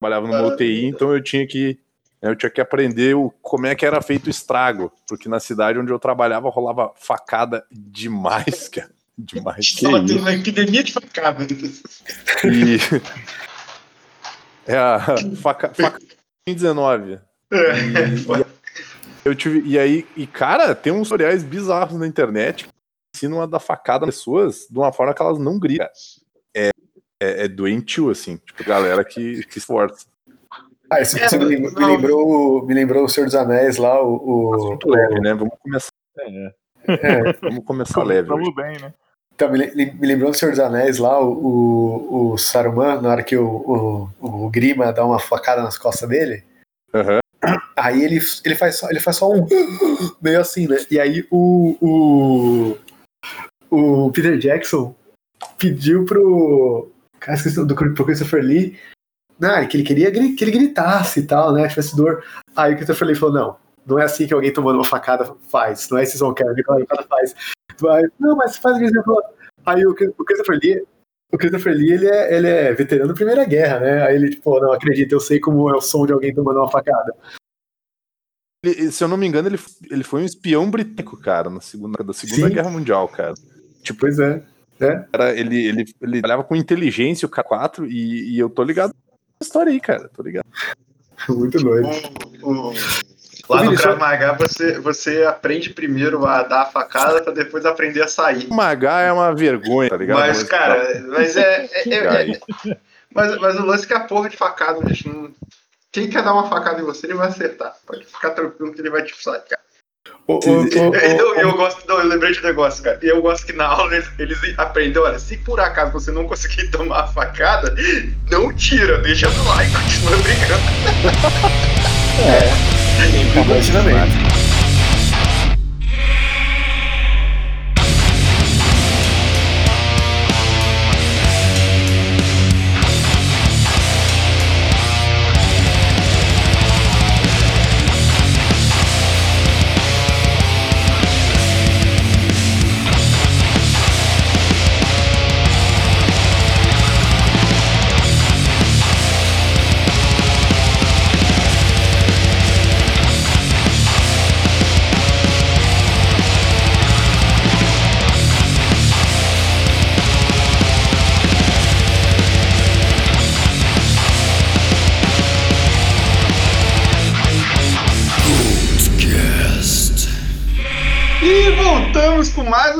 trabalhava numa UTI, então eu tinha que eu tinha que aprender o, como é que era feito o estrago, porque na cidade onde eu trabalhava rolava facada demais, cara. Demais. Que Só tem uma epidemia de facada. E... É a faca, faca 19. É, e, eu tive, e aí, e cara, tem uns tutoriais bizarros na internet que ensinam a dar facada nas pessoas de uma forma que elas não gritam. É, é, é doentio, assim, tipo, galera que, que esforça. Ah, isso é, me, lembrou, me, lembrou, me lembrou o Senhor dos Anéis lá, o. o, o leve, né? Vamos começar. É. É. Vamos começar leve. Vamos bem, né? Então, me, me lembrou do Senhor dos Anéis lá, o, o, o Saruman, na hora que o, o, o Grima dá uma facada nas costas dele. Uhum. Aí ele, ele, faz só, ele faz só um meio assim, né? E aí o, o, o Peter Jackson pediu pro. Cara, esqueci do Christopher Lee. Não, que ele queria que ele gritasse e tal, né? Tivesse dor. Aí o Christopher Lee falou: não, não é assim que alguém tomando uma facada faz. Não é esse som que alguém tomando uma facada faz. Mas, não, mas faz o que você falou. Aí o, o Christopher Lee o Christopher Lee, ele é, ele é veterano da Primeira Guerra, né? Aí ele, tipo, não acredita, eu sei como é o som de alguém tomando uma facada. Ele, se eu não me engano, ele, ele foi um espião britânico, cara, na segunda, da Segunda Sim. Guerra Mundial, cara. Tipo, pois é. É. Cara, ele, ele, ele trabalhava com inteligência, o K4, e, e eu tô ligado nessa história aí, cara. Tô ligado. Muito doido. Lá no Krav Maga você, você aprende primeiro a dar a facada pra depois aprender a sair. O Maga é uma vergonha, tá ligado? Mas, cara, mas é. é, é, é mas, mas o lance é que a porra de facada, gente. Não... Quem quer dar uma facada em você, ele vai acertar. Pode ficar tranquilo que ele vai te sacar. Oh, oh, eu, eu, gosto, não, eu lembrei de um negócio, cara. Eu gosto que na aula eles, eles aprendem, olha, se por acaso você não conseguir tomar a facada, não tira, deixa lá e continua brigando. é. Completamente. mais o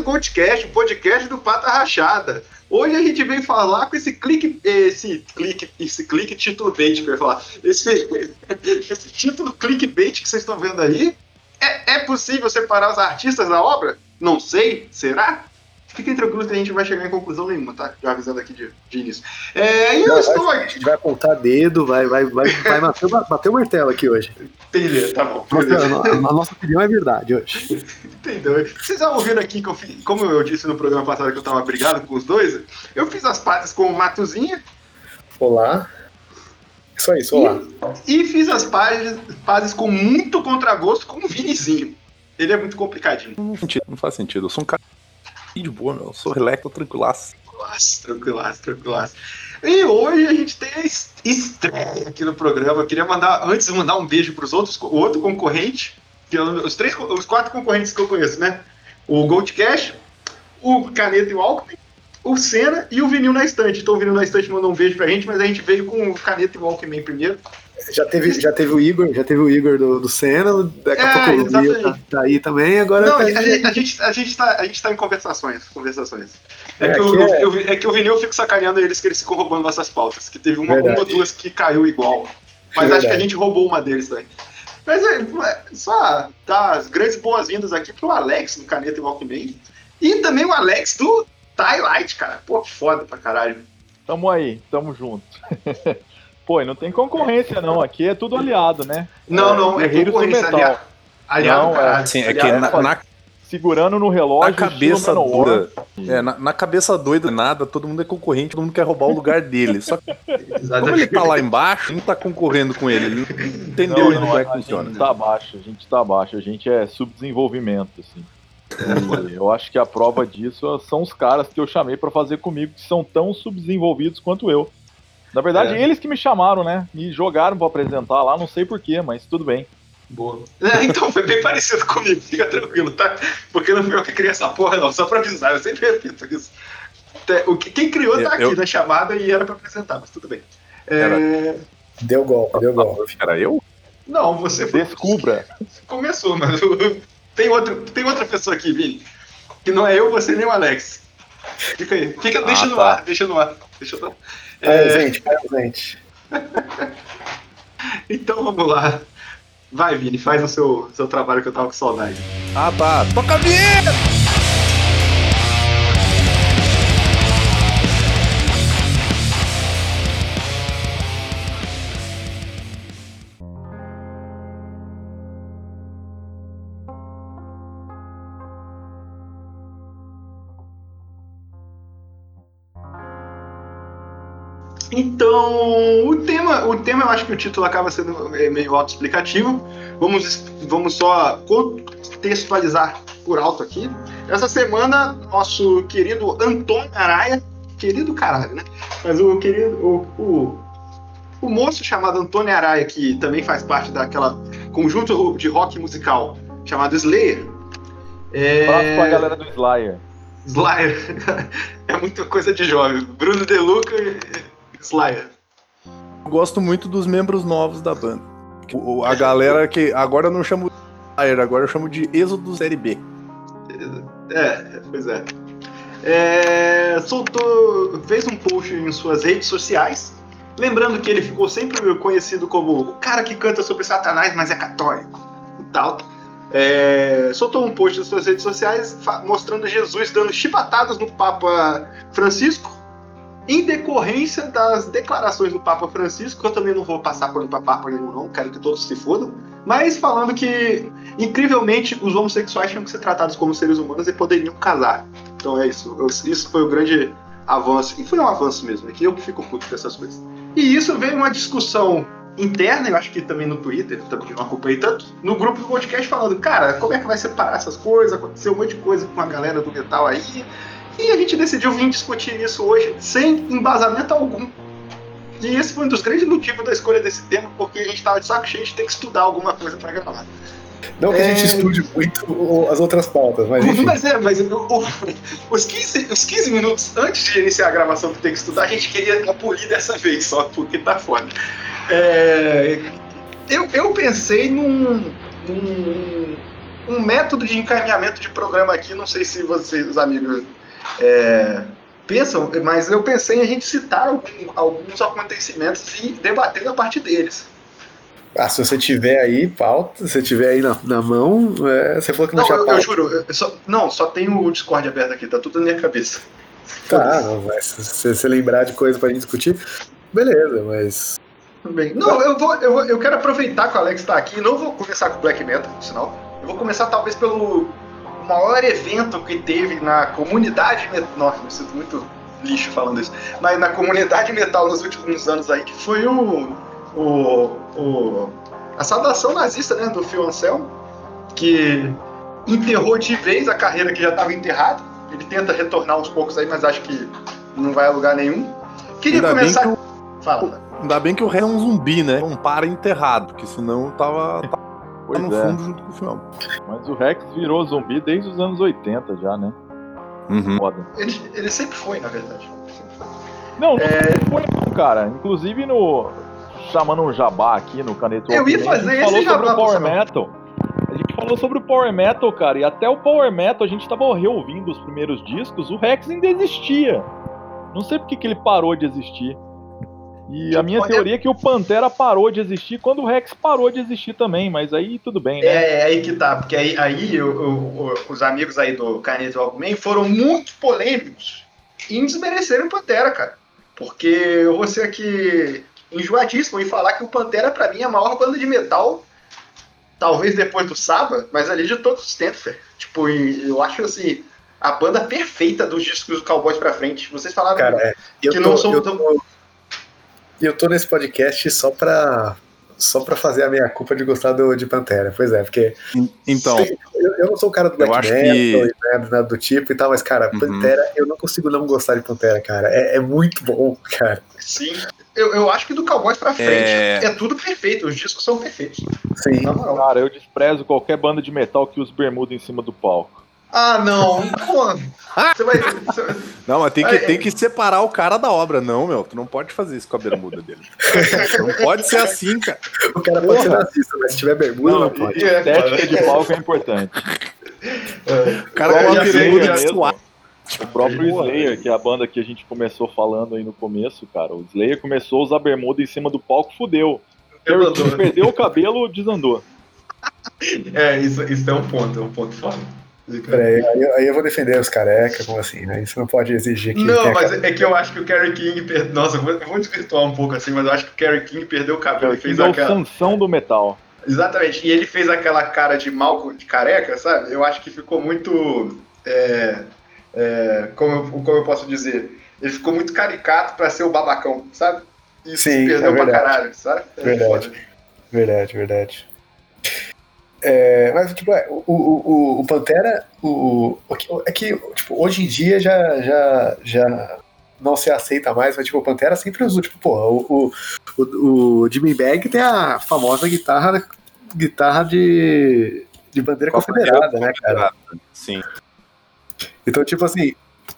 Goldcast, o podcast do Pata Rachada. Hoje a gente vem falar com esse clique, esse clique, esse clique eu ia falar. Esse, esse título clickbait que vocês estão vendo aí. É, é possível separar os artistas da obra? Não sei, será? Fiquem tranquilos que a gente vai chegar em conclusão nenhuma, tá? Já avisando aqui de, de início. É, e eu estou aqui. A gente vai apontar dedo, vai, vai, vai, vai bater, bater o martelo aqui hoje. Entendi, tá bom. a, a nossa opinião é verdade hoje. Entendeu? Vocês já ouviram aqui que eu fiz, como eu disse no programa passado que eu tava brigado com os dois, eu fiz as pazes com o Matuzinha. Olá. Isso aí, olá. E, e fiz as pazes, pazes com muito contragosto com o Vinizinho. Ele é muito complicadinho. Não faz sentido, não faz sentido. Eu sou um cara de boa, meu. Eu sou relax, tô tranquilaço. Tranquilaço, tranquilaço, tranquilaço. E hoje a gente tem a estreia aqui no programa. Eu queria mandar, antes de mandar um beijo para os outros, o outro concorrente, que os três, os quatro concorrentes que eu conheço, né? O Gold Cash, o Caneta e o Alckmin, o Senna e o Vinil na estante. Então o Vinil na estante mandou um beijo pra gente, mas a gente veio com o Caneta e o Alckmin primeiro. Já teve, já teve o Igor, já teve o Igor do, do Senna, daqui a é, pouco o Vinil tá, tá, aí também, agora... Não, tá a, gente, a, gente, a, gente tá, a gente tá em conversações, conversações. É, é que, o, é... Eu, é que o Vinil eu fico sacaneando eles que eles ficam roubando nossas pautas, que teve uma, uma ou duas que caiu igual. Mas acho que a gente roubou uma deles também. Mas é, é só dar as grandes boas-vindas aqui pro Alex do Caneta e Walkman. E também o Alex do Twilight, cara. Pô, foda pra caralho. Tamo aí, tamo junto. Pô, e não tem concorrência não, aqui é tudo aliado, né? Não, não, é, é concorrência aliado. Aliado, não, é, assim, é que na, na, segurando no relógio. Na cabeça doida. É, na, na, cabeça doida, nada, todo mundo é concorrente, todo mundo quer roubar o lugar dele. Só que, como ele tá lá embaixo, não tá concorrendo com ele. Ele não entendeu não, não, como é que funciona. A gente tá abaixo, a gente tá abaixo, a gente é subdesenvolvimento, assim. E eu acho que a prova disso são os caras que eu chamei para fazer comigo, que são tão subdesenvolvidos quanto eu. Na verdade, É. eles que me chamaram, né? Me jogaram pra apresentar lá, não sei porquê, mas tudo bem. Boa. É, então, foi bem parecido comigo, fica tranquilo, tá? Porque não fui eu que criei essa porra, não, só pra avisar, eu sempre repito isso. O que, quem criou tá aqui Eu- na chamada e era pra apresentar, mas tudo bem. É, Era. Deu golpe, deu golpe. Era eu? Não, você foi- Descubra. começou, mas eu- tem, outro, tem outra pessoa aqui, Vini, que não é eu, você nem o Alex. Fica aí, fica, deixa no tá. ar, deixa no ar. Deixa no ar. É, É, gente, é, gente. então vamos lá. Vai, Vini, faz o seu, seu trabalho que eu tava com saudade. Ah, tá. Toca a vinheta! Então, o tema, o tema eu acho que o título acaba sendo meio autoexplicativo. Vamos, vamos só contextualizar por alto aqui. Essa semana, nosso querido Antônio Araia, querido caralho, né? Mas o querido, o, o, o moço chamado Antônio Araia, que também faz parte daquela conjunto de rock musical chamado Slayer. É... Abraço pra galera do Slayer. Slayer. é muita coisa de jovem. Bruno De Luca Slayer. Eu gosto muito dos membros novos da banda. O- A galera que. Agora eu não chamo de Slayer, agora eu chamo de Êxodo Série B. É, pois é. É, soltou, fez um post em suas redes sociais, lembrando que ele ficou sempre conhecido como o cara que canta sobre Satanás, mas é católico e tal. É, soltou um post nas suas redes sociais mostrando Jesus dando chibatadas no Papa Francisco, em decorrência das declarações do Papa Francisco, que eu também não vou passar por para Papa nenhum, não, quero que todos se fodam, mas falando que incrivelmente, os homossexuais tinham que ser tratados como seres humanos e poderiam casar. Então é isso. Isso foi o grande avanço. E foi um avanço mesmo. É que eu que fico puto com essas coisas. E isso veio uma discussão interna, eu acho que também no Twitter, também não acompanhei tanto, no grupo do podcast falando, cara, como é que vai separar essas coisas? Aconteceu um monte de coisa com a galera do metal aí. E a gente decidiu vir discutir isso hoje sem embasamento algum. E esse foi um dos grandes motivos da escolha desse tema, porque a gente tava de saco cheio de ter que estudar alguma coisa pra gravar. Não que a gente É. estude muito as outras pautas, mas enfim. Mas é, mas o- o- os, 15, os 15 minutos antes de iniciar a gravação que tem que estudar, a gente queria polir dessa vez só, porque tá foda. É, eu, eu pensei num, num um método de encaminhamento de programa aqui, não sei se vocês, os amigos, é, pensam, mas eu pensei em a gente citar algum- alguns acontecimentos e debater a partir deles. Ah, se você tiver aí pauta, se você tiver aí na, na mão, é, você falou que não, Não, tinha eu, pauta. eu juro, eu só, não, só tem o Discord aberto aqui, tá tudo na minha cabeça. Tá, mas se você lembrar de coisa pra gente discutir, beleza, mas. Bem. Não, eu, vou, eu, vou- eu quero aproveitar que o Alex tá aqui. Não vou começar com o Black Metal, sinal. Eu vou começar talvez pelo maior evento que teve na comunidade metal. Nossa, me sinto muito lixo falando isso. Mas na comunidade metal nos últimos anos aí, que foi o. o, o a saudação nazista né, do Phil Anselmo, que enterrou de vez a carreira que já estava enterrada. Ele tenta retornar aos poucos aí, mas acho que não vai a lugar nenhum. Queria Ainda bem começar. que o- Fala. Ainda bem que o rei é um zumbi, né? Não para enterrado, porque senão tava, Pois no é. fundo junto com o final. Mas o Rex virou zumbi desde os anos 80 já, né? Uhum. Foda. Ele, ele sempre foi, na verdade. Não, não É. foi não, cara. Inclusive no. Chamando um jabá aqui no Caneto Eu ia fazer esse falou jabá, sobre o Power. Metal. A gente falou sobre o Power Metal, cara, e até o Power Metal a gente tava reouvindo os primeiros discos, o Rex ainda existia. Não sei por que que ele parou de existir. E a minha teoria é que o Pantera parou de existir quando o Rex parou de existir também, mas aí tudo bem, né? É, é aí que tá, porque aí, aí eu- eu- eu- os amigos aí do Caneta Walkman foram muito polêmicos em desmerecerem o Pantera, cara. Porque eu vou ser aqui enjoadíssimo em falar que o Pantera, pra mim, é a maior banda de metal, talvez depois do Saba, mas ali de todos os tempos, velho. Tipo, eu acho assim, a banda perfeita dos discos do Cowboys pra frente. Vocês falaram Cara, é, eu, que tô, não são eu, tão. tô, eu tô nesse podcast só pra, só pra fazer a minha culpa de gostar do, de Pantera. Pois é, porque Então, eu, eu não sou o cara do Black Metal que- e nada, nada do tipo e tal, mas, cara, Uhum. Pantera, eu não consigo não gostar de Pantera, cara. É, é muito bom, cara. Sim. eu, eu acho que do Cowboys pra frente é... é tudo perfeito, os discos são perfeitos. Sim. Cara, eu desprezo qualquer banda de metal que use bermuda em cima do palco. Ah, não. você vai, você... Não, mas tem que, tem que separar o cara da obra. Não, meu, tu não pode fazer isso com a bermuda dele. não pode ser assim, cara. O cara pode ser racista, mas se tiver bermuda, não, não pode. É, Estética de palco é importante. É. O cara com a bermuda de suar. O próprio Slayer, que é a banda que a gente começou falando aí no começo, cara. O Slayer começou a usar bermuda em cima do palco, fudeu. Perdeu o cabelo, desandou. É, isso, isso é um ponto, é um ponto foda. Peraí, aí, aí, eu vou defender os carecas, como assim, né? Isso não pode exigir que. Não, mas é que eu acho que o Kerry King. Per... Nossa, eu vou, eu vou desvirtuar um pouco assim, mas eu acho que o Kerry King perdeu o cabelo. Ele fez aquela... sanção do metal. Exatamente, e ele fez aquela cara de mal de careca, sabe? Eu acho que ficou muito. É, é, como, eu, como eu posso dizer? Ele ficou muito caricato pra ser o babacão, sabe? Isso Sim, perdeu é pra caralho, sabe? É verdade, verdade, verdade. É, mas, tipo, é, o, o, o Pantera, o, o, é que, tipo, hoje em dia já, já, já não se aceita mais, mas, tipo, o Pantera sempre usou, tipo, pô, o, o, o Jimmy Bag tem a famosa guitarra, guitarra de, de bandeira confederada, né, cara? Sim. Então, tipo assim,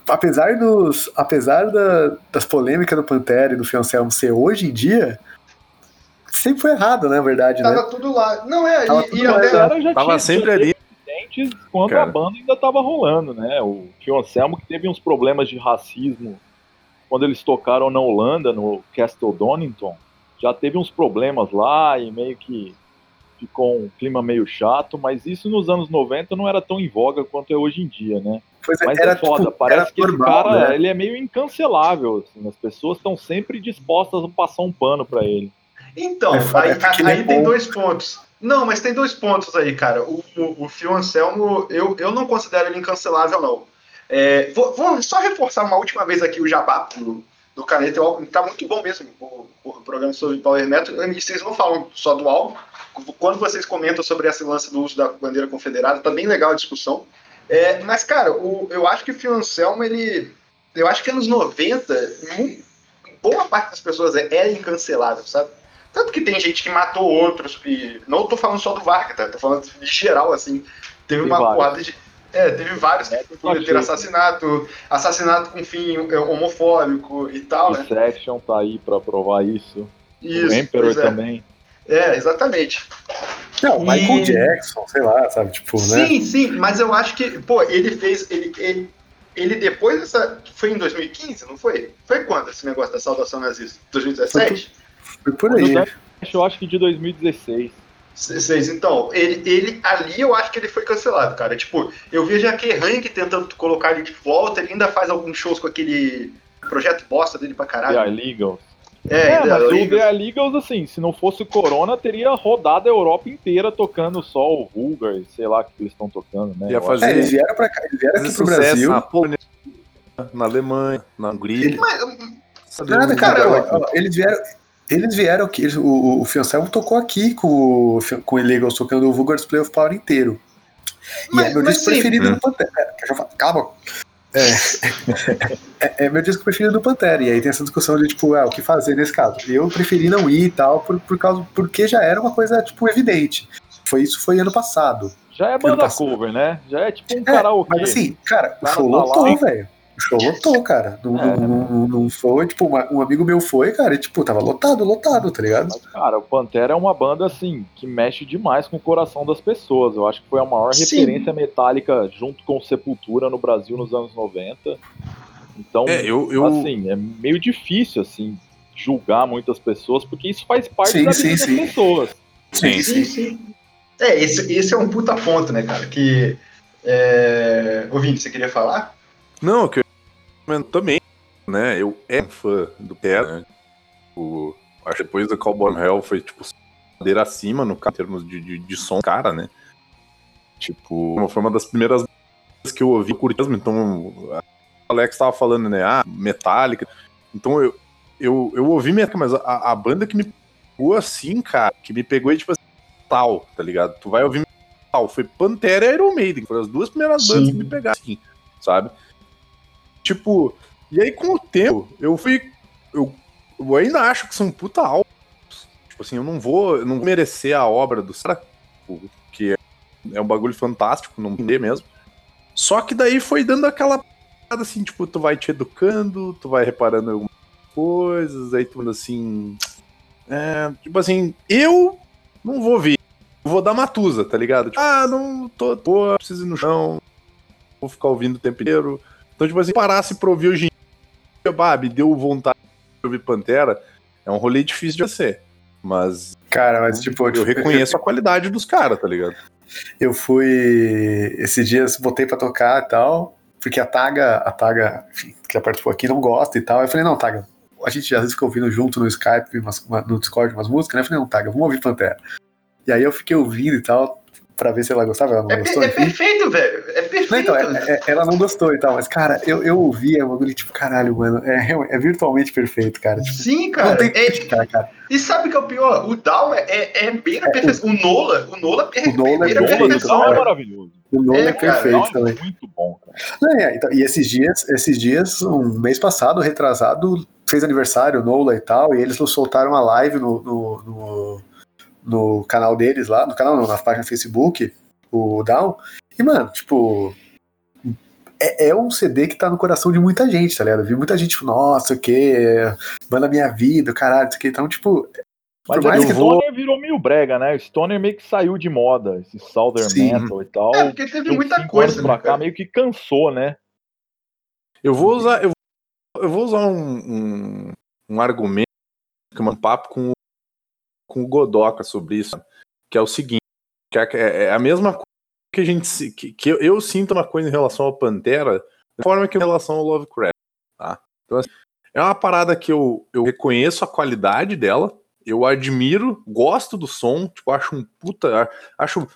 apesar dos apesar da, das polêmicas do Pantera e do Fioncelmo ser hoje em dia, sempre foi errado, né, na verdade, tava né? tudo lá. Não é, tava e, e até... já tava sempre ali. Quando Cara. a banda ainda tava rolando, né? O Fioncelmo que teve uns problemas de racismo quando eles tocaram na Holanda, no Castle Donington, já teve uns problemas lá e meio que ficou um clima meio chato, mas isso nos anos 90 não era tão em voga quanto é hoje em dia, né? Pois é, mas era, é foda, tipo, parece que normal, esse cara, né? ele é meio incancelável, assim, as pessoas estão sempre dispostas a passar um pano para ele. Então, é, aí, é aí tem dois pontos. Não, mas tem dois pontos aí, cara. O, o, o Phil Anselmo, eu, eu não considero ele incancelável, não. É, vou, vou, só reforçar uma última vez aqui o jabá do, do Caneta. Tá muito bom mesmo, o, o programa sobre Power Metal. E vocês não falam só do álbum. Quando vocês comentam sobre essa lance do uso da bandeira confederada, tá bem legal a discussão. É, mas, cara, o, eu acho que o Phil Anselmo, ele. Eu acho que anos 90, boa parte das pessoas é, é incancelável, sabe? Tanto que tem gente que matou outros, e não tô falando só do Vargas, tá? Tô falando de geral, assim. Teve uma porrada de. É, teve vários que é, cometeram assassinato, assassinato com fim é, homofóbico e tal, né? Section tá aí pra provar isso. Isso. O Emperor é. também. É, exatamente. Não, e... Michael Jackson, sei lá, sabe, tipo, né? Sim, sim, mas eu acho que, pô, ele fez, ele, ele, ele depois dessa, foi em 2015, não foi? Foi quando esse negócio da saudação nazista? 2017? Foi por aí. Eu acho que de 2016. 16, então, ele, ele ali eu acho que ele foi cancelado, cara. Tipo, eu vejo a Kerrang tentando colocar ele de volta, ele ainda faz alguns shows com aquele projeto bosta dele pra caralho. Yeah, Legal. É, é mas o The Legals, assim, se não fosse o Corona, teria rodado a Europa inteira tocando só o Vulgar, sei lá o que eles estão tocando, né? Ia fazer... É, eles vieram, pra cá, eles vieram aqui pro Brasil. Na Polônia, na Alemanha, na Hungria. Ele... Mas, nada, cara, ó, ó, eles vieram, eles vieram aqui, eles, o, o Fioncelmo tocou aqui com, com o Illegals tocando o Vulgar Display of Power inteiro. E mas, é meu disco preferido do hum. Pantera. Calma. É, é, é, meu disco preferido do Pantera. E aí tem essa discussão de, tipo, ah, o que fazer nesse caso. Eu preferi não ir e tal, por, por causa, porque já era uma coisa, tipo, evidente. Foi isso foi ano passado. Já é banda cover, né? Já é tipo um é, karaokê. Mas assim, cara, o show lotou, velho. O show lotou, cara. Não, é. não, não, não, foi, tipo, uma, um amigo meu foi, cara, e tipo, tava lotado, lotado, tá ligado? Cara, o Pantera é uma banda, assim, que mexe demais com o coração das pessoas. Eu acho que foi a maior Sim. referência metálica junto com Sepultura no Brasil nos anos 90. Então, é, eu, eu... assim, é meio difícil, assim, julgar muitas pessoas, porque isso faz parte sim, da vida sim, das pessoas. Sim, sim, sim. É, esse, esse é um puta ponto, né, cara? Que. É... Ouvindo, você queria falar? Não, que também, né? Eu era fã do Pé, né? O, acho que depois do Cowboy Hell foi, tipo, madeira acima no em termos de, de, de, som, cara, né? Tipo, foi uma das primeiras vezes que eu ouvi curtismo, então o Alex tava falando, né? Ah, Metallica. Então eu, eu, eu ouvi Metallica, mas a, a banda que me pegou assim, cara, que me pegou é tipo assim, tal, tá ligado? Tu vai ouvir tal, foi Pantera e Iron Maiden, foram as duas primeiras bandas Sim. que me pegaram assim, sabe? Tipo, e aí com o tempo, eu fui. Eu eu ainda acho que são puta álbuns. Tipo assim, eu não vou, eu não vou merecer a obra do cara, que é, é um bagulho fantástico, não entender mesmo. Só que daí foi dando aquela assim, tipo, tu vai te educando, tu vai reparando algumas coisas, aí tu assim. É, tipo assim, eu não vou vir. Vou dar matusa, tá ligado? Tipo, ah, não tô, tô, preciso ir no chão, vou ficar ouvindo o tempo inteiro. Então, tipo assim, parasse pra ouvir hoje em dia, bah, me deu vontade de ouvir Pantera, é um rolê difícil de ser. Mas. Cara, mas tipo. Eu, eu reconheço a qualidade dos caras, tá ligado? Eu fui. Esses dias botei pra tocar e tal, porque a Taga, a Taga, enfim, que participou aqui, não gosta e tal. Eu falei, não, Taga, a gente às vezes fica ouvindo junto no Skype, umas, no Discord, umas músicas, né? Eu falei, não, Taga, vamos ouvir Pantera. E aí eu fiquei ouvindo e tal, pra ver se ela gostava. Ela não é, gostou, é perfeito, velho. É perfeito. Não, então, é, é, ela não gostou e tal, mas, cara, eu, eu ouvi, é um bagulho tipo, caralho, mano, é, é virtualmente perfeito, cara. Tipo, Sim, cara. Não tem que criticar, cara. E sabe o que é o pior? O Down é, é, bem na perfeição. O, o Nola, o Nola, o Nola é, perfeito. O é maravilhoso. O Nola é, perfeito cara, também. Muito bom, cara. Não, então, e esses dias, esses dias, um mês passado, retrasado, fez aniversário, o Nola e tal, e eles soltaram uma live no, no, no no canal deles lá, no canal não, na página do Facebook, o Down. E, mano, tipo. É, é, um CD que tá no coração de muita gente, tá ligado? Vi muita gente, tipo, nossa, o que? Manda minha vida, caralho, isso aqui. Então, tipo. Mas mais o que Stoner virou meio brega, né? O Stoner meio que saiu de moda, esse Southern Sim. Metal e tal. É, porque teve muita coisa. Pra cá, meio que cansou, né? Eu vou usar. Eu, eu vou usar um, um, um argumento, um papo com com o Godoka sobre isso, que é o seguinte, que é, é, é a mesma coisa que a gente que, que eu, eu, sinto uma coisa em relação ao Pantera, da forma que em relação ao Lovecraft, tá? Então, assim, é uma parada que eu, eu reconheço a qualidade dela, eu admiro, gosto do som, tipo, acho um puta, acho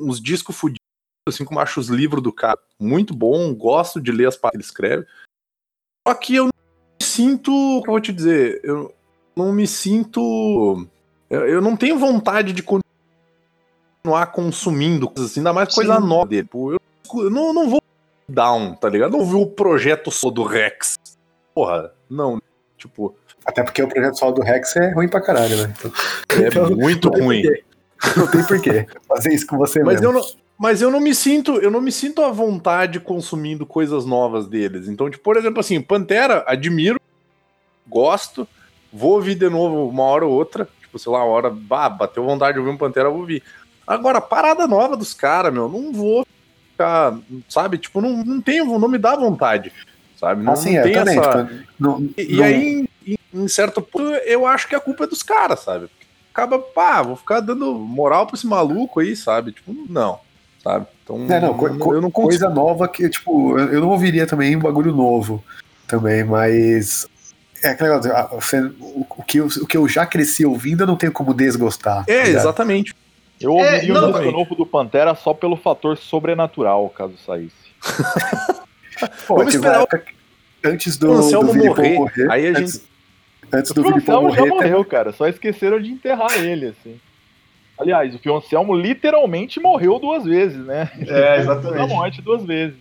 uns discos fodidos, assim como acho os livros do cara muito bom, gosto de ler as partes que ele escreve. Só que eu não me sinto, como eu vou te dizer, eu não me sinto eu, eu não tenho vontade de continuar consumindo coisas assim, ainda mais coisa Sim. nova dele. Eu, eu não, não vou down, tá ligado? Não vou o projeto solo do Rex. Porra, não. Tipo. Até porque o projeto solo do Rex é ruim pra caralho, né? Então, é então, muito ruim. Não tem porquê fazer isso com você mas mesmo. Eu não, mas eu não me sinto, eu não me sinto à vontade consumindo coisas novas deles. Então, tipo, por exemplo, assim, Pantera, admiro, gosto, vou ouvir de novo uma hora ou outra, tipo, sei lá, uma hora, bah, bateu vontade de ouvir um Pantera, eu vou ouvir. Agora, parada nova dos caras, meu, não vou ficar, sabe? Tipo, não, não tenho, não me dá vontade, sabe? Não, assim, não tem também, essa... Tipo, não, e, e, aí, em, em, certo ponto, eu acho que a culpa é dos caras, sabe? Acaba, pá, vou ficar dando moral pra esse maluco aí, sabe? Tipo, não, sabe? Então, é, não, eu não coisa nova que, tipo, eu não ouviria também um bagulho novo também, mas é aquele negócio, o, que eu, o que eu já cresci ouvindo, eu não tenho como desgostar. É, tá exatamente. Eu ouviria é, o disco novo do Pantera só pelo fator sobrenatural, caso saísse. Pô, Vamos esperar época, antes do, do morrer, morrer, aí a antes, gente... antes do Filipão morrer... já morreu, cara, só esqueceram de enterrar ele, assim. Aliás, o Fioncelmo literalmente morreu duas vezes, né? É, exatamente. morte duas vezes.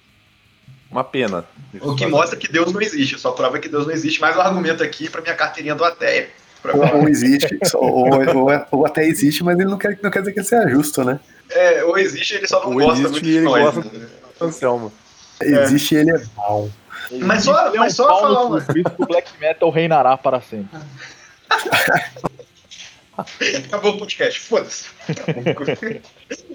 Uma pena. O que mostra que Deus não existe, só prova que Deus não existe. Mais um argumento aqui para minha carteirinha do ateia. Ou, ou, existe, ou, ou, ou, até existe, mas ele não quer, não quer dizer que ele seja justo, né? É, ou existe, ele só não ou gosta muito de ele nós. Gosta né? Anselmo. Existe ele é mal. Mas só, mas só falar uma... o black metal reinará para sempre. Acabou o podcast, foda-se.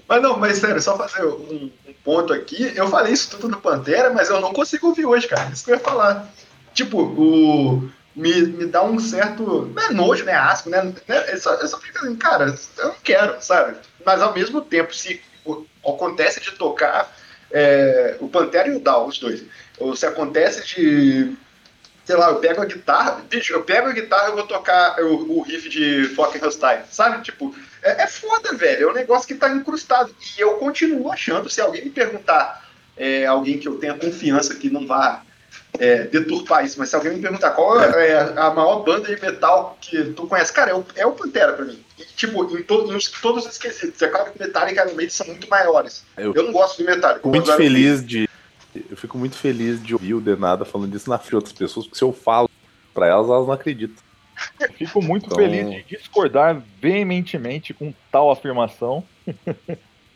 mas não, mas sério, só fazer um, um, ponto aqui. Eu falei isso tudo no Pantera, mas eu não consigo ouvir hoje, cara. Isso que eu ia falar. Tipo, o. Me, me dá um certo. Não é nojo, né? Asco, né? Eu só, eu só fico assim, cara, eu não quero, sabe? Mas ao mesmo tempo, se acontece de tocar é, o Pantera e o Down, os dois. Ou se acontece de sei lá, eu pego a guitarra, bicho, eu pego a guitarra e vou tocar o, o riff de Fucking Hostile, sabe? Tipo, é, é, foda, velho, é um negócio que tá incrustado. E eu continuo achando, se alguém me perguntar, é, alguém que eu tenha confiança que não vá é, deturpar isso, mas se alguém me perguntar qual é a maior banda de metal que tu conhece, cara, é o, é o Pantera pra mim. E, tipo, em, to, em todos os quesitos. É claro que Metallica e Iron Maiden são muito maiores. Eu, eu não gosto de Metallica. Muito feliz de eu fico muito feliz de ouvir o Denada falando isso na frente de outras pessoas, porque se eu falo pra elas, elas não acreditam. Fico muito então... feliz de discordar veementemente com tal afirmação.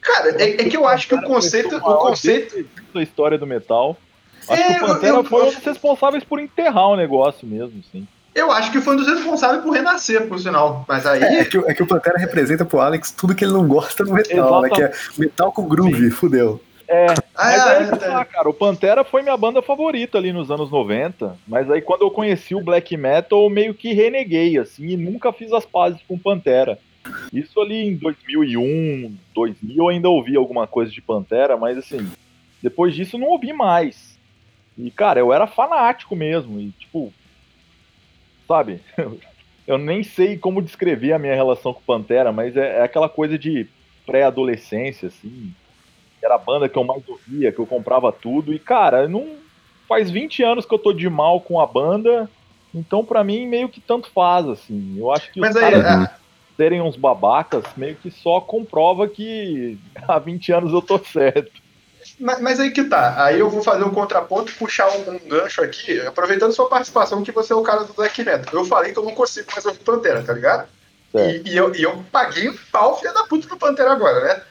Cara, é, é que eu acho que o conceito. O conceito da história do metal. Acho é, que o Pantera eu, eu, foi um dos responsáveis por enterrar o negócio mesmo, sim. Eu acho que foi um dos responsáveis por renascer, por sinal. Mas aí. É, é, que, é que o Pantera representa pro Alex tudo que ele não gosta no metal, né? Que é metal com groove, sim. fudeu. É, ah, mas aí, é, cara, o Pantera foi minha banda favorita ali nos anos 90, mas aí quando eu conheci o black metal, eu meio que reneguei, assim, e nunca fiz as pazes com o Pantera. Isso ali em 2001, 2000, eu ainda ouvi alguma coisa de Pantera, mas assim, depois disso não ouvi mais. E, cara, eu era fanático mesmo, e tipo, sabe, eu nem sei como descrever a minha relação com Pantera, mas é, é aquela coisa de pré-adolescência, assim, era a banda que eu mais ouvia, que eu comprava tudo. E, cara, não faz 20 anos que eu tô de mal com a banda, então para mim meio que tanto faz, assim. Eu acho que Mas os aí, caras é... serem uns babacas meio que só comprova que há 20 anos eu tô certo. Mas, mas, aí que tá. Aí eu vou fazer um contraponto, puxar um, um, gancho aqui, aproveitando sua participação, que você é o cara do Black Metal. Eu falei que eu não consigo mais ouvir Pantera, tá ligado? E, e, eu, e eu paguei um pau, filha da puta, do Pantera agora, né?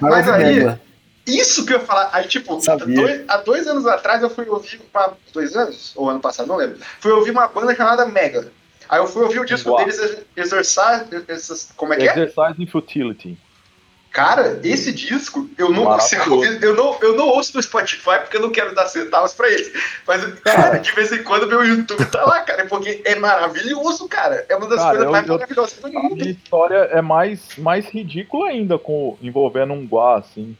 Mas, mas aí. Isso que eu ia falar. Aí, tipo, dois, há dois anos atrás eu fui ouvir. Pra, dois anos? Ou ano passado, não lembro. Fui ouvir uma banda chamada Mega. Aí eu fui ouvir o disco deles, Exercise. Como é que é? Exercise in Futility. Cara, esse disco eu não consigo ouvir, eu não, eu não ouço no Spotify porque eu não quero dar centavos pra ele. Mas, cara, de vez em quando meu YouTube tá lá, cara, porque é maravilhoso, cara. É uma das cara, coisas eu, mais eu, maravilhosas do mundo. A minha história é mais, mais ridícula ainda, com, envolvendo um guá, assim.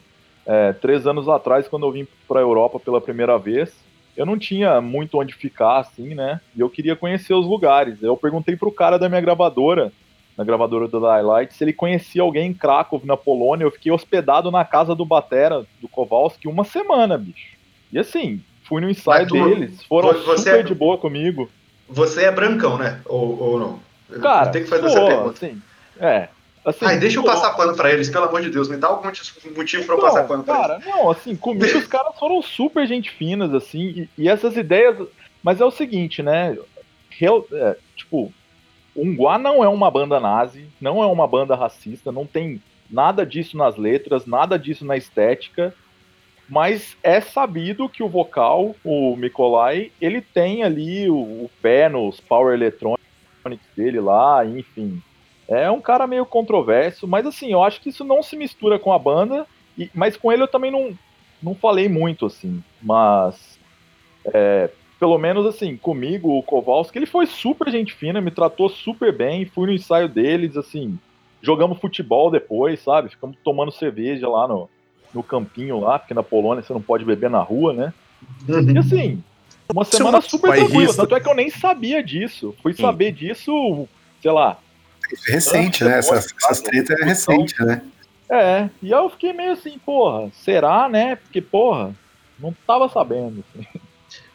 É, três anos atrás, quando eu vim para a Europa pela primeira vez, eu não tinha muito onde ficar, assim, né? E eu queria conhecer os lugares. Eu perguntei pro cara da minha gravadora, na gravadora do Highlight, se ele conhecia alguém em Krakow, na Polônia. Eu fiquei hospedado na casa do Batera, do Kowalski, uma semana, bicho. E assim, fui no ensaio tu, deles, foram super é, de boa comigo. Você é brancão, né? Ou, ou não? Cara, tem que fazer essa pergunta. Assim, é, Assim, Ai, deixa eu passar pano pra eles, pelo amor de Deus, me dá algum motivo pra eu passar pano pra cara, eles. Não, assim, comigo os caras foram super gente finas, assim, e, e, essas ideias. Mas é o seguinte, né? Real, é, tipo, Unguá não é uma banda nazi, não é uma banda racista, não tem nada disso nas letras, nada disso na estética, mas é sabido que o vocal, o Mikolai, ele tem ali o, o pé nos power electronics dele lá, enfim é um cara meio controverso, mas assim, eu acho que isso não se mistura com a banda, e, mas com ele eu também não, não falei muito, assim. Mas, é, pelo menos assim, comigo, o Kowalski, ele foi super gente fina, me tratou super bem, fui no ensaio deles, assim, jogamos futebol depois, sabe? Ficamos tomando cerveja lá no, no campinho lá, porque na Polônia você não pode beber na rua, né? Uhum. E assim, uma semana super tranquila, tanto é que eu nem sabia disso. Fui saber disso, sei lá, é recente, né? Essas, essas tretas é recente, né? É, e eu fiquei meio assim, porra, será, né? Porque, porra, não tava sabendo.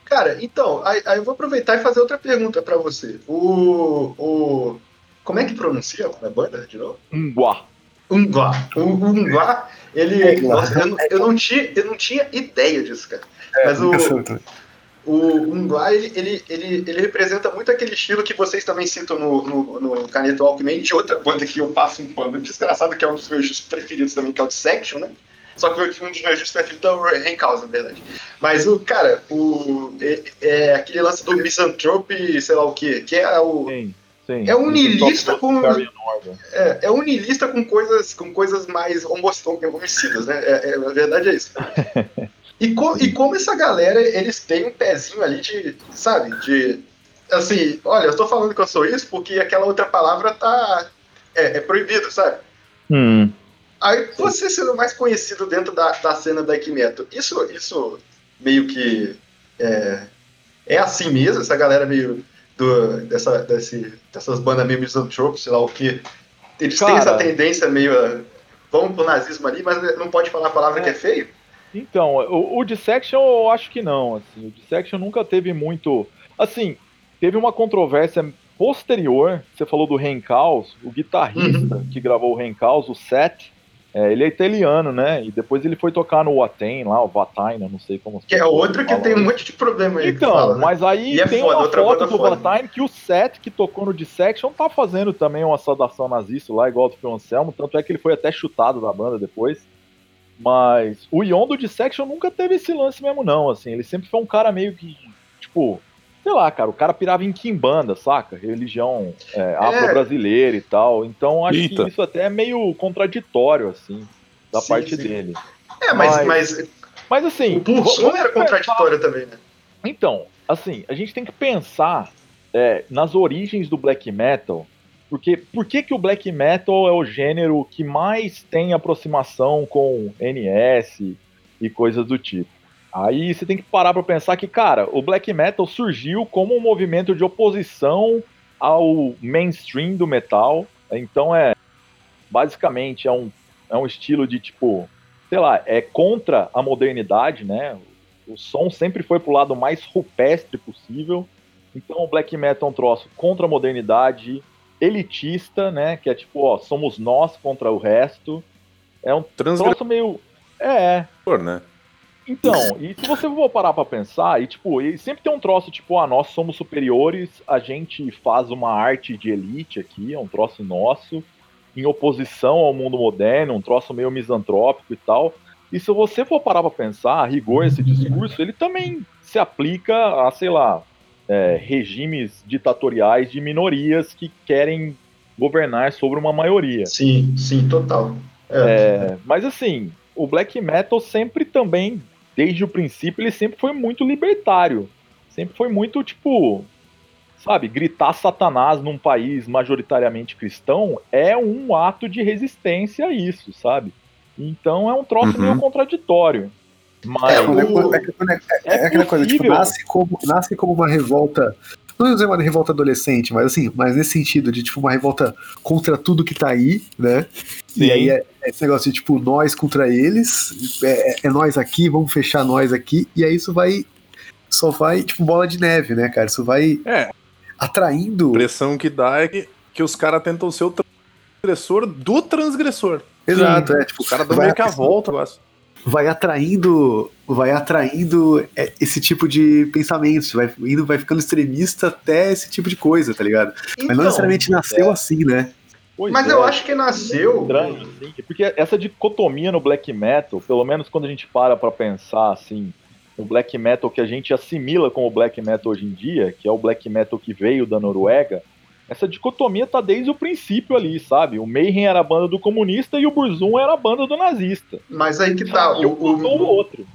Cara, então, aí, aí, eu vou aproveitar e fazer outra pergunta para você. O, o. Como é que pronuncia a banda de novo? Unguá. Unguá. O Unguá, ele. Nossa, eu, eu, não tinha, eu não tinha ideia disso, cara. É, Mas o o Unguá, ele, ele, ele, ele, representa muito aquele estilo que vocês também citam no, no, no Caneto Alckmin, de outra banda que eu passo um pano desgraçado, que é um dos meus preferidos também, que é o Section, né? Só que um dos meus preferidos é o Renkaus, na verdade. Mas o, cara, o, é, é aquele lance do Misanthrope, sei lá o que, que é o. Sim. Sim, é um niilista com é, é um niilista com coisas com coisas mais homicidas, né? É, é, a verdade é isso. E, co e como essa galera, eles têm um pezinho ali de, sabe, de. Assim, olha, eu tô falando que eu sou isso porque aquela outra palavra tá. É, é proibido, sabe? Hum. Aí você sendo mais conhecido dentro da, da cena da Equimeto, isso, isso meio que. É, é assim mesmo, essa galera meio. Do, dessa, desse, dessas bandas meio misantrope, sei lá o que. Eles Cara, têm essa tendência meio. Vamos pro nazismo ali, mas não pode falar a palavra é. que é feio. Então, o, o Dissection eu acho que não. Assim, o Dissection nunca teve muito. Assim, teve uma controvérsia posterior. Você falou do Rencaus, o guitarrista uhum. que gravou o Rencaus, o Seth. É, ele é italiano, né? E depois ele foi tocar no Watain lá, o Vataina, não sei como. Que é outro que tem um monte de problema aí. Então, fala, né? mas aí e tem é foda, uma foto do Vataina que o Seth, que tocou no Dissection, tá fazendo também uma saudação nazista lá, igual do Phil Anselmo. Tanto é que ele foi até chutado da banda depois. Mas o Ion do Dissection nunca teve esse lance mesmo, não. Assim, ele sempre foi um cara meio que, tipo, sei lá, cara, o cara pirava em quimbanda, saca? Religião é, é. afro-brasileira e tal. Então acho Eita. que isso até é meio contraditório, assim, da sim, parte sim. dele. É, mas, mas, mas, assim. O Pulsão era contraditório pensar... também, né? Então, assim, a gente tem que pensar é, nas origens do black metal. Porque por que, que o black metal é o gênero que mais tem aproximação com NS e coisas do tipo? Aí você tem que parar para pensar que, cara, o black metal surgiu como um movimento de oposição ao mainstream do metal. Então é basicamente é um, é um estilo de tipo, sei lá, é contra a modernidade, né? O som sempre foi pro lado mais rupestre possível. Então o black metal é um troço contra a modernidade, elitista, né? Que é tipo, ó, somos nós contra o resto. É um troço meio. É. Né? Então, e se você for parar pra pensar, e tipo, e sempre tem um troço tipo, ah, nós somos superiores, a gente faz uma arte de elite aqui, é um troço nosso, em oposição ao mundo moderno, um troço meio misantrópico e tal. E se você for parar pra pensar, a rigor esse discurso, ele também se aplica a, sei lá, é, regimes ditatoriais de minorias que querem governar sobre uma maioria. Sim, sim, total. É. É, mas assim, o black metal sempre também desde o princípio, ele sempre foi muito libertário. Sempre foi muito, tipo, sabe, gritar Satanás num país majoritariamente cristão é um ato de resistência a isso, sabe? Então é um troço uhum. meio contraditório. Mas é, o... é, é, é, aquela coisa, tipo, nasce como, nasce como uma revolta. Não dizer uma revolta adolescente, mas assim, mas nesse sentido, de tipo, uma revolta contra tudo que tá aí, né? Sim. E aí é, esse negócio de tipo, nós contra eles, é, é, é nós aqui, vamos fechar nós aqui, e aí isso vai. Só vai, tipo, bola de neve, né, cara? Isso vai é. atraindo. A impressão que dá é que, que os caras tentam ser o transgressor do transgressor. Exato, Sim. é. Tipo, o cara dá meio que a volta, eu acho vai atraindo vai atraindo é, esse tipo de pensamentos, vai indo, vai ficando extremista até esse tipo de coisa, tá ligado? Então, Mas não então, necessariamente nasceu é. assim, né? Pois Mas é, eu acho que nasceu. Estranho, assim, porque essa dicotomia no black metal, pelo menos quando a gente para pra pensar assim, o black metal que a gente assimila como black metal hoje em dia, que é o black metal que veio da Noruega, essa dicotomia tá desde o princípio ali, sabe? O Mayhem era a banda do comunista e o Burzum era a banda do nazista. Mas aí que tá. o, o, o, outro.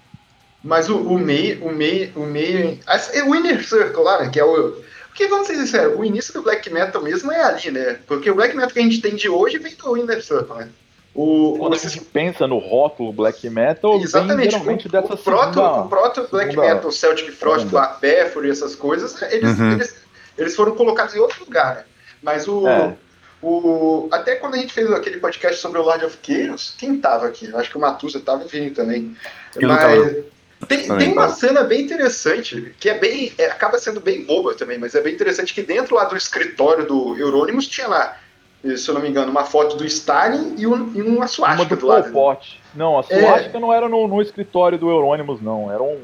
Mas o, o May, o May, o May, o Inner Circle lá, né, que é o porque vamos ser sinceros, o início do black metal mesmo é ali, né? Porque o black metal que a gente tem de hoje vem do Inner Circle, né? O, Quando o... a gente pensa no rótulo black metal, Exatamente, vem o, dessa o proto, segunda, o proto black segunda, metal, Celtic Frost, Black Panther e essas coisas, eles, uhum. eles, eles foram colocados em outro lugar, né? Mas o, é. o. Até quando a gente fez aquele podcast sobre o Lord of Chaos, quem tava aqui? Acho que o Matusa tava vindo também. Eu mas. Tem, tem uma cena bem interessante, que é bem. É, acaba sendo bem boba também, mas é bem interessante que dentro lá do escritório do Euronymous tinha lá, se eu não me engano, uma foto do Stalin e, um, e uma suástica do, do lado. Pot. Não, a suástica é... não era no, no, escritório do Euronymous, não. Era um.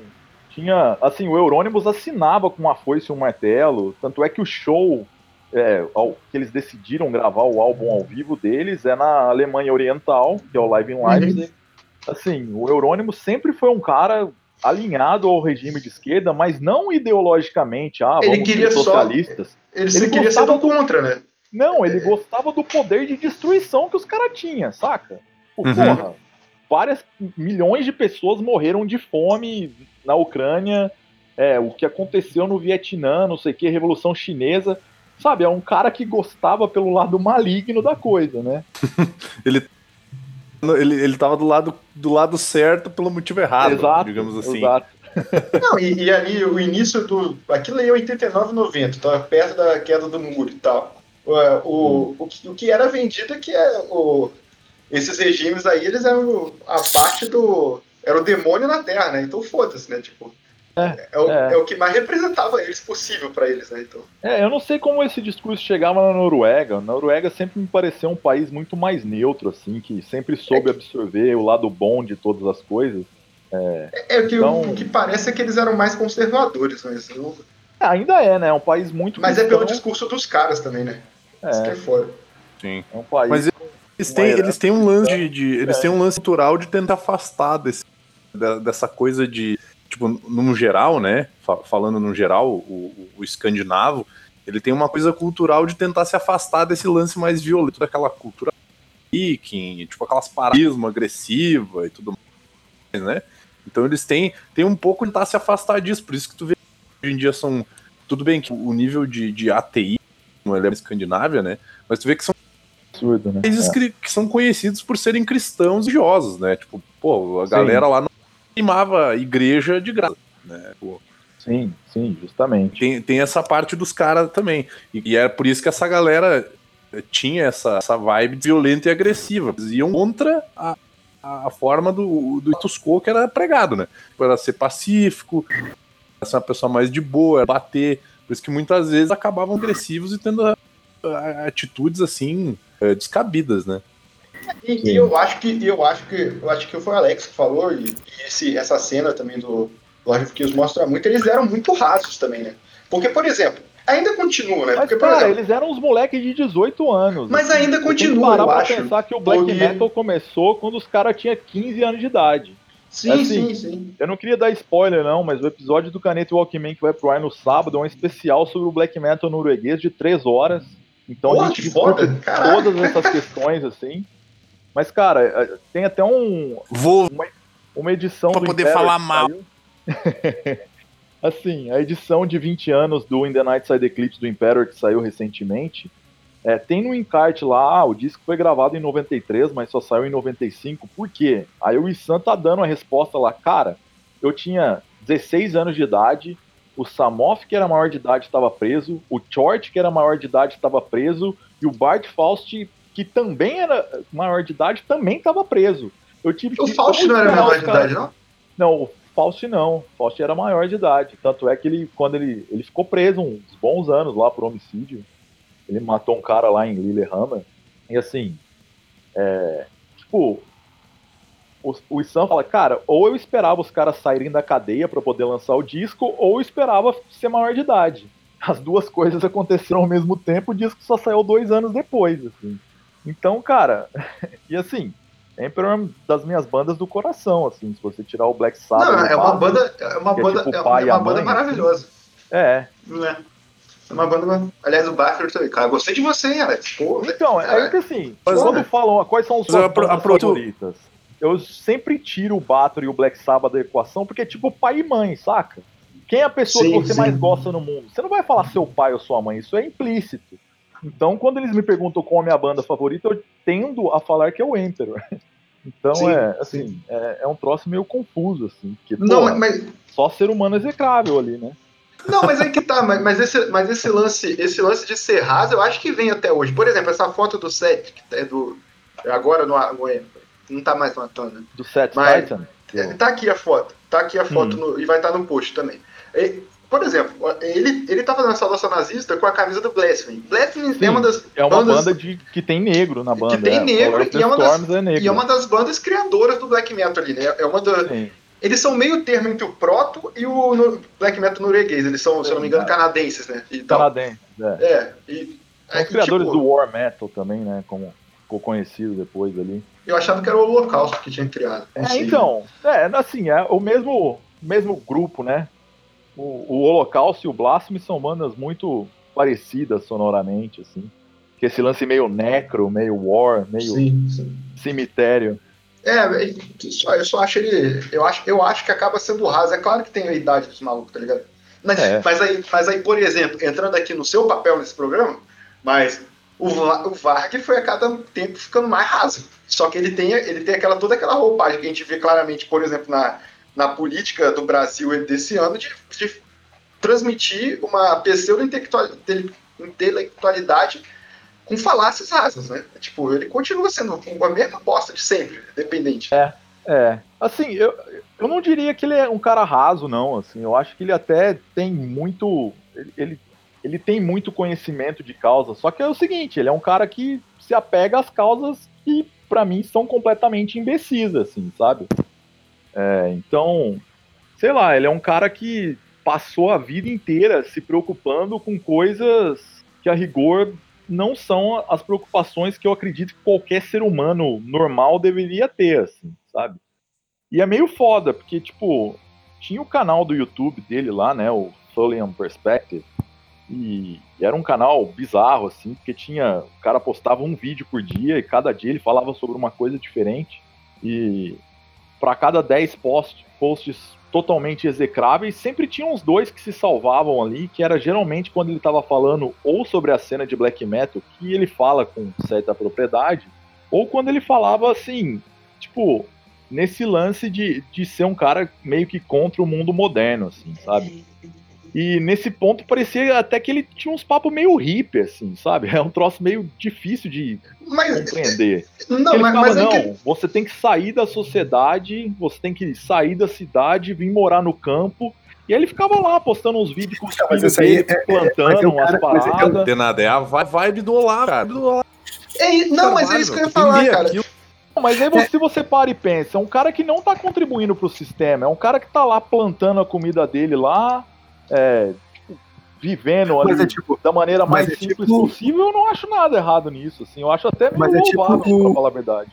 Tinha. Assim, o Euronymous assinava com uma foice e um martelo. Tanto é que o show é, que eles decidiram gravar o álbum ao vivo deles é na Alemanha Oriental, que é o Live in Leipzig. Uhum. Assim, o Eurônimo sempre foi um cara alinhado ao regime de esquerda, mas não ideologicamente, ah, ele queria ser socialistas. Só, ele, ele queria ser do contra, né? Não, ele gostava do poder de destruição que os caras tinham, saca? Uhum. Porra, várias milhões de pessoas morreram de fome na Ucrânia, é, o que aconteceu no Vietnã, não sei o que, Revolução Chinesa. Sabe, é um cara que gostava pelo lado maligno da coisa, né? ele ele, ele tava do lado, do lado certo pelo motivo errado, exato, digamos assim. Exato. Não, e, e, ali o início do. Aquilo aí é 89, 90, tava perto da queda do muro e tal. O, o, o, que, o que era vendido é que é o, esses regimes aí, eles eram a parte do. Era o demônio na Terra, né? Então foda-se, né? Tipo, É, é, o, é. é, o, que mais representava eles possível para eles, né? Então. É, eu não sei como esse discurso chegava na Noruega. A Noruega sempre me pareceu um país muito mais neutro, assim, que sempre soube é absorver o lado bom de todas as coisas. É, é, é que então... o, que parece é que eles eram mais conservadores, mas eu... Ainda é, né? É um país muito. Mas cristão. é pelo discurso dos caras também, né? É. Isso que é foda. Sim. É um país. Mas eles têm, eles têm um lance de. de eles têm um lance natural de tentar afastar desse, dessa coisa de tipo, no geral, né? Falando no geral, o, o, escandinavo, ele tem uma coisa cultural de tentar se afastar desse lance mais violento daquela cultura viking, tipo aquelas paradigmas agressiva e tudo mais, né? Então eles têm, têm um pouco de tentar se afastar disso, por isso que tu vê que hoje em dia são. Tudo bem que o nível de, de ATI não é Escandinávia, né? Mas tu vê que são Absurdo, né? países é. que, são conhecidos por serem cristãos religiosos, né? Tipo, pô, a galera Sim. lá não queimava igreja de graça, né? Pô. Sim, sim, justamente. Tem, tem essa parte dos caras também. E, e é por isso que essa galera tinha essa, essa vibe violenta e agressiva. Eles iam contra a, a forma do, do status quo que era pregado, né? Era ser pacífico, ser uma pessoa mais de boa, bater. Por isso que muitas vezes acabavam agressivos e tendo atitudes assim eh, descabidas, né? E, e, eu acho que eu acho que eu acho que foi o Alex que falou e, e esse, essa cena também do Lord of Kills mostra muito. Eles eram muito rasos também, né? Porque por exemplo, ainda continua, né? Mas, Porque, cara, exemplo, eles eram uns moleques de 18 anos. Mas assim, ainda continua, parar eu pra acho. pensar que o black porque... metal começou quando os caras tinham 15 anos de idade. Sim, assim, sim, sim. Eu não queria dar spoiler, não, mas o episódio do Caneta Walkman que vai pro ar no sábado é um especial sobre o black metal norueguês de 3 horas. Então Pô, a gente discute todas essas questões, assim. Mas, cara, tem até um. Vou. Uma, uma edição. Pra poder falar mal. assim, a edição de 20 anos do In the Night Side Eclipse do Imperator, que saiu recentemente, é, tem no encarte lá, ah, o disco foi gravado em 93, mas só saiu em 95. Por quê? Aí o Issan tá dando a resposta lá, cara, eu tinha 16 anos de idade, o Samoff, que era maior de idade, estava preso, o Chort, que era maior de idade, estava preso, e o Bart Faust que também era maior de idade, também estava preso. Eu tive o Faust não era maior de idade, não? Não, o Faust não. O Faust era maior de idade. Tanto é que ele, quando ele, ele ficou preso uns bons anos lá por homicídio. Ele matou um cara lá em Lillehammer. E assim, é, tipo, o, o Sam fala, cara, ou eu esperava os caras saírem da cadeia para poder lançar o disco, ou eu esperava ser maior de idade. As duas coisas aconteceram ao mesmo tempo, o disco só saiu dois anos depois, assim. Então, cara, e assim, Emperor é uma das minhas bandas do coração, assim, se você tirar o Black Sabbath. Não, é uma banda, é uma banda, é, tipo é uma banda maravilhosa. É. É. É uma banda. Aliás, o Bachler também. Cara, gostei de você, hein, Alex? Pô, então, é que assim, quando falam quais são os bandas favoritas, eu sempre tiro o Bathory e o Black Sabbath da equação, porque é tipo pai e mãe, saca? Quem é a pessoa sim, que você sim. mais gosta no mundo? Você não vai falar seu pai ou sua mãe, isso é implícito. Então, quando eles me perguntam qual é a minha banda favorita, eu tendo a falar que é o Emperor. Então, sim, é, assim, é, é, um troço meio confuso, assim. Porque, não, pô, mas... Só ser humano execrável ali, né? Não, mas é que tá, mas, mas, esse, mas esse lance, esse lance de ser raso, eu acho que vem até hoje. Por exemplo, essa foto do set, que é do. Agora no, no não tá mais no Atona. Do set mas, Titan? É, tá aqui a foto. Tá aqui a foto hum. no, e vai estar tá no post também. E, por exemplo, ele, ele tá fazendo essa nossa nazista com a camisa do Blasphemy. Blasphemy Sim, é uma das. É uma bandas, banda de, que tem negro na banda. Que tem é, negro e é, uma das, é negro. e é uma das bandas criadoras do black metal ali, né? É uma das. Eles são meio termo entre o proto e o no, black metal norueguês. Eles são, se não me engano, canadenses, né? Canadenses, é. é e, são os criadores tipo, do War Metal também, né? Como ficou conhecido depois ali. Eu achava que era o Holocausto que tinha criado. É, então, é, assim, é o mesmo, mesmo grupo, né? o, o Holocausto e o Blasphemy são bandas muito parecidas sonoramente, assim. Que esse lance meio necro, meio war, meio sim, sim. cemitério. É, só, eu só acho ele. Eu acho, eu acho que acaba sendo raso. É claro que tem a idade dos malucos, tá ligado? Mas, é. mas, aí, mas aí, por exemplo, entrando aqui no seu papel nesse programa, mas o, o Varg foi a cada tempo ficando mais raso. Só que ele tem, ele tem aquela, toda aquela roupagem que a gente vê claramente, por exemplo, na, na política do Brasil desse ano de, de transmitir uma pseudo-intelectualidade com falácias rasas, né? Tipo, ele continua sendo a mesma bosta de sempre, dependente. É, É, assim, eu, eu não diria que ele é um cara raso, não. Assim, eu acho que ele até tem muito. Ele, ele, ele tem muito conhecimento de causa. Só que é o seguinte, ele é um cara que se apega às causas que, para mim, são completamente imbecis, assim, sabe? É, então, sei lá, ele é um cara que passou a vida inteira se preocupando com coisas que a rigor não são as preocupações que eu acredito que qualquer ser humano normal deveria ter, assim, sabe? E é meio foda, porque, tipo, tinha o canal do YouTube dele lá, né, o Thulian Perspective, e, era um canal bizarro, assim, porque tinha, o cara postava um vídeo por dia, e cada dia ele falava sobre uma coisa diferente, e para cada 10 post, posts totalmente execráveis, sempre tinha uns dois que se salvavam ali, que era geralmente quando ele estava falando ou sobre a cena de black metal, que ele fala com certa propriedade, ou quando ele falava assim, tipo, nesse lance de, de ser um cara meio que contra o mundo moderno, assim, sabe? E nesse ponto parecia até que ele tinha uns papos meio hippie, assim, sabe? É um troço meio difícil de mas, compreender. Não, ele mas, fala, mas é não, que... você tem que sair da sociedade, você tem que sair da cidade, vir morar no campo. E aí ele ficava lá postando uns vídeos com os filhos dele, é, plantando é, umas paradas. De nada, é a vibe do Olá, cara. Do Olá. É, não, mas é isso que eu ia falar, cara. Aquilo. Mas aí você, se você para e pensa, é um cara que não tá contribuindo pro sistema, é um cara que tá lá plantando a comida dele lá, é, tipo, vivendo ali é tipo, da maneira mais é simples tipo, possível, eu não acho nada errado nisso, assim. Eu acho até meio é louvável, tipo, pra falar a verdade.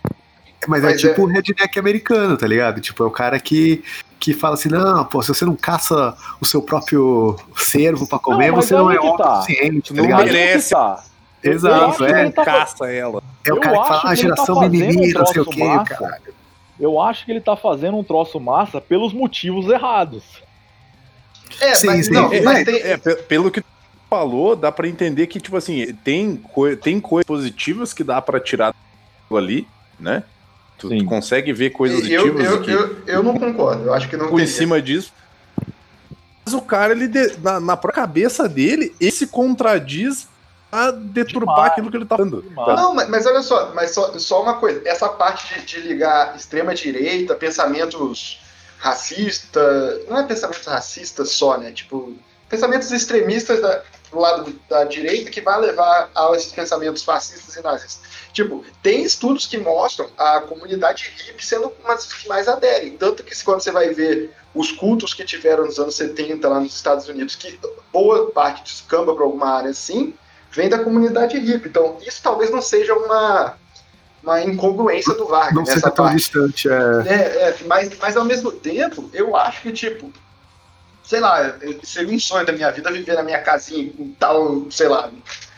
Mas, é mas é tipo o redneck americano, tá ligado? Tipo, é o cara que, que fala assim, não, pô, se você não caça o seu próprio cervo pra comer, não, você não é autossuficiente, tá, tá ligado? merece. Tá. Exato, é. Tá caça ela. É o cara que fala, ah, geração tá mimimi, não sei o quê, cara. Eu acho que ele tá fazendo um troço massa pelos motivos errados. É, sim, mas, sim. Não, é, mas tem... é, pelo que tu falou, dá para entender que, tipo assim, tem, co tem coisas positivas que dá para tirar ali, né? Tu, tu, consegue ver coisas positivas. Eu, eu, eu, eu, não concordo, eu acho que não Por em cima disso. Mas o cara, ele na, na própria cabeça dele, ele se contradiz a deturbar Demais. aquilo que ele tá falando. Não, mas, mas, olha só, mas só, só uma coisa, essa parte de, de ligar extrema direita, pensamentos racista, não é pensamento racista só, né? Tipo, pensamentos extremistas da, do lado da direita que vai levar a esses pensamentos fascistas e nazistas. Tipo, tem estudos que mostram a comunidade hippie sendo uma das que mais aderem. Tanto que quando você vai ver os cultos que tiveram nos anos 70 lá nos Estados Unidos, que boa parte descamba para alguma área assim, vem da comunidade hippie. Então, isso talvez não seja uma uma incongruência do Vargas. Não seja tão distante, é. É, é. mas, mas ao mesmo tempo, eu acho que, tipo, sei lá, seria um sonho da minha vida viver na minha casinha com tal, sei lá,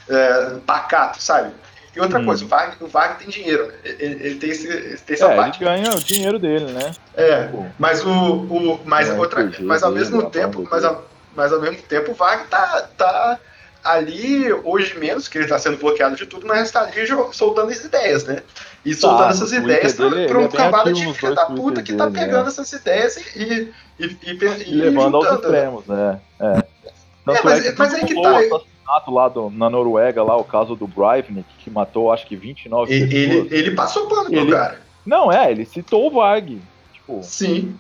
é, pacato, sabe? E outra hum. coisa, o Varg, o Varg tem dinheiro, ele, ele, tem, esse, ele tem essa é, parte. Ele ganha o dinheiro dele, né? É, mas o. o mas, outra, mas ao mesmo tempo, mas ao, mas ao mesmo tempo o Varg tá, tá ali, hoje menos, que ele está sendo bloqueado de tudo, mas está ali soltando as ideias, né? E tá, soltando essas ideias para um é cavalo de filha da puta que tá pegando né? essas ideias e, e, e, e, levando aos né? extremos, né? É. é Tanto é, mas, é que, mas é que tá. O assassinato lá do, na Noruega, lá, o caso do Breivik, que matou acho que 29 ele, pessoas. Ele, ele passou pano ele, pro cara. Não, é, ele citou o Varg. Tipo, sim.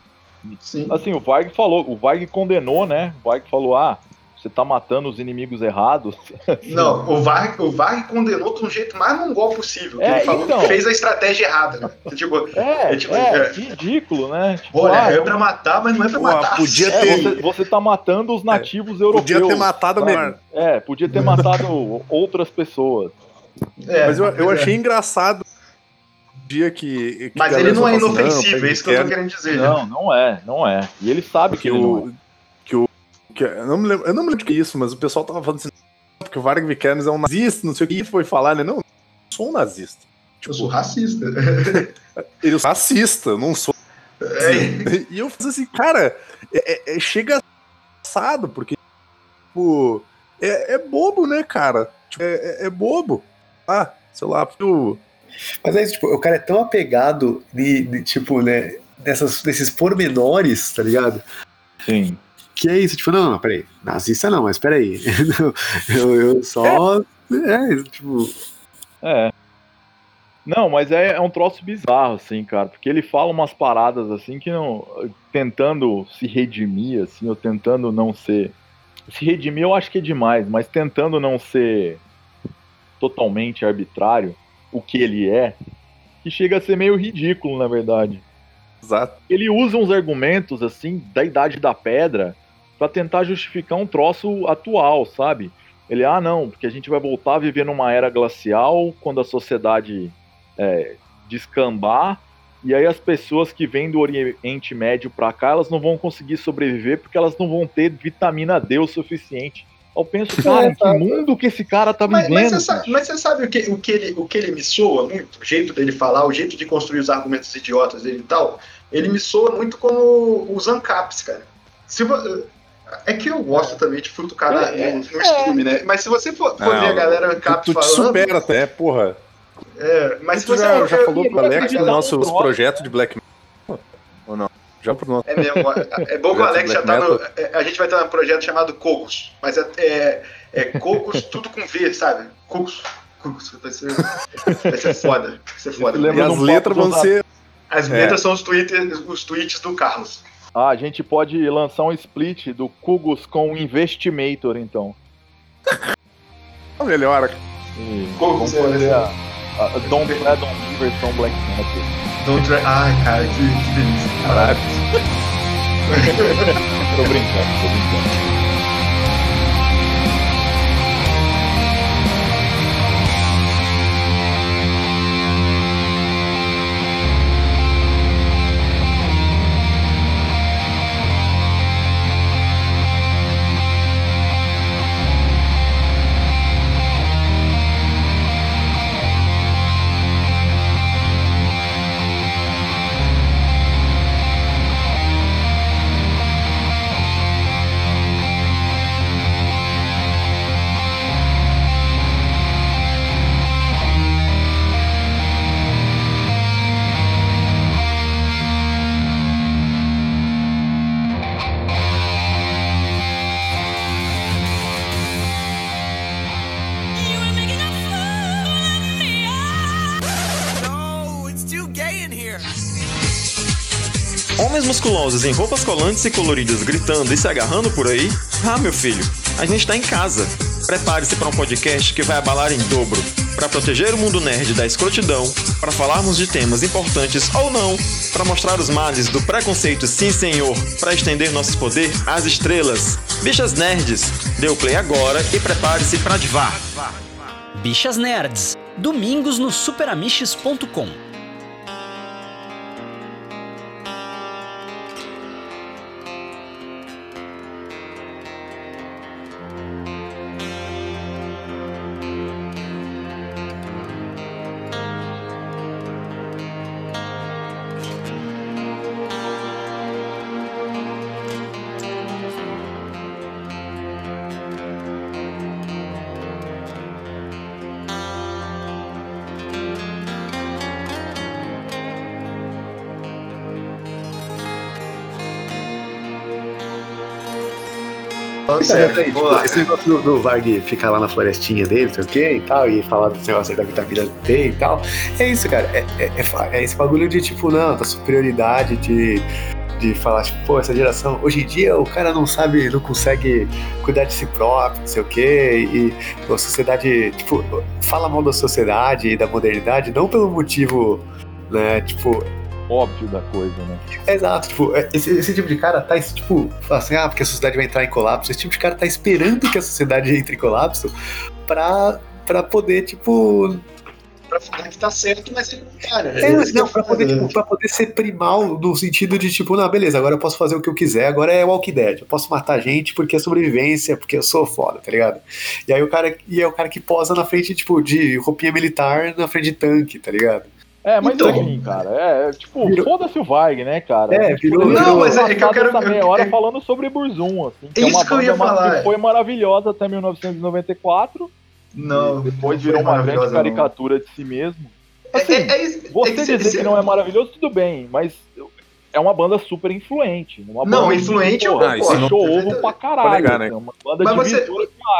Sim. Assim, o Varg falou, o Varg condenou, né? O Varg falou: ah, você tá matando os inimigos errados. Não, o Varg, o Varg condenou de um jeito mais mongol possível. É, ele falou então, que fez a estratégia errada. Né? Tipo, é, é, tipo, é, é, ridículo, né? Tipo, Olha, ah, é pra matar, mas não é pra matar. Podia ter... É, você, você tá matando os nativos europeus. Podia ter matado mesmo. É, podia ter matado outras pessoas. mas eu, eu achei engraçado dia que. que mas ele não é inofensivo, é isso que eu tô querendo dizer. Não, né? não é, não é. E ele sabe que, que o, que, eu, não me lembro, eu não me lembro de que é isso, mas o pessoal tava falando assim, porque o Varg Vikernes é um nazista, não sei o que, foi falar, né? Não, eu sou um nazista. Tipo, eu sou racista. ele é racista, não sou. É. E eu fiz assim, cara, é, é, é chega assado, porque, tipo, é, é bobo, né, cara? Tipo, é, bobo. Ah, sei lá, Mas é tipo, o cara é tão apegado de, de tipo, né, dessas, desses pormenores, tá ligado? Sim que é isso, tipo, não, não, peraí, nazista não, mas peraí, eu, eu só, é, é tipo... É. Não, mas é, é um troço bizarro, assim, cara, porque ele fala umas paradas assim que não. tentando se redimir, assim, ou tentando não ser. Se redimir eu acho que é demais, mas tentando não ser totalmente arbitrário, o que ele é, que chega a ser meio ridículo, na verdade. Exato. Ele usa uns argumentos, assim, da idade da pedra para tentar justificar um troço atual, sabe? Ele, ah, não, porque a gente vai voltar a viver numa era glacial, quando a sociedade é, descambar, e aí as pessoas que vêm do Oriente Médio para cá, elas não vão conseguir sobreviver porque elas não vão ter vitamina D o suficiente. Eu penso, cara, é, que mundo que esse cara tá vivendo. Mas, mas, você, sabe, mas você sabe, o, que, o, que ele, o que ele me soa muito? O jeito dele falar, o jeito de construir os argumentos idiotas dele e tal. Ele me soa muito como os ANCAPs, cara. Se, é que eu gosto também de futucar é, no, no é. stream, né? Mas se você for, for ver a galera ANCAP falando. Tu supera até, porra. É, mas se você. Já, já falou pro Alex do nosso projeto de Black Metal? Ou não? Já pro nosso. É mesmo. É bom que o Alex já tá no. É, a gente vai ter um projeto chamado Cocos. Mas é, é, é Cocos tudo com V, sabe? Cocos. Cocos. Vai ser, vai ser foda. Vai ser foda. E as letras vão ser. As letras é. são os tweets, os tweets do Carlos. Ah, a gente pode lançar um split do Kugos com o Investimator, então. Melhor. Kugos é fazer a, a Don't Tread on versão Black Metal. Don't Tread... Ai, cara, que, que delícia. Caralho. tô brincando, tô brincando. Musculosos em roupas colantes e coloridas gritando e se agarrando por aí? Ah, meu filho, a gente está em casa. Prepare-se para um podcast que vai abalar em dobro, para proteger o mundo nerd da escrotidão, para falarmos de temas importantes ou não, para mostrar os males do preconceito, sim senhor, para estender nosso poder às estrelas. Bichas Nerds, dê o play agora e prepare-se para divar. Bichas Nerds, domingos no superamiches.com. Tipo, esse negócio do, do Varg ficar lá na florestinha dele, sei o que e tal, e falar desse negócio da vitamina D e tal. É isso, cara. É, é, é, é esse bagulho de tipo, não, da superioridade de de falar, tipo, pô, essa geração, hoje em dia o cara não sabe, não consegue cuidar de si próprio, não sei o quê, e a sociedade, tipo, fala mal da sociedade e da modernidade, não pelo motivo, né, tipo, óbvio da coisa, né? Exato, tipo, é, esse, esse, tipo de cara tá, tipo, assim, ah, porque a sociedade vai entrar em colapso. Esse tipo de cara tá esperando que a sociedade entre em colapso pra, pra poder, tipo. Pra falar que tá certo, mas ele não tá, né? É, não, pra poder, tipo, pra poder ser primal no sentido de, tipo, não, beleza, agora eu posso fazer o que eu quiser, agora é Walking Dead. Eu posso matar gente porque é sobrevivência, porque eu sou foda, tá ligado? E aí o cara, e é o cara que posa na frente, tipo, de roupinha militar na frente de tanque, tá ligado? É, mas então, enfim, cara. É, tipo, virou... foda-se o Varg, né, cara? É, tipo, virou. Não, mas é que eu quero. Essa meia hora falando sobre Burzum, assim. Que é Isso é uma que eu ia falar. Que foi maravilhosa até 1994. Não. Depois virou uma grande caricatura não. de si mesmo. É, assim, é, é, você dizer que não é maravilhoso, tudo bem, mas é uma banda super influente. Uma não, influente eu. Ah, deixou ovo pra caralho. Negar, né? É uma banda mas de você,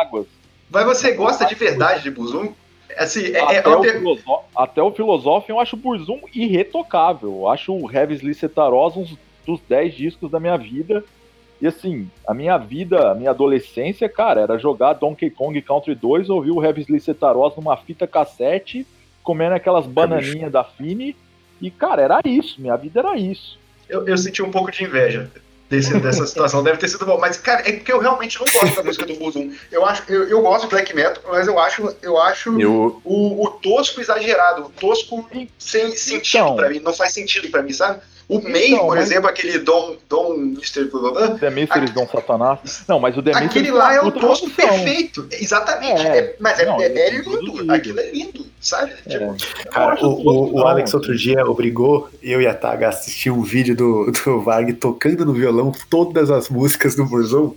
águas. Mas você gosta de verdade de Burzum? Assim, é, até, é o filosófico, até o filosófico eu acho o Burzum irretocável. Eu acho o Heavis Licetaros um dos 10 discos da minha vida. E assim, a minha vida, a minha adolescência, cara, era jogar Donkey Kong Country 2, ouvir o Heavis Licetaros numa fita cassete, comendo aquelas bananinhas da Fini. E, cara, era isso. Minha vida era isso. Eu, eu senti um pouco de inveja desse, dessa situação. Deve ter sido bom. Mas, cara, é porque eu realmente não gosto da música do Burzum. Eu, acho, eu, eu gosto de black metal, mas eu acho, eu acho eu... O, o tosco exagerado, o tosco sem sentido então, pra mim. Não faz sentido pra mim, sabe? O May, então, por mas... exemplo, aquele Dom, Dom Mr. Dom Satanás. Não, mas o Demetrius. Aquele lá é o tosco perfeito. Exatamente. É, é, mas é, não, é, é lindo. Aquilo é lindo, sabe? É. Tipo, Cara, o, o, o, Alex outro dia obrigou eu e a Taga a assistir um vídeo do, do Varg tocando no violão todas as músicas do Burzão.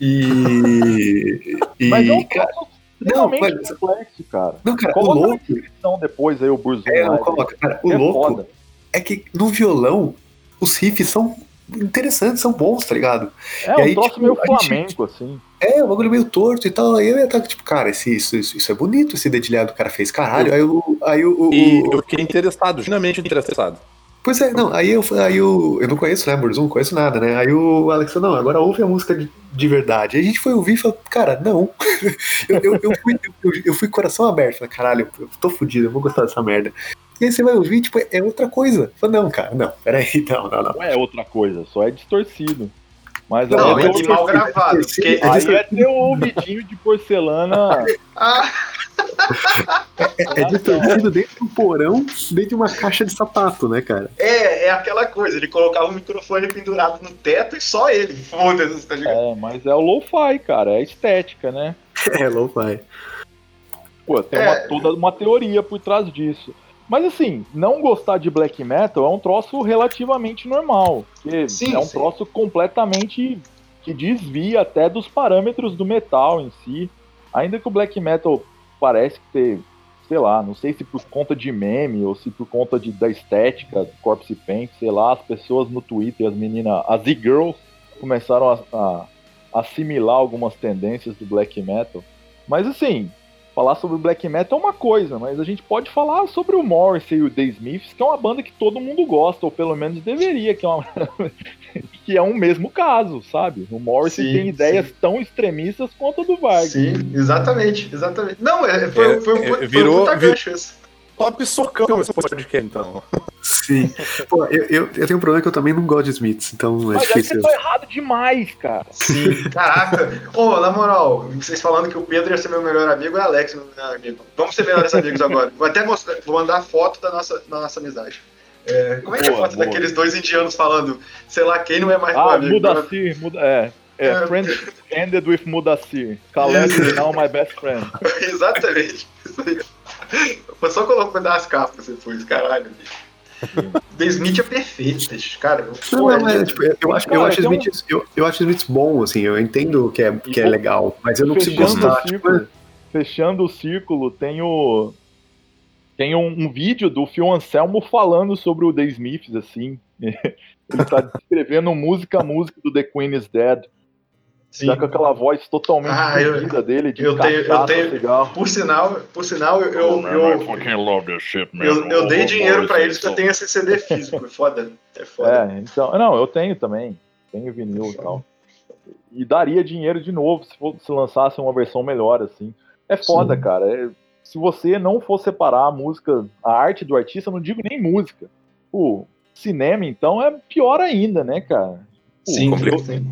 E. e mas não, cara, não, mas, complexo, cara. Não, cara, coloca o louco. depois aí o Burzão. É, coloca, cara, o é louco. Foda é que no violão os riffs são interessantes, são bons, tá ligado? É, e um aí, troço tipo, meio flamenco, gente, assim. É, um bagulho meio torto e tal. Aí eu ia estar, tipo, cara, esse, isso, isso, isso, é bonito, esse dedilhado que o cara fez, caralho. Aí, eu, aí o, e eu fiquei interessado, genuinamente interessado. Pois é, não, aí eu, aí eu, eu não conheço, né, Burzum, não conheço nada, né? Aí o Alex falou, não, agora ouve a música de, de verdade. Aí a gente foi ouvir e falou, cara, não. eu, eu, eu, fui, eu, eu, fui coração aberto, falei, caralho, eu tô fudido, eu vou gostar dessa merda. E aí você vai ouvir, tipo, é outra coisa. Fala, não, cara, não, peraí, não, não, não. Não é outra coisa, só é distorcido. Mas não, é, é mal gravado. Porque... Aí é ter um ouvidinho de porcelana. ah. é, é, distorcido dentro de um porão, dentro de uma caixa de sapato, né, cara? É, é aquela coisa, ele colocava o microfone pendurado no teto e só ele. Foda-se, tá ligado? É, mas é o lo-fi, cara, é estética, né? É, lo-fi. Pô, tem é... uma, toda uma teoria por trás disso. Mas assim, não gostar de black metal é um troço relativamente normal. Sim, é um sim. troço completamente que desvia até dos parâmetros do metal em si. Ainda que o black metal parece ter, sei lá, não sei se por conta de meme ou se por conta de, da estética, corpse paint, sei lá, as pessoas no Twitter, as meninas, as e-girls, começaram a, a assimilar algumas tendências do black metal. Mas assim, falar sobre o black metal é uma coisa, mas a gente pode falar sobre o Morrissey e o The Smiths, que é uma banda que todo mundo gosta, ou pelo menos deveria, que é, uma... que é um mesmo caso, sabe? O Morrissey sim, tem ideias sim. tão extremistas quanto a do Vargas. Sim, exatamente, exatamente. Não, é, foi, é, foi, foi, é, virou, foi um virou, top socão esse podcast, então. Sim. Pô, eu, eu, eu, tenho um problema que eu também não gosto de Smiths, então é Mas difícil. Mas você tá errado demais, cara. Sim. Caraca. Ô, oh, na moral, vocês falando que o Pedro ia ser meu melhor amigo e o Alex meu melhor amigo. Vamos ser melhores amigos agora. Vou até mostrar, vou mandar foto da nossa, da nossa amizade. É, como é que é a foto boa. daqueles dois indianos falando, sei lá, quem não é mais ah, meu amigo? Mudacir, muda, é. É, é. Friends ended with Mudacir. Caleb is now my best friend. Exatamente. Isso aí. Foi só colocar as capas depois, caralho, The Smith é perfeito, cara. Não, não, mas, tipo, eu, acho, eu, acho Smith, eu, eu acho Smith bom, assim, eu entendo que é, que é legal, mas eu não consigo gostar. Círculo, tipo... Fechando o círculo, tem o. Tem um, um, vídeo do Phil Anselmo falando sobre o The Smiths, assim. Ele tá descrevendo música a música do The Queen is Dead. Sim. Já com aquela voz totalmente ah, eu, dele, de eu tenho, eu tenho, cigarro. Por sinal, por sinal, eu. Eu, oh, eu, eu, eu dei dinheiro pra eles porque eu tenho esse CD físico. É foda. É foda. É, então. Não, eu tenho também. Tenho vinil e tal. E daria dinheiro de novo se, for, se lançasse uma versão melhor, assim. É foda, Sim. cara. É, se você não for separar a música, a arte do artista, não digo nem música. O cinema, então, é pior ainda, né, cara? Sim,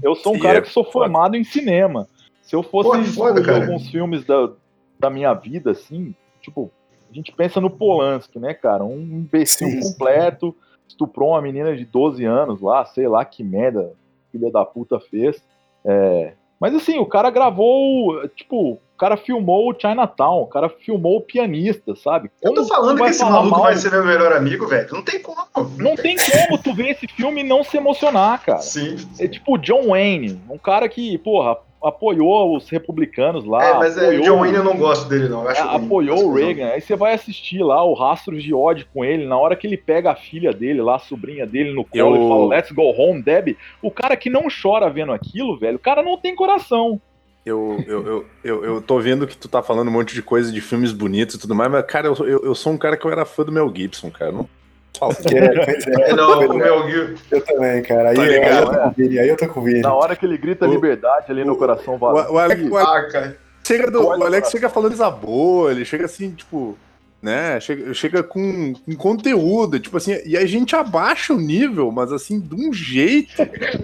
eu, eu sou um cara é que sou formado em cinema. Se eu fosse Pô, foda, alguns filmes da, da minha vida, assim, tipo, a gente pensa no Polanski, né, cara? Um imbecil Sim. completo, estuprou uma menina de 12 anos lá, sei lá que merda filha da puta fez. É, mas assim, o cara gravou, tipo, o cara filmou o Chinatown, o cara filmou o pianista, sabe? Como eu tô falando que esse maluco mal? vai ser meu melhor amigo, velho. Não tem como. Não tem como tu ver esse filme e não se emocionar, cara. Sim. É tipo John Wayne, um cara que, porra, apoiou os republicanos lá. É, mas é, John Wayne eu não gosto dele, não. É, apoiou o Reagan. Aí você vai assistir lá o Rastros de ódio com ele. Na hora que ele pega a filha dele lá, a sobrinha dele no colo eu... e fala, let's go home, Deb. O cara que não chora vendo aquilo, velho, o cara não tem coração. Eu, eu, eu, eu, eu tô vendo que tu tá falando um monte de coisa de filmes bonitos e tudo mais, mas, cara, eu, eu, eu sou um cara que eu era fã do Mel Gibson, cara. Não é, pois é. Não, o. Eu também, cara. Aí, tá aí, eu tô com Vini, aí eu tô com Vini. Na hora que ele grita o, liberdade ali no coração vazio. O, o, Alex, o, Alex, ah, chega do, o Alex chega falando coisa boa, ele chega assim, tipo né? Chega, chega com, com, conteúdo, tipo assim, e a gente abaixa o nível, mas assim, de um jeito.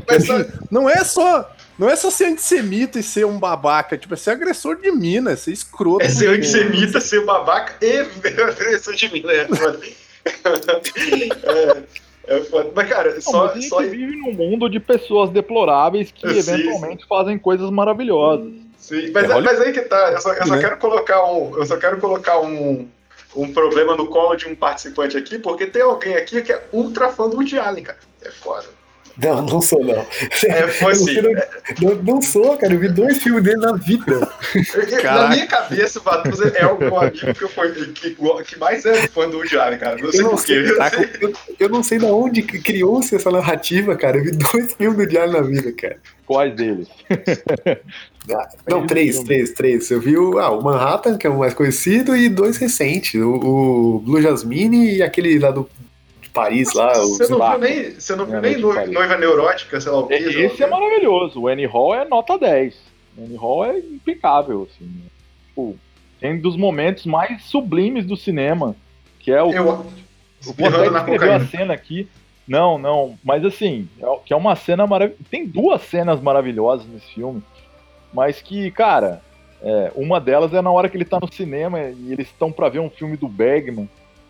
assim, não é só. Não é só ser antissemita e ser um babaca, tipo, é ser agressor de mina, é ser escroto. É ser antissemita, ser babaca e agressor de mina, é. é, é foda. Mas, cara, só. Mas a gente só... vive num mundo de pessoas deploráveis que eventualmente sim. fazem coisas maravilhosas. Sim, mas, é, mas aí que tá, eu só, eu só né? quero colocar um. Eu só quero colocar um um problema no colo de um participante aqui, porque tem alguém aqui que é ultra fã do Woody Allen, cara. É foda. Não, não sou, não. É, foi assim. Não, não, não, sou, cara. Eu vi dois filmes dele na vida. na minha cabeça, o Batuza é o meu amigo que, foi, que, que mais é fã do Allen, cara. Não sei porquê. Eu, eu, não sei de onde criou-se essa narrativa, cara. Eu vi dois filmes do Allen na vida, cara. Quais deles? Ah, não, três, três, três. Eu vi o, ah, o Manhattan, que é o mais conhecido, e dois recentes. O, o Blue Jasmine e aquele lá do Paris lá. Você não viu nem, você não viu nem noiva, noiva neurótica, sei lá o que. Esse é maravilhoso. O Annie Hall é nota 10. O Annie Hall é impecável, assim. Tipo, tem dos momentos mais sublimes do cinema, que é o. Eu, vou até escrever a cena aqui. Não, não, mas assim, é, que é uma cena maravilhosa. Tem duas cenas maravilhosas nesse filme, mas que, cara, é, uma delas é na hora que ele tá no cinema e eles estão para ver um filme do Bergman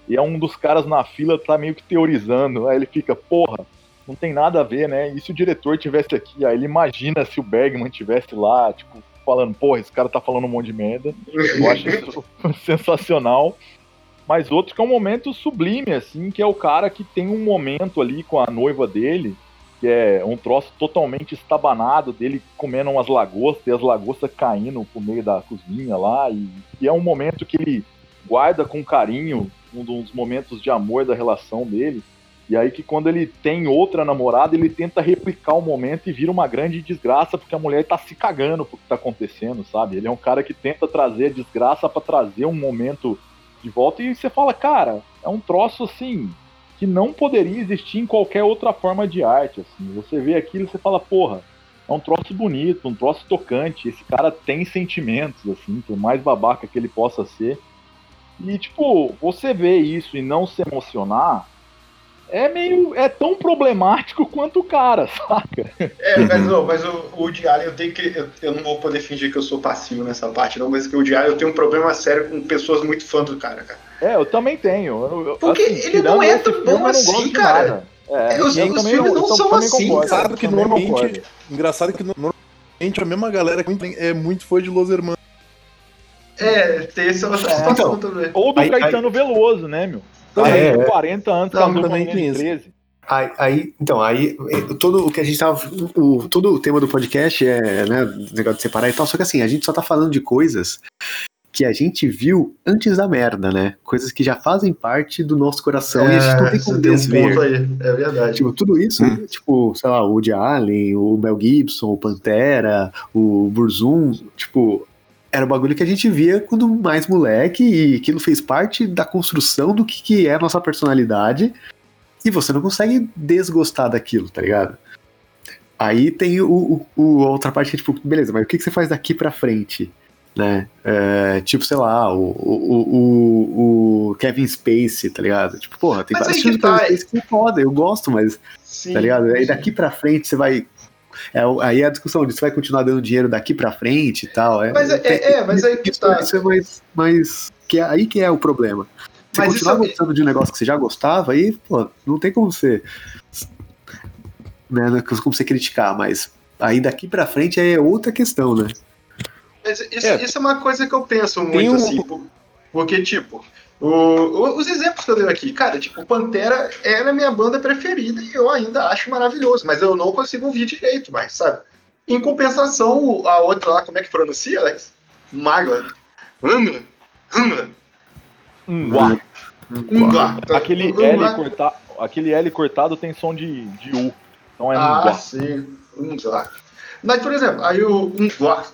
e é um dos caras na fila tá meio que teorizando. Aí ele fica, porra, não tem nada a ver, né? E se o diretor tivesse aqui? Aí ele imagina se o Bergman tivesse lá, tipo, falando, porra, esse cara tá falando um monte de merda. Eu acho isso sensacional. Mas outro que é um momento sublime, assim, que é o cara que tem um momento ali com a noiva dele, que é um troço totalmente estabanado dele comendo umas lagostas e as lagostas caindo pro meio da cozinha lá. E, e é um momento que ele guarda com carinho um dos momentos de amor da relação dele. E aí que quando ele tem outra namorada, ele tenta replicar o momento e vira uma grande desgraça porque a mulher tá se cagando pro que tá acontecendo, sabe? Ele é um cara que tenta trazer a desgraça para trazer um momento de volta e você fala, cara, é um troço assim que não poderia existir em qualquer outra forma de arte, assim. Você vê aquilo e você fala, porra, é um troço bonito, um troço tocante. Esse cara tem sentimentos, assim, por mais babaca que ele possa ser. E, tipo, você vê isso e não se emocionar é meio. é tão problemático quanto o cara, saca? É, mas, oh, mas o, o Diário, eu tenho que. Eu, eu, não vou poder fingir que eu sou passivo nessa parte, não, mas que o Diário eu tenho um problema sério com pessoas muito fãs do cara, cara. É, eu também tenho. Eu, Porque assim, ele não é tão bom assim, cara. É, os, os filmes não são assim, concordo, cara. que normalmente. Engraçado que normalmente a mesma galera é muito fã de Los Hermanos. É, tem essa outra é, situação então, também. Ou do aí, Caetano aí, Veloso, né, meu? Também, é, 40 anos, não, também tem 13. Aí, aí, então, aí todo o que a gente tava. O, todo o tema do podcast é, né, negócio de separar e tal, só que assim, a gente só tá falando de coisas que a gente viu antes da merda, né? Coisas que já fazem parte do nosso coração é, e a gente não tem como desver. Um aí, é verdade. Tipo, tudo isso, hum. tipo, sei lá, o Woody Allen, o Mel Gibson, o Pantera, o Burzum, tipo, era um bagulho que a gente via quando mais moleque e aquilo fez parte da construção do que, que é a nossa personalidade e você não consegue desgostar daquilo, tá ligado? Aí tem o, o, o outra parte que é tipo, beleza, mas o que, que você faz daqui pra frente? Né? É, tipo, sei lá, o, o, o, Kevin Spacey, tá ligado? Tipo, porra, tem mas vários filmes tá... Que foda, eu gosto, mas, Sim, tá ligado? Aí daqui pra frente você vai é, aí é a discussão de se vai continuar dando dinheiro daqui para frente e tal. É, mas é, é, é mas aí que tá. Isso é mais, mais que é, aí que é o problema. Se mas continuar isso... gostando de um negócio que você já gostava, aí, pô, não tem como você. Né, não como você criticar, mas aí daqui para frente é outra questão, né? Mas isso é, isso é uma coisa que eu penso muito, um... assim, porque, tipo, o, os exemplos que eu dei aqui, cara, tipo, Pantera era a minha banda preferida e eu ainda acho maravilhoso, mas eu não consigo ouvir direito mais, sabe? Em compensação, a outra lá, como é que pronuncia, Alex? Magla. Angla. Angla. Ngua. Ngua. Aquele L, corta, aquele L cortado tem som de, de U. Então é Ah, sim. Ngua. Mas, por exemplo, aí o Ngua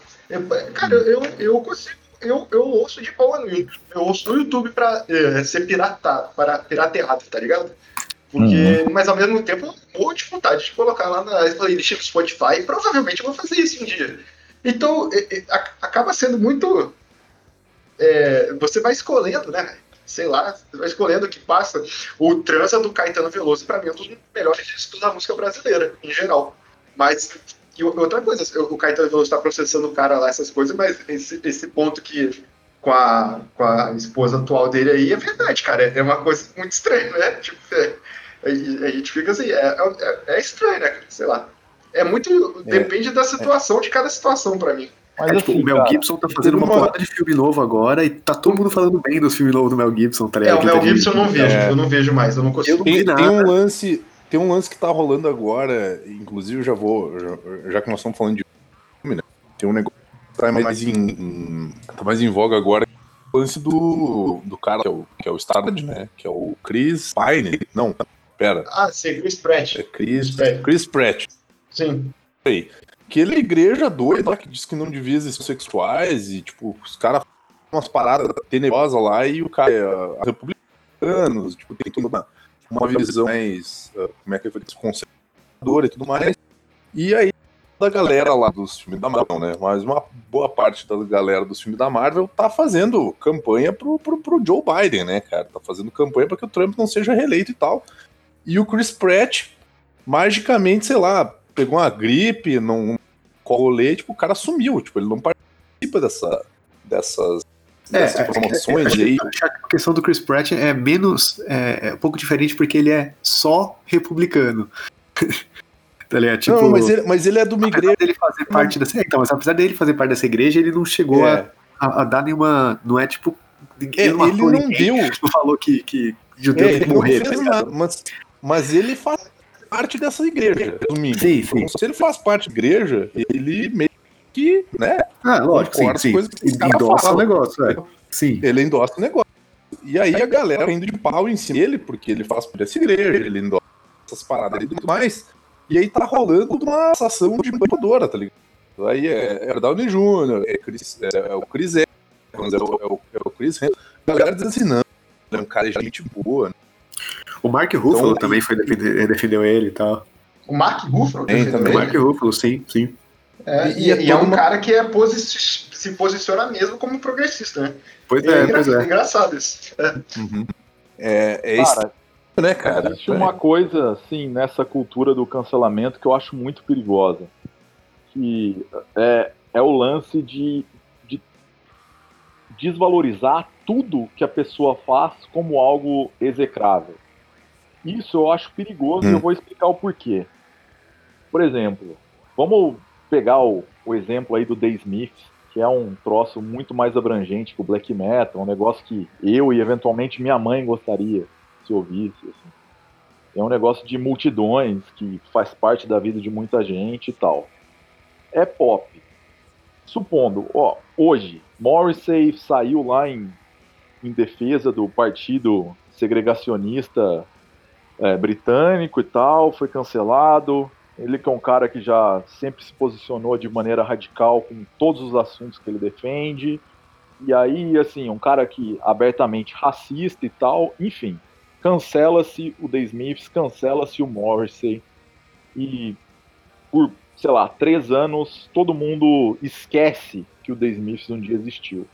cara, eu, eu consigo. Eu, eu ouço de boa no YouTube. Eu ouço no YouTube pra é, ser piratado, para pirateado, tá ligado? Porque, uhum. mas ao mesmo tempo, eu vou dificuldade de colocar lá na playlist do Spotify. E provavelmente eu vou fazer isso um dia. Então, é, é, acaba sendo muito. É, você vai escolhendo, né? Sei lá, você vai escolhendo o que passa. O transa do Caetano Veloso, para mim, é um dos melhores discos da música brasileira, em geral. Mas, e outra coisa, o Caetano Veloso está processando o cara lá, essas coisas, mas esse, esse ponto que com a, com a esposa atual dele aí é verdade, cara. É uma coisa muito estranha, né? Tipo, é, a gente fica assim, é, é, é estranho, né? Sei lá. É muito. É, depende da situação, de cada situação para mim. Mas, é, tipo, assim, o Mel cara, Gibson tá fazendo uma porrada de filme novo agora e tá todo mundo falando bem dos filmes novos do Mel Gibson, tá ligado? É, o Mel Gibson eu não vejo, é. eu não vejo mais, eu não consigo. Tem, tem, um lance, tem um lance que tá rolando agora, inclusive eu já vou, já, já que nós estamos falando de filme, né? Tem um negócio que tá mais em, em tá mais em voga agora, o lance do, do cara que é o, que é o né? Que é o Chris Pine. Não, pera. Ah, sim, Chris Pratt. É Chris, Pratt. Chris Pratt. Sim. Aí. Aquele igreja doida lá que diz que não devia existir sexuais e, tipo, os caras umas paradas tenebrosas lá e o cara é republicanos, tipo, tem toda uma, uma visão mais, uh, como é que foi, conservadora e tudo mais. E aí, da galera lá dos filmes da Marvel, né? Mas uma boa parte da galera dos filmes da Marvel tá fazendo campanha pro, pro, pro Joe Biden, né, cara? Tá fazendo campanha para que o Trump não seja reeleito e tal. E o Chris Pratt, magicamente, sei lá, pegou uma gripe, não colei, tipo, o cara sumiu, tipo, ele não participa dessa, dessas, é, dessas é, informações. É, é, aí... A questão do Chris Pratt é menos, é, é, um pouco diferente porque ele é só republicano. tá ligado? Tipo, não, mas ele, mas ele é de uma igreja. Dele fazer parte dessa, então, mas apesar dele fazer parte dessa igreja, ele não chegou a, a, a, dar nenhuma. Não é tipo. ele não, não deu. Não falou que, que judeu tem que morrer. Tá mas, mas ele faz parte dessa igreja, resumindo. Sim, sim. Se ele faz parte da igreja, ele meio que, né? Ah, lógico, sim, sim. Coisas que endossa o negócio, é. Sim. Ele endossa o negócio. E aí a galera indo de pau em cima dele, porque ele faz parte dessa igreja, ele endossa essas paradas e tudo mais. E aí tá rolando uma ação de manipuladora, tá ligado? Aí é, é o Downey Jr., é, Chris, é, é o Chris Evans, é o, é o, é o Chris Henry. A galera diz assim, não, ele é um cara de gente boa, né? O Mark Ruffalo então, também foi defender, defendeu ele e tal. O Mark Ruffalo também. O Mark Ruffalo, sim, sim. É, e, e, e é um uma... cara que é posi se posiciona mesmo como progressista, né? Pois é, é, pois é. engraçado isso. É, uhum. é, é cara, isso, né, cara? Existe uma coisa, assim, nessa cultura do cancelamento que eu acho muito perigosa. Que é, é o lance de, de desvalorizar tudo que a pessoa faz como algo execrável. Isso eu acho perigoso hum. e eu hum. vou explicar o porquê. Por exemplo, vamos pegar o, o exemplo aí do The Smiths, que é um troço muito mais abrangente que o black metal, um negócio que eu e eventualmente minha mãe gostaria se ouvisse. Assim. É um negócio de multidões que faz parte da vida de muita gente e tal. É pop. Supondo, ó, hoje, Morrissey saiu lá em, em defesa do partido segregacionista é, britânico e tal, foi cancelado. Ele que é um cara que já sempre se posicionou de maneira radical com todos os assuntos que ele defende. E aí, assim, um cara que abertamente racista e tal, enfim, cancela-se o The Smiths, cancela-se o Morrissey. E por, sei lá, três anos, todo mundo esquece que o The Smiths um dia existiu.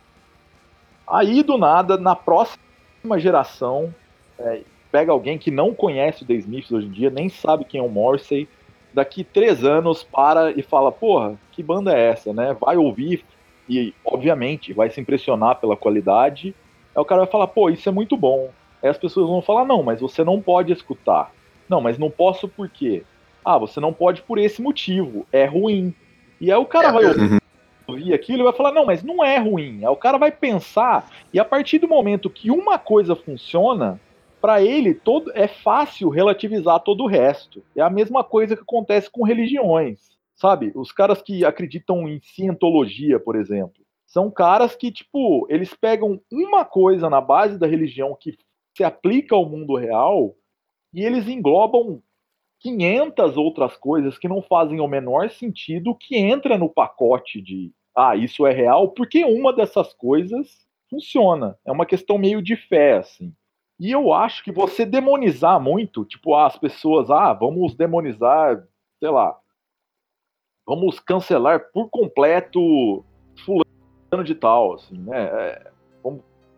Aí, do nada, na próxima geração, é, pega alguém que não conhece o The Smiths hoje em dia, nem sabe quem é o Morrissey, daqui três anos para e fala, porra, que banda é essa, né? Vai ouvir e, obviamente, vai se impressionar pela qualidade. Aí o cara vai falar, pô, isso é muito bom. Aí as pessoas vão falar, não, mas você não pode escutar. Não, mas não posso por quê? Ah, você não pode por esse motivo, é ruim. E aí o cara é, vai ouvir, ouvir aquilo e vai falar, não, mas não é ruim. Aí o cara vai pensar, e a partir do momento que uma coisa funciona, para ele todo é fácil relativizar todo o resto. É a mesma coisa que acontece com religiões, sabe? Os caras que acreditam em cientologia, por exemplo, são caras que tipo eles pegam uma coisa na base da religião que se aplica ao mundo real e eles englobam 500 outras coisas que não fazem o menor sentido que entra no pacote de ah, isso é real, porque uma dessas coisas funciona. É uma questão meio de fé, assim. E eu acho que você demonizar muito, tipo, as pessoas, ah, vamos demonizar, sei lá, vamos cancelar por completo fulano de tal, assim, né? É,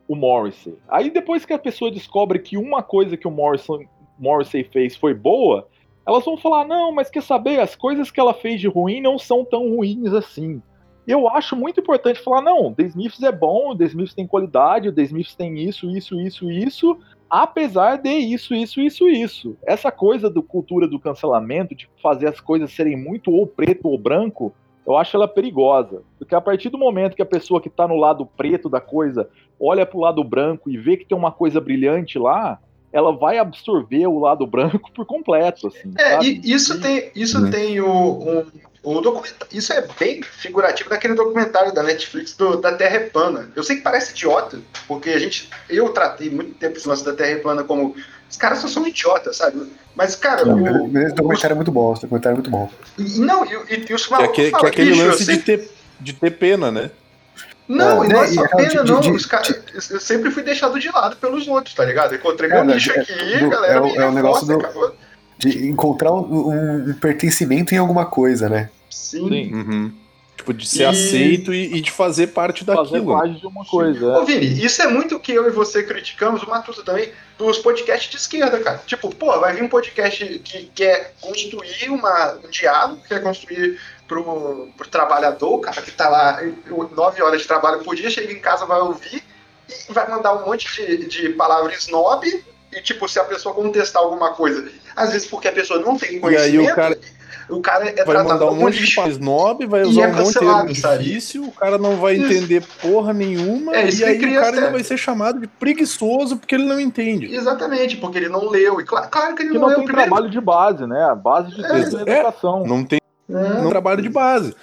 o Morrissey. Aí depois que a pessoa descobre que uma coisa que o Morrison, Morrissey fez foi boa, elas vão falar, não, mas quer saber, as coisas que ela fez de ruim não são tão ruins assim. Eu acho muito importante falar, não, The Smiths é bom, o The Smiths tem qualidade, o The Smiths tem isso, isso, isso, isso, apesar de isso, isso, isso, isso. Essa coisa do cultura do cancelamento, de fazer as coisas serem muito ou preto ou branco, eu acho ela perigosa. Porque a partir do momento que a pessoa que está no lado preto da coisa olha para o lado branco e vê que tem uma coisa brilhante lá, ela vai absorver o lado branco por completo. Assim, é, e isso tem, isso uhum. tem o, um, o documentário, isso é bem figurativo daquele documentário da Netflix do, da Terra é plana. Eu sei que parece idiota, porque a gente, eu tratei muito tempo esse lance da Terra é plana como os caras só são idiotas, sabe? Mas, cara. o, esse documentário é muito bom, esse documentário é muito bom. E, não, e, e, e os malucos. Que, é que, que é aquele lance de, ter, de ter pena, né? Não, é, não é só pena, de, não. De, os cara, eu sempre fui deixado de lado pelos outros, tá ligado? Encontrei meu nicho aqui, do, galera. É, o, é o negócio do, de encontrar um, um, pertencimento em alguma coisa, né? Sim. Sim. Uhum. Tipo, de ser e... aceito e, e, de fazer parte daquilo. Fazer parte de uma coisa. Ô, Vini, isso é muito que eu e você criticamos, o Matuto também, dos podcasts de esquerda, cara. Tipo, pô, vai vir um podcast que quer construir uma, um diálogo, quer construir pro, pro trabalhador, o cara que tá lá nove horas de trabalho por dia, chega em casa, vai ouvir e vai mandar um monte de, de palavras snob e, tipo, se a pessoa contestar alguma coisa, às vezes porque a pessoa não tem conhecimento, e aí o cara, o cara é vai mandar um monte de snob, vai usar é um monte de difícil, o cara não vai entender porra nenhuma, é, e aí o cara ainda vai ser chamado de preguiçoso porque ele não entende. Exatamente, porque ele não leu. E claro, claro que ele que não, não leu. tem trabalho de base, né? A base de é, educação. não tem não trabalho de base.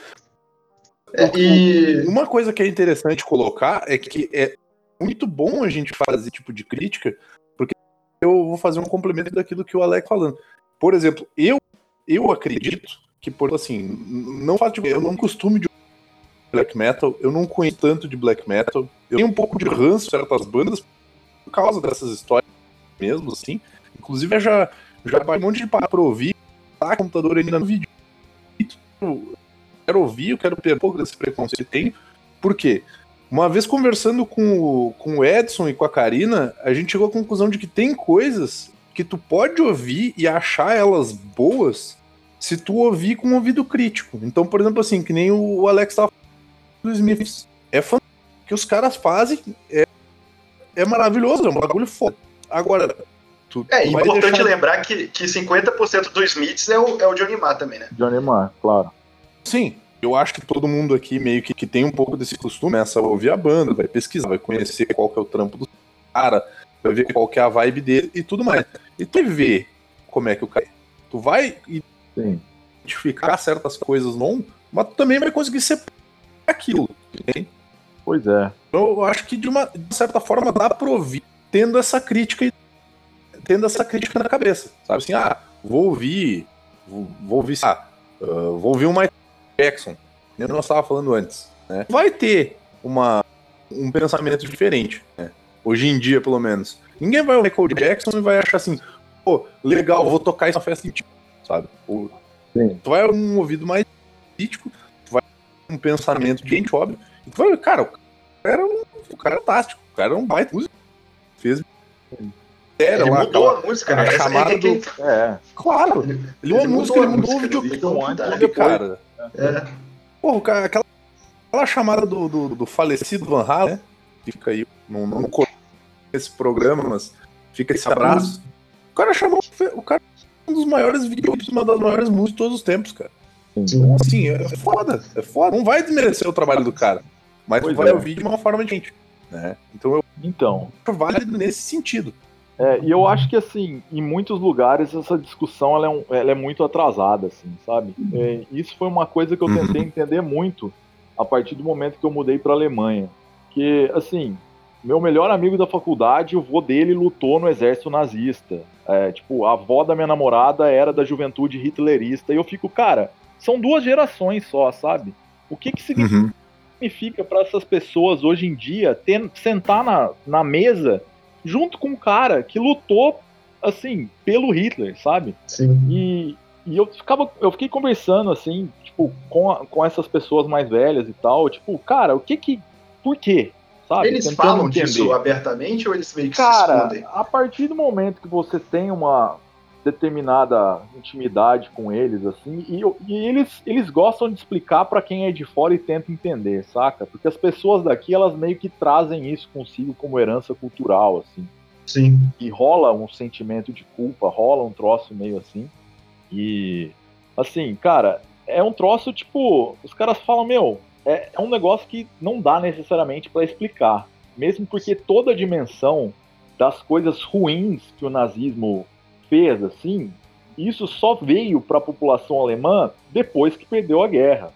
É, e... Uma coisa que é interessante colocar é que é muito bom a gente fazer esse tipo de crítica, porque eu vou fazer um complemento daquilo que o Alex falando. Por exemplo, eu eu acredito que, por assim, não faço eu não costumo de black metal, eu não conheço tanto de black metal, eu tenho um pouco de ranço certas bandas por causa dessas histórias mesmo, assim. Inclusive, eu já, já um monte de parar pra ouvir, tá, computador ainda no vídeo. Eu quero ouvir, eu quero ter um pouco desse preconceito que tenho. Por quê? Uma vez conversando com o, com o Edson e com a Karina, a gente chegou à conclusão de que tem coisas que tu pode ouvir e achar elas boas se tu ouvir com um ouvido crítico. Então, por exemplo, assim, que nem o Alex tava do. É fantástico. O que os caras fazem é, é maravilhoso, é um bagulho foda. Agora, tu, é tu importante deixar... lembrar que, que 50% do Smiths é o, é o Johnny Marr também, né? Johnny Marr, claro. Sim, eu acho que todo mundo aqui meio que, que tem um pouco desse costume, começa a ouvir a banda, vai pesquisar, vai conhecer qual que é o trampo do cara, vai ver qual que é a vibe dele e tudo mais. E tu vai ver como é que o cara é. Tu vai identificar certas coisas não, mas tu também vai conseguir ser aquilo. Entende? Pois é. Então, eu acho que de uma de certa forma dá pra ouvir tendo essa crítica tendo essa crítica na cabeça. Sabe assim, ah, vou ouvir, vou, vou ouvir, ah, uh, vou ouvir o Michael Jackson. Eu não estava falando antes. Né? Vai ter uma, um pensamento diferente. Né? Hoje em dia, pelo menos. Ninguém vai ouvir Michael Jackson e vai achar assim, pô, legal, vou tocar isso na festa íntima, sabe? Ou, tu vai um ouvido mais crítico, tu vai um pensamento de gente, óbvio, e tu vai, cara, o cara era um, o cara era fantástico, o cara era um baita músico. Fez. Era ele lá, mudou aquela, a música, né? A chamada do. É. Claro, ele, ele mudou a música, ele mudou o videoclipe, cara. É. Porra, cara, aquela, aquela chamada do, do, do falecido Van Halen, né? Fica aí, não, não esse programa, mas fica esse abraço. O cara chamou. O cara é um dos maiores vídeos, uma das maiores músicas de todos os tempos, cara. Então, assim, é foda, é foda. Não vai desmerecer o trabalho do cara, mas pois vai é. ouvir de uma forma diferente. Né? Então eu então válido nesse sentido. É, e eu acho que assim, em muitos lugares essa discussão ela é, um, ela é muito atrasada, assim, sabe? É, isso foi uma coisa que eu tentei uhum. entender muito a partir do momento que eu mudei para Alemanha, que assim, meu melhor amigo da faculdade, o vô dele lutou no exército nazista. É, tipo, a avó da minha namorada era da juventude hitlerista. E eu fico, cara, são duas gerações só, sabe? O que que significa? Uhum. significa para essas pessoas hoje em dia ter, sentar na, na mesa junto com um cara que lutou, assim, pelo Hitler, sabe? Sim. E, e eu ficava, eu fiquei conversando, assim, tipo, com, a, com essas pessoas mais velhas e tal, tipo, cara, o que que, por quê? Sabe? Eles Tentando falam entender. disso abertamente ou eles meio que cara, se escondem? a partir do momento que você tem uma determinada intimidade com eles, assim, e, e eles, eles gostam de explicar para quem é de fora e tenta entender, saca? Porque as pessoas daqui, elas meio que trazem isso consigo como herança cultural, assim. Sim. E rola um sentimento de culpa, rola um troço meio assim. E, assim, cara, é um troço tipo, os caras falam, meu, é, é um negócio que não dá necessariamente para explicar. Mesmo porque toda a dimensão das coisas ruins que o nazismo fez, assim, isso só veio para a população alemã depois que perdeu a guerra.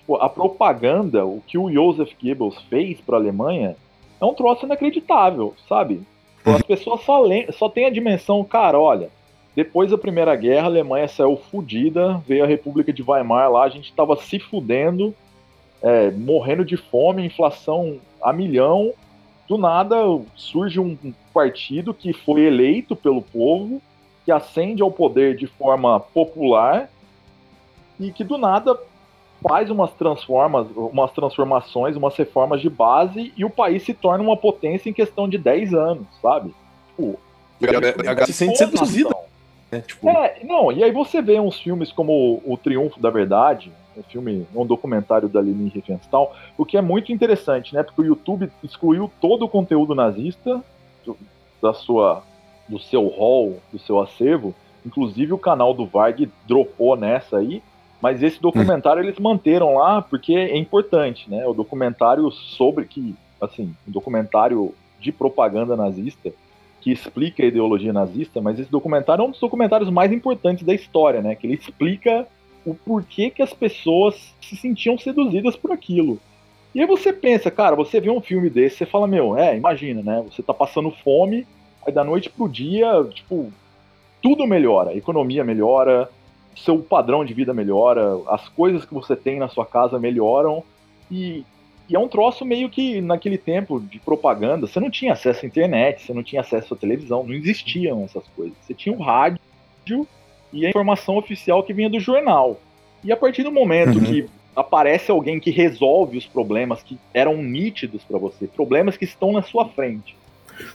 Tipo, a propaganda, o que o Joseph Goebbels fez para a Alemanha, é um troço inacreditável, sabe? As pessoas só, só têm a dimensão, cara, olha, depois da Primeira Guerra, a Alemanha saiu fudida, veio a República de Weimar lá, a gente estava se fudendo, é, morrendo de fome, inflação a milhão. Do nada surge um partido que foi eleito pelo povo, que ascende ao poder de forma popular e que do nada faz umas transformas, umas transformações, umas reformas de base e o país se torna uma potência em questão de 10 anos, sabe? Tipo, a se sente seduzida. É, tipo... é, não, e aí você vê uns filmes como O Triunfo da Verdade, um filme, um documentário da Leni Riefenstahl, o que é muito interessante, né? Porque o YouTube excluiu todo o conteúdo nazista da sua do seu hall, do seu acervo. Inclusive o canal do Varg dropou nessa aí, mas esse documentário hum. eles manteram lá porque é importante, né? O documentário sobre que, assim, um documentário de propaganda nazista que explica a ideologia nazista, mas esse documentário é um dos documentários mais importantes da história, né? Que ele explica o porquê que as pessoas se sentiam seduzidas por aquilo. E aí você pensa, cara, você vê um filme desse, você fala, meu, é, imagina, né? Você tá passando fome, Aí da noite pro dia, tipo, tudo melhora. A economia melhora, seu padrão de vida melhora, as coisas que você tem na sua casa melhoram. E, e é um troço meio que naquele tempo de propaganda, você não tinha acesso à internet, você não tinha acesso à televisão, não existiam essas coisas. Você tinha o rádio e a informação oficial que vinha do jornal. E a partir do momento uhum. que aparece alguém que resolve os problemas que eram nítidos para você, problemas que estão na sua frente,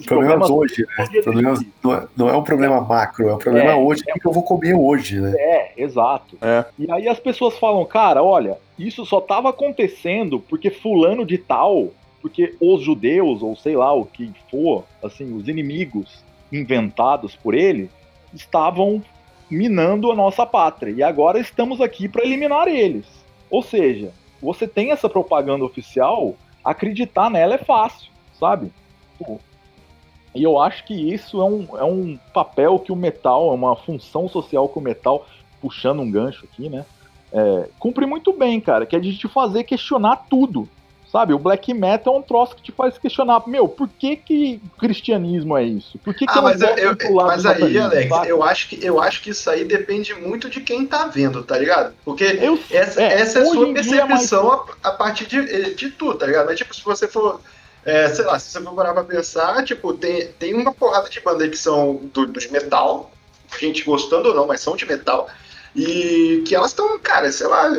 problemas, problemas hoje, né? Problemas, não, é, não, é, um problema macro, é um problema é, hoje é, que eu vou comer hoje, né? É, exato. É. E aí as pessoas falam, cara, olha, isso só estava acontecendo porque fulano de tal, porque os judeus, ou sei lá o que for, assim, os inimigos inventados por ele, estavam minando a nossa pátria. E agora estamos aqui para eliminar eles. Ou seja, você tem essa propaganda oficial, acreditar nela é fácil, sabe? Pô, e eu acho que isso é um, é um papel que o metal, é uma função social que o metal, puxando um gancho aqui, né? É, cumpre muito bem, cara, que é de te fazer questionar tudo. Sabe, o black metal é um troço que te faz questionar, meu, por que que cristianismo é isso? Por que, que ah, mas, eu, eu mas aí, Alex, eu acho, que, eu acho que isso aí depende muito de quem tá vendo, tá ligado? Porque eu, essa é, essa é a sua é percepção é mais... a, a, partir de, de tudo, tá ligado? Mas, tipo, se você for é, sei lá, se você for parar pra pensar, tipo, tem, tem uma porrada de bandas que são do, do de metal, gente gostando ou não, mas são de metal, e que elas estão, cara, sei lá,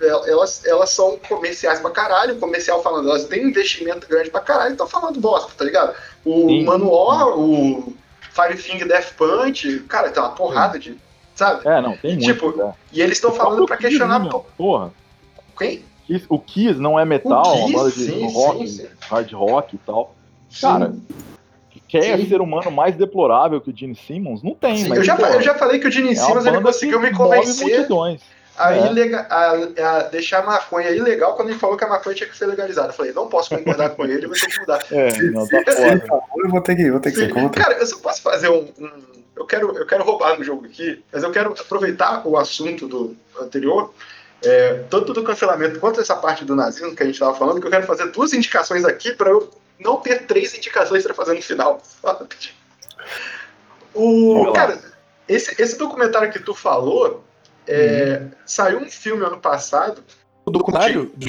elas, elas são comerciais pra caralho, comercial falando, elas têm investimento grande pra caralho, estão falando bosta, tá ligado? O Sim. Manual, o Firefinger Death Punch, cara, tem uma porrada de. Sabe? É, não, tem e, muito, tipo, é. E eles estão falando pra questionar. Porra. Quem? Kiss, o Kiss não é metal, Kiss, uma banda de sim, rock, sim, sim. hard rock e tal. Cara, quer ser humano mais deplorável que o Gene Simmons? Não tem, mas. Eu já, eu já falei que o Gene é Simmons ele conseguiu me convencer a, é. ilega, a, a, deixar a maconha ilegal quando ele falou que a maconha tinha que ser legalizada. Eu falei, não posso concordar com ele, vou ter que mudar. É, não, tá. Eu vou ter que, vou ter que ser contra. Cara, eu só posso fazer um, um. eu, quero, eu quero roubar no jogo aqui, mas eu quero aproveitar o assunto do anterior é, tanto do cancelamento quanto essa parte do nazismo que a gente estava falando, que eu quero fazer duas indicações aqui para eu não ter três indicações para fazer no final. O, cara, esse, esse documentário que tu falou, é, hum. saiu um filme ano passado. O documentário? De,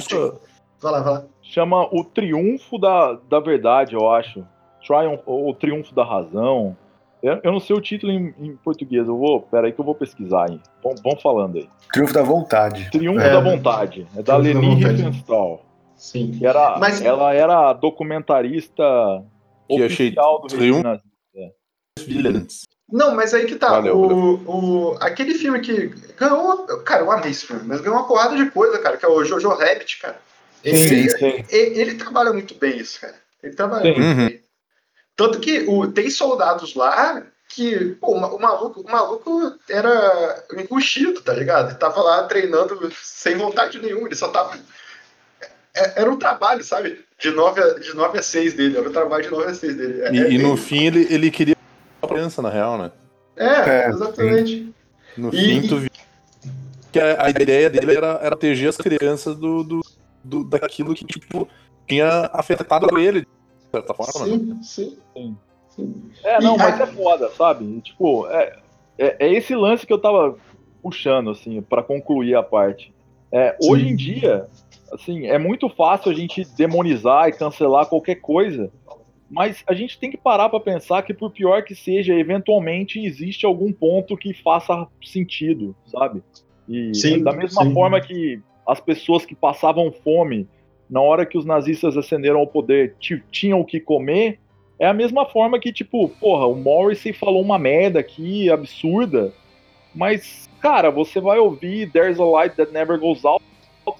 Vai lá, vai lá. Chama O Triunfo da, da Verdade, eu acho. Triumph, ou O Triunfo da Razão. Eu, eu não sei o título em, em, português, eu vou. Pera aí que eu vou pesquisar aí. Vamos falando aí. Triunfo da Vontade. Triunfo é, da Vontade. É da Leni Riefenstahl. Sim. Que era, Mas... Ela era documentarista que oficial do regime nazista. Não, mas aí que tá. Valeu, o, valeu. o, aquele filme que ganhou. Cara, eu amei esse filme, mas ganhou uma porrada de coisa, cara, que é o Jojo Rabbit, cara. Ele, sim, sim. Ele, ele, trabalha muito bem isso, cara. Ele trabalha sim. muito uhum. bem. Tanto que o, tem soldados lá que, pô, o maluco, o maluco era encoxido, tá ligado? Ele tava lá treinando sem vontade nenhuma, ele só tava. É, era um trabalho, sabe? De 9 a, de 9 a 6 dele, era um trabalho de 9 a 6 dele. É, e, é, e no fim ele, ele queria a criança, na real, né? É, é exatamente. No e, fim, tu viu que a, a, ideia dele era, era proteger as crianças do, do, do, daquilo que, tipo, tinha afetado ele, de certa forma. Sim, né? sim. sim. É, não, mas é foda, sabe? Tipo, é, é, é, esse lance que eu tava puxando, assim, para concluir a parte. É, hoje em dia, assim, é muito fácil a gente demonizar e cancelar qualquer coisa, mas a gente tem que parar para pensar que, por pior que seja, eventualmente existe algum ponto que faça sentido, sabe? E sim, da mesma sim. forma que as pessoas que passavam fome na hora que os nazistas ascenderam ao poder tinham o que comer, é a mesma forma que, tipo, porra, o Morrissey falou uma merda aqui, absurda, mas, cara, você vai ouvir There's a Light That Never Goes Out,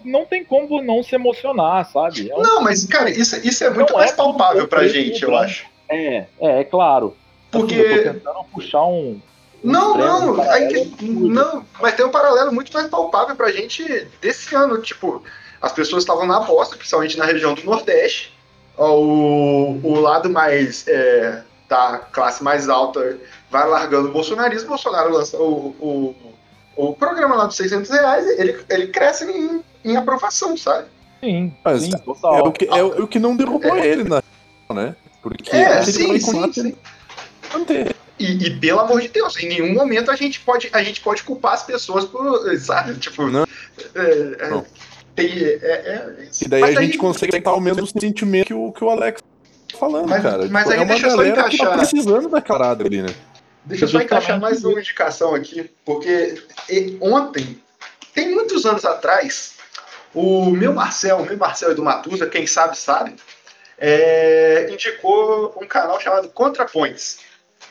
não tem como não se emocionar, sabe? É um... Não, mas, cara, isso, isso é muito não mais é palpável pra gente, eu acho. É, é, é claro. Porque. Assim, eu tô tentando puxar um. não, não, um aí, não, mas tem um paralelo muito mais palpável pra gente desse ano. Tipo, as pessoas estavam na aposta, principalmente na região do Nordeste, o, o lado mais é, da classe mais alta vai largando o bolsonarismo, o Bolsonaro lança o, o, o programa lá dos 600 reais, ele, ele cresce em, em aprovação, sabe? Sim, Mas sim, total. É o que, é, o que não derrubou é. ele, né? né? Porque é, sim, sim, sim. E, e, pelo amor de Deus, em nenhum momento a gente pode, a gente pode culpar as pessoas por, sabe? Tipo, não. É, é não. Tem, é, é, e daí mas a gente consegue tentar o mesmo sentimento que o, que o Alex tá falando, mas, cara. Mas tipo, aí é uma deixa galera só encaixar. que tá precisando da carada ali, né? Deixa eu só encaixar mais uma indicação aqui, porque ontem, tem muitos anos atrás, o meu Marcel, o meu Marcel do Matusa, quem sabe, sabe, é, indicou um canal chamado ContraPoints,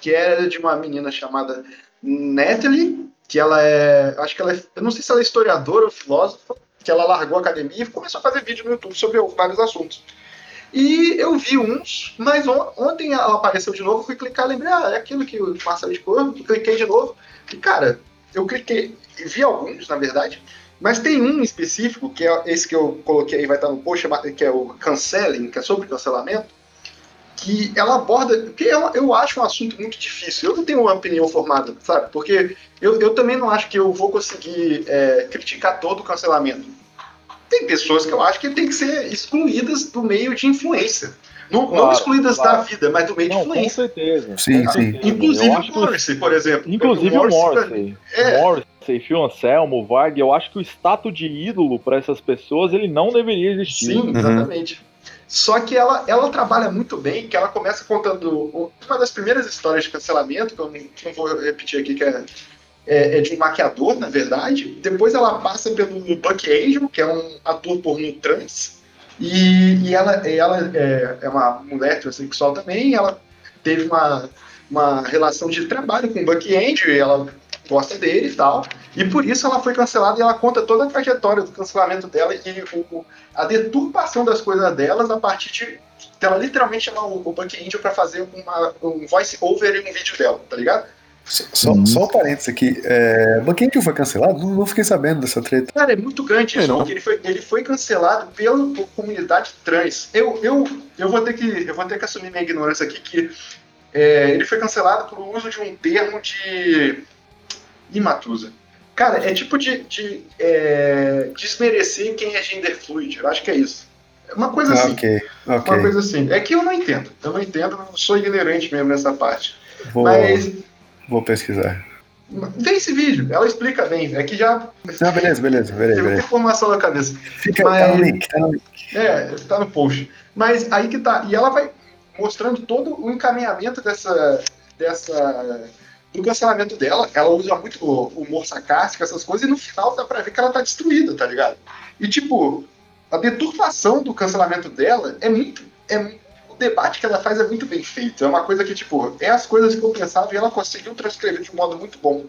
que é de uma menina chamada Natalie, que ela é, acho que ela é, eu não sei se ela é historiadora ou filósofa, que ela largou a academia e começou a fazer vídeo no YouTube sobre vários assuntos. E eu vi uns, mas on ontem ela apareceu de novo, fui clicar, lembrei, ah, é aquilo que o Marcelo indicou, cliquei de novo. E, cara, eu cliquei, vi alguns, na verdade, mas tem um específico, que é esse que eu coloquei aí, vai estar no post, que é o canceling, que é sobre cancelamento, que ela aborda, porque eu, eu acho um assunto muito difícil. Eu não tenho uma opinião formada, sabe? Porque eu, eu também não acho que eu vou conseguir é, criticar todo o cancelamento tem pessoas que eu acho que tem que ser excluídas do meio de influência. Não, claro, não excluídas claro. da vida, mas do meio não, de influência. Com certeza. Sim, com sim. Inclusive o Morrissey, por exemplo. Inclusive o Morrissey. É. Morrissey, Phil Anselmo, Varg, eu acho que o status de ídolo para essas pessoas ele não deveria existir. Sim, uhum. exatamente. Só que ela, ela trabalha muito bem, que ela começa contando uma das primeiras histórias de cancelamento, que eu não vou repetir aqui, que é é, é, de um maquiador, na verdade. Depois ela passa pelo Buck Angel, que é um ator pornô trans. E, e ela, ela é, é uma mulher transexual também. ela teve uma, uma relação de trabalho com o Buck Angel e ela gosta dele e tal. E por isso ela foi cancelada e ela conta toda a trajetória do cancelamento dela e o, a deturpação das coisas delas a partir de ela literalmente chamar o, o Buck Angel para fazer uma, um voice over em um vídeo dela, tá ligado? Só, uhum. só um parênteses aqui. É, que foi cancelado? Não, não, fiquei sabendo dessa treta. Cara, é muito grande isso, porque ele foi, ele foi cancelado pela comunidade trans. Eu, eu, eu, vou ter que, eu vou ter que assumir minha ignorância aqui, que é, ele foi cancelado por uso de um termo de imatusa. Cara, é tipo de, de é, desmerecer quem é gender fluid. Eu acho que é isso. É uma coisa assim. Okay, okay. Uma coisa assim. É que eu não entendo. Eu não entendo, eu sou ignorante mesmo nessa parte. Vou... Mas Vou pesquisar. Vê esse vídeo, ela explica bem. É que já. Não, beleza, beleza, beleza. Tem informação na cabeça. Fica Mas... tá no link, tá no link. É, tá no post. Mas aí que tá. E ela vai mostrando todo o encaminhamento dessa. dessa do cancelamento dela. Ela usa muito humor sarcástico, essas coisas, e no final dá pra ver que ela tá destruída, tá ligado? E tipo, a deturpação do cancelamento dela é muito. É, o debate que ela faz é muito bem feito. É uma coisa que, tipo, é as coisas que eu pensava e ela conseguiu transcrever de um modo muito bom.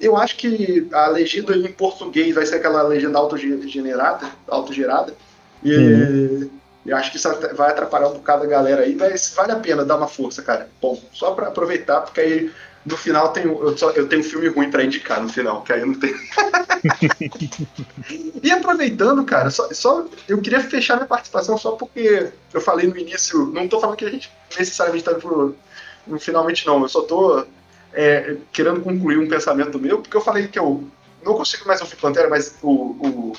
Eu acho que a legenda em português vai ser aquela legenda autogenerada, autogerada. E uhum. eu acho que isso vai atrapalhar um bocado a galera aí, mas vale a pena dar uma força, cara. Bom, só para aproveitar, porque aí no final tem, eu, só, eu tenho um filme ruim para indicar no final, que aí eu não tenho. e aproveitando, cara, só, só, eu queria fechar minha participação só porque eu falei no início, não tô falando que a gente necessariamente tá pro, no finalmente não, eu só tô é, querendo concluir um pensamento meu, porque eu falei que eu não consigo mais ouvir Pantera, mas o, o,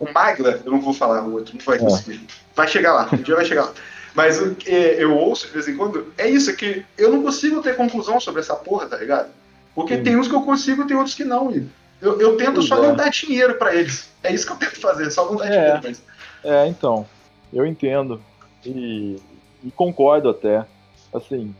o Magla, eu não vou falar o outro, não vai é. conseguir. Vai chegar lá, um dia vai chegar lá. Mas o que eu ouço de vez em quando é isso, é que eu não consigo ter conclusão sobre essa porra, tá ligado? Porque Sim. tem uns que eu consigo, tem outros que não. Eu, eu tento só é. não dar dinheiro para eles. É isso que eu tento fazer, só não dar é. dinheiro pra eles. É, então. Eu entendo. E, e concordo até. Assim,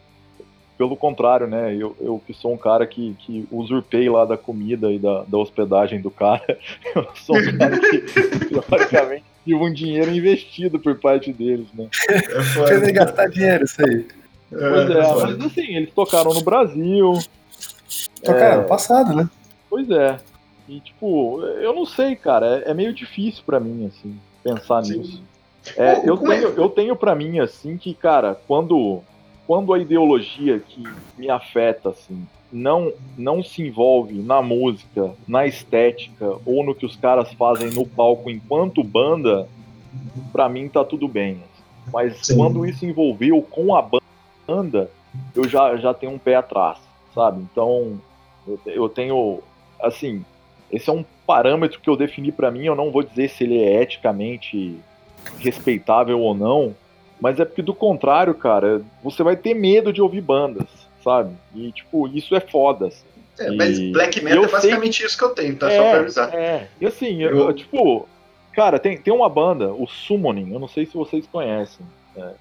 pelo contrário, né? Eu, eu que sou um cara que, que usurpei lá da comida e da, da hospedagem do cara, eu sou um cara que, teoricamente, tive um dinheiro investido por parte deles, né? É Fez gastar dinheiro, isso aí. Pois é, é mas assim, eles tocaram no Brasil. Tocaram é... passado, né? Pois é. E tipo, eu não sei, cara, é, é meio difícil para mim, assim, pensar Sim. nisso. É, eu, tenho, é? eu tenho para mim, assim, que, cara, quando, quando a ideologia que me afeta, assim, não, não se envolve na música, na estética ou no que os caras fazem no palco enquanto banda, para mim tá tudo bem. Mas Sim. quando isso envolveu com a banda, eu já, já tenho um pé atrás, sabe? Então, eu, eu tenho, assim, esse é um parâmetro que eu defini para mim, eu não vou dizer se ele é eticamente respeitável ou não, mas é porque do contrário, cara, você vai ter medo de ouvir bandas sabe? E, tipo, isso é foda. Assim. É, mas Black Metal é basicamente sei... isso que eu tenho, tá? É, Só pra avisar. É, e assim, eu... Eu, tipo, cara, tem, tem uma banda, o Summoning, eu não sei se vocês conhecem. É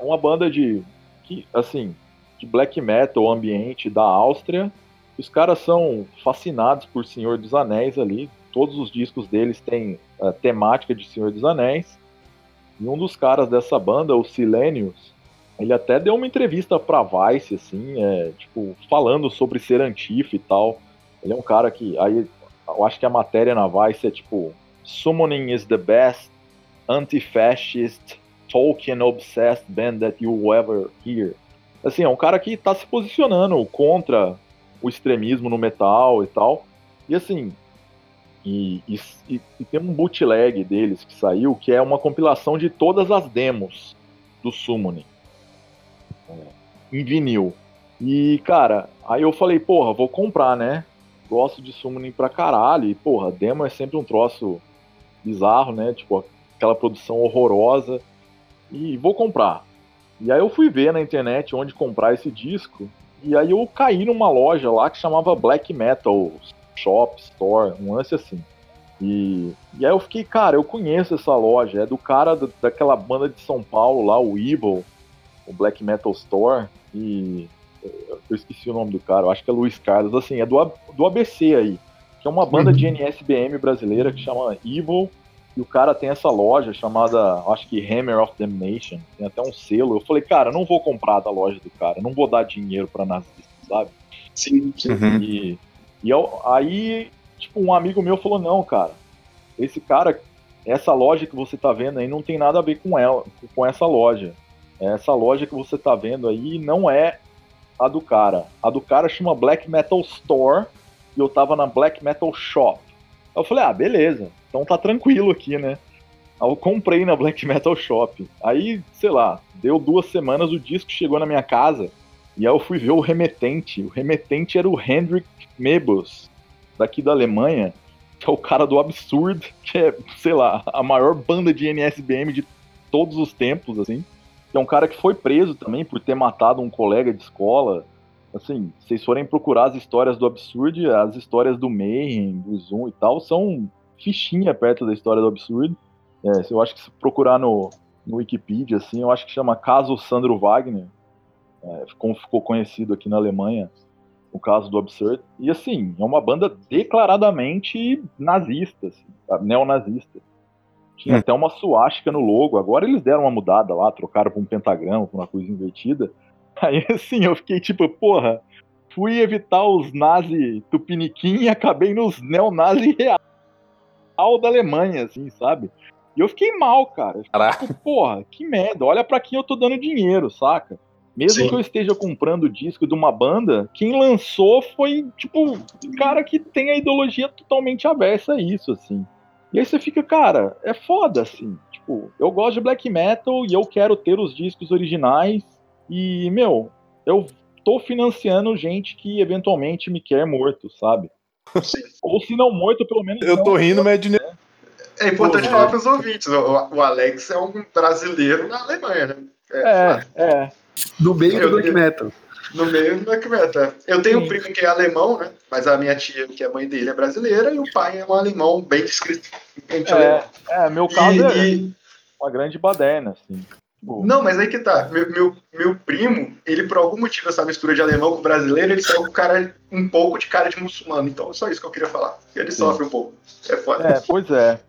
uma banda de, que, assim, de black metal ambiente da Áustria. Os caras são fascinados por Senhor dos Anéis ali. Todos os discos deles têm a temática de Senhor dos Anéis. E um dos caras dessa banda, o Silenius, ele até deu uma entrevista pra Vice, assim, é, tipo, falando sobre ser antifa e tal. Ele é um cara que. Aí eu acho que a matéria na Vice é tipo. Summoning is the best anti-fascist Tolkien obsessed band that you ever hear. Assim, é um cara que tá se posicionando contra o extremismo no metal e tal. E assim, e, e, e, tem um bootleg deles que saiu, que é uma compilação de todas as demos do Summoning em vinil. E, cara, aí eu falei, porra, vou comprar, né? Gosto de Summoning pra caralho. E, porra, demo é sempre um troço bizarro, né? Tipo, aquela produção horrorosa. E vou comprar. E aí eu fui ver na internet onde comprar esse disco. E aí eu caí numa loja lá que chamava Black Metal Shop, Store, um lance assim. E, e aí eu fiquei, cara, eu conheço essa loja. É do cara do, daquela banda de São Paulo lá, o Evil o Black Metal Store, e eu esqueci o nome do cara, eu acho que é Luiz Carlos, assim, é do, do ABC aí, que é uma banda uhum. de NSBM brasileira que chama Evil, e o cara tem essa loja chamada, acho que Hammer of Damnation, tem até um selo. Eu falei, cara, não vou comprar da loja do cara, não vou dar dinheiro pra nazista, sabe? Sim, sim. Uhum. E, e eu, aí, tipo, um amigo meu falou, não, cara, esse cara, essa loja que você tá vendo aí não tem nada a ver com ela, com essa loja. Essa loja que você tá vendo aí não é a do cara. A do cara chama Black Metal Store e eu tava na Black Metal Shop. Eu falei, ah, beleza, então tá tranquilo aqui, né? Aí eu comprei na Black Metal Shop. Aí, sei lá, deu duas semanas, o disco chegou na minha casa e aí eu fui ver o remetente. O remetente era o Hendrik Mebus, daqui da Alemanha, que é o cara do Absurd, que é, sei lá, a maior banda de NSBM de todos os tempos, assim que é um cara que foi preso também por ter matado um colega de escola. assim, se vocês forem procurar as histórias do Absurd, as histórias do Mayhem, do Zoom e tal, são fichinha perto da história do Absurd. É, eu acho que se procurar no, no Wikipedia, assim, eu acho que chama Caso Sandro Wagner, é, como ficou conhecido aqui na Alemanha, o caso do Absurd. E assim, é uma banda declaradamente nazista, assim, neonazista. Tinha hum. até uma suástica no logo. Agora eles deram uma mudada lá, trocaram para um pentagrama, com uma coisa invertida. Aí assim, eu fiquei tipo, porra, fui evitar os nazi tupiniquim e acabei nos neonazi real da Alemanha, assim, sabe? E eu fiquei mal, cara. Fiquei, tipo, porra, que merda, olha para quem eu tô dando dinheiro, saca? Mesmo Sim. que eu esteja comprando o disco de uma banda, quem lançou foi, tipo, um cara que tem a ideologia totalmente aversa a isso, assim. E aí você fica, cara, é foda, assim. Tipo, eu gosto de black metal e eu quero ter os discos originais e, meu, eu tô financiando gente que eventualmente me quer morto, sabe? Ou se não morto, pelo menos. Eu tô rindo, mas é de... É importante Pô, falar para os ouvintes: o, o, Alex é um brasileiro na Alemanha, né? É, é. é. No meio do black metal. No meio do black metal. Eu tenho Sim. um primo que é alemão, né? Mas a minha tia, que é mãe dele, é brasileira, e o pai é um alemão bem descrito. É, é, meu caso e, é e... uma grande baderna, assim. Não, mas aí que tá. Meu, meu, meu, primo, ele por algum motivo, essa mistura de alemão com brasileiro, ele saiu com cara, um pouco de cara de muçulmano. Então, é só isso que eu queria falar. Ele Sim. sofre um pouco. É foda. É, pois é.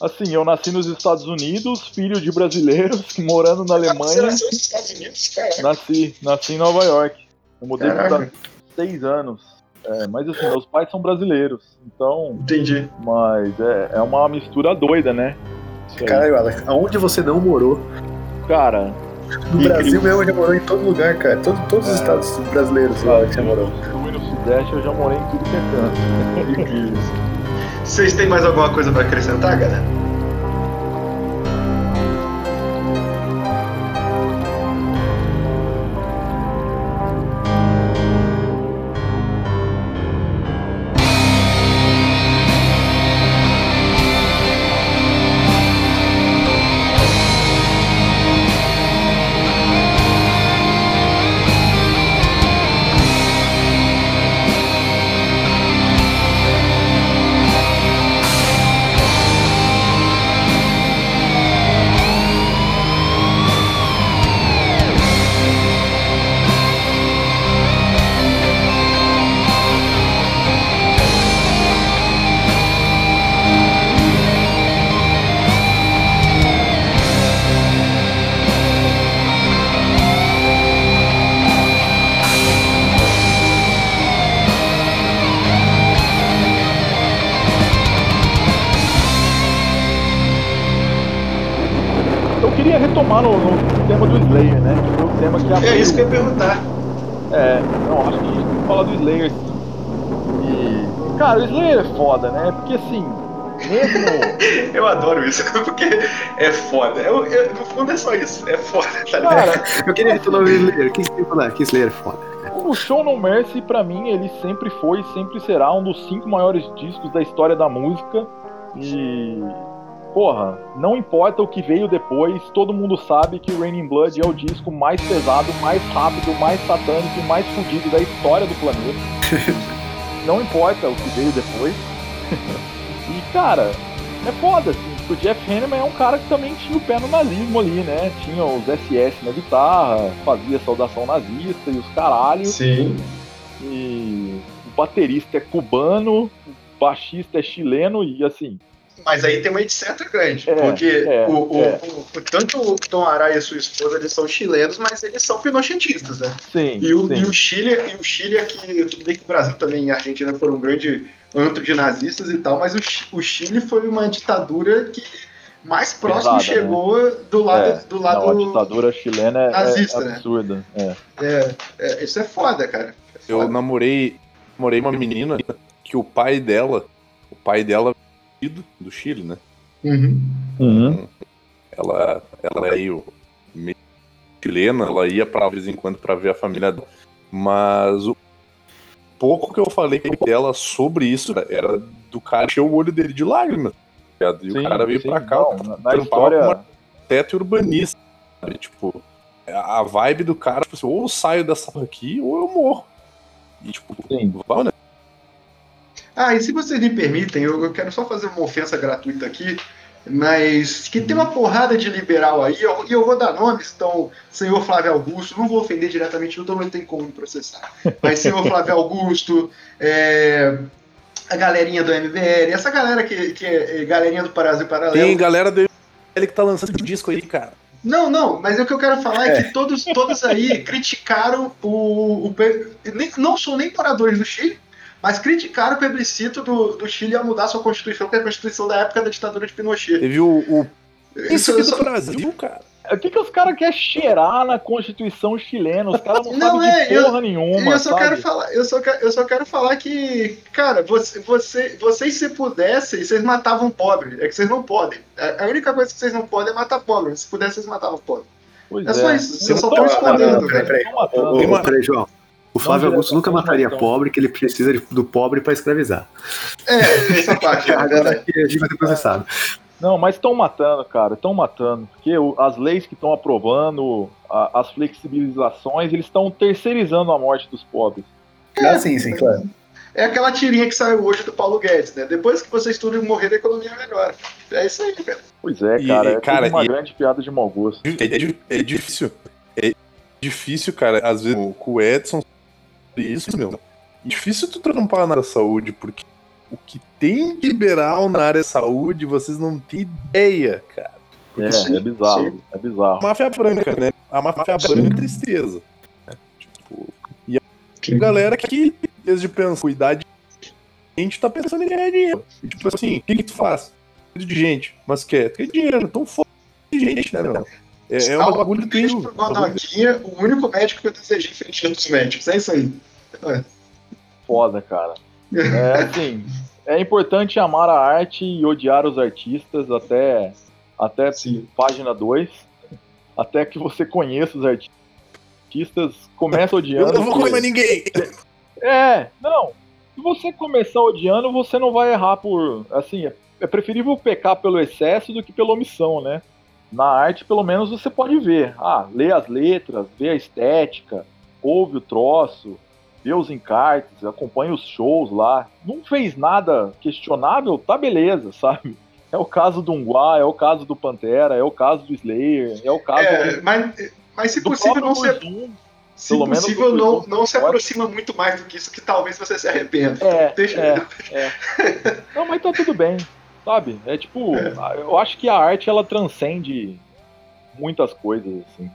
Assim, eu nasci nos Estados Unidos, filho de brasileiros, morando na Alemanha. Você nasceu nos Estados Unidos, cara? Nasci, nasci em Nova York. Eu mudei por seis anos. É, mas assim, meus pais são brasileiros, então. Entendi. Mas é, é uma mistura doida, né? Caralho, Alex, aonde você não morou? Cara. No Brasil mesmo já morou em todo lugar, cara. Todo, todos os é. estados brasileiros lá que você morou. No no Sudeste eu já morei em tudo que é canto. Vocês têm mais alguma coisa para acrescentar, galera? porque é foda. Eu, eu, no fundo é só isso, é foda, tá ligado? Cara, eu queria retornar o Slayer. O que você ia falar? Que Slayer é foda. O Show No Mercy, pra mim, ele sempre foi e sempre será um dos cinco maiores discos da história da música. E porra, não importa o que veio depois, todo mundo sabe que o Raining Blood é o disco mais pesado, mais rápido, mais satânico e mais fodido da história do planeta. não importa o que veio depois. e, cara, é foda, assim, o Jeff Hanneman é um cara que também tinha o pé no nazismo ali, né? Tinha os SS na guitarra, fazia saudação nazista e os caralhos. Sim. E o baterista é cubano, o baixista é chileno e, assim, mas aí tem uma etc grande, é, porque é, o, é. O, o, tanto o Tom Araya e sua esposa eles são chilenos, mas eles são pinochetistas, né? Sim, e, o, sim. e o Chile, e o Chile aqui, tudo bem que o Brasil também e a Argentina foram um grande antro de nazistas e tal, mas o, o Chile foi uma ditadura que mais próximo Pesada, né? chegou né? do lado é, do lado não, a ditadura chilena é, nazista, é absurda. Né? É. É, isso é foda, cara. É foda. Eu namorei, namorei uma menina que o pai dela, o pai dela do Chile, né? Uhum. Uhum. Ela, ela é meio, chilena, ela ia para vez em quando para ver a família dela. Mas o pouco que eu falei dela sobre isso era do cara encher o olho dele de lágrimas. E sim, o cara veio sim, pra cá, não, na história... teto urbanista, sabe? Tipo, a vibe do cara, tipo assim, ou eu saio dessa aqui, ou eu morro. E, tipo, Sim. vamos, né? Ah, e se vocês me permitem, eu, eu quero só fazer uma ofensa gratuita aqui, mas que tem uma porrada de liberal aí, e eu, eu, vou dar nomes, então, senhor Flávio Augusto, não vou ofender diretamente, então não tem como me processar, mas senhor Flávio Augusto, é, a galerinha do MBL, essa galera que, que é, é galerinha do Brasil Paralelo. Tem galera do MBL que tá lançando disco aí, cara. Não, não, mas o que eu quero falar é, é que todos, todos aí criticaram o, o. Não são nem moradores do Chile, mas criticaram o plebiscito do, do Chile a mudar sua constituição, que é a constituição da época da ditadura de Pinochet. Teve o. o... Isso, isso do Brasil, cara. O que, que os caras querem cheirar na Constituição chilena? Os caras não, não sabem é, de porra eu, nenhuma. Eu só, sabe? quero falar, eu, só quero, eu só quero falar que, cara, você, você, vocês se pudessem, vocês matavam pobre. É que vocês não podem. A única coisa que vocês não podem é matar pobre. Se pudessem, vocês matavam pobre. Pois é, é só isso. Vocês só estão escondendo. Peraí, peraí. Peraí, João. O Flávio Augusto nunca mataria pobre, que ele precisa do pobre para escravizar. É, essa parte, é. A gente vai ter processado. Não, mas estão matando, cara, estão matando. Porque as leis que estão aprovando, a, as flexibilizações, eles estão terceirizando a morte dos pobres. É, ah, sim, sim, claro. É aquela tirinha que saiu hoje do Paulo Guedes, né? Depois que vocês tudo morrer, a economia melhora. É isso aí, cara. Pois é, cara. E, é cara, uma e... grande piada de mau gosto. É, é, é, difícil. É difícil, cara, às vezes com o Edson. Isso, meu. É difícil tu trampar na saúde, porque o que tem de liberal na área de saúde, vocês não têm ideia, cara. É, sim, é bizarro, sim. é bizarro. Máfia branca, né? A máfia branca é tristeza. Né? Tipo, e a galera que, desde pensa, cuidar de gente, tá pensando em ganhar dinheiro. E, tipo assim, o que, que tu faz? De gente, mas quer, quer dinheiro, então foda de gente, né, meu? É, é um bagulho que tem. O único médico que eu desejei frente dos médicos, é isso aí. É. Foda, cara. É assim, é importante amar a arte e odiar os artistas até, até página 2. Até que você conheça os artistas, começa odiando. Eu não vou comer ninguém! É, não. Se você começar odiando, você não vai errar por. Assim, é preferível pecar pelo excesso do que pela omissão, né? Na arte, pelo menos, você pode ver. Ah, lê as letras, vê a estética, ouve o troço, vê os encartes, acompanha os shows lá. Não fez nada questionável, tá beleza, sabe? É o caso do Unguá, é o caso do Pantera, é o caso do Slayer, é o caso. É, do, mas, mas se possível não se. Se Pelo possível, não, não se aproxima muito mais do que isso, que talvez você se arrependa. É, Deixa é, é. Não, mas tá tudo bem, sabe? É tipo, é. eu acho que a arte ela transcende muitas coisas, assim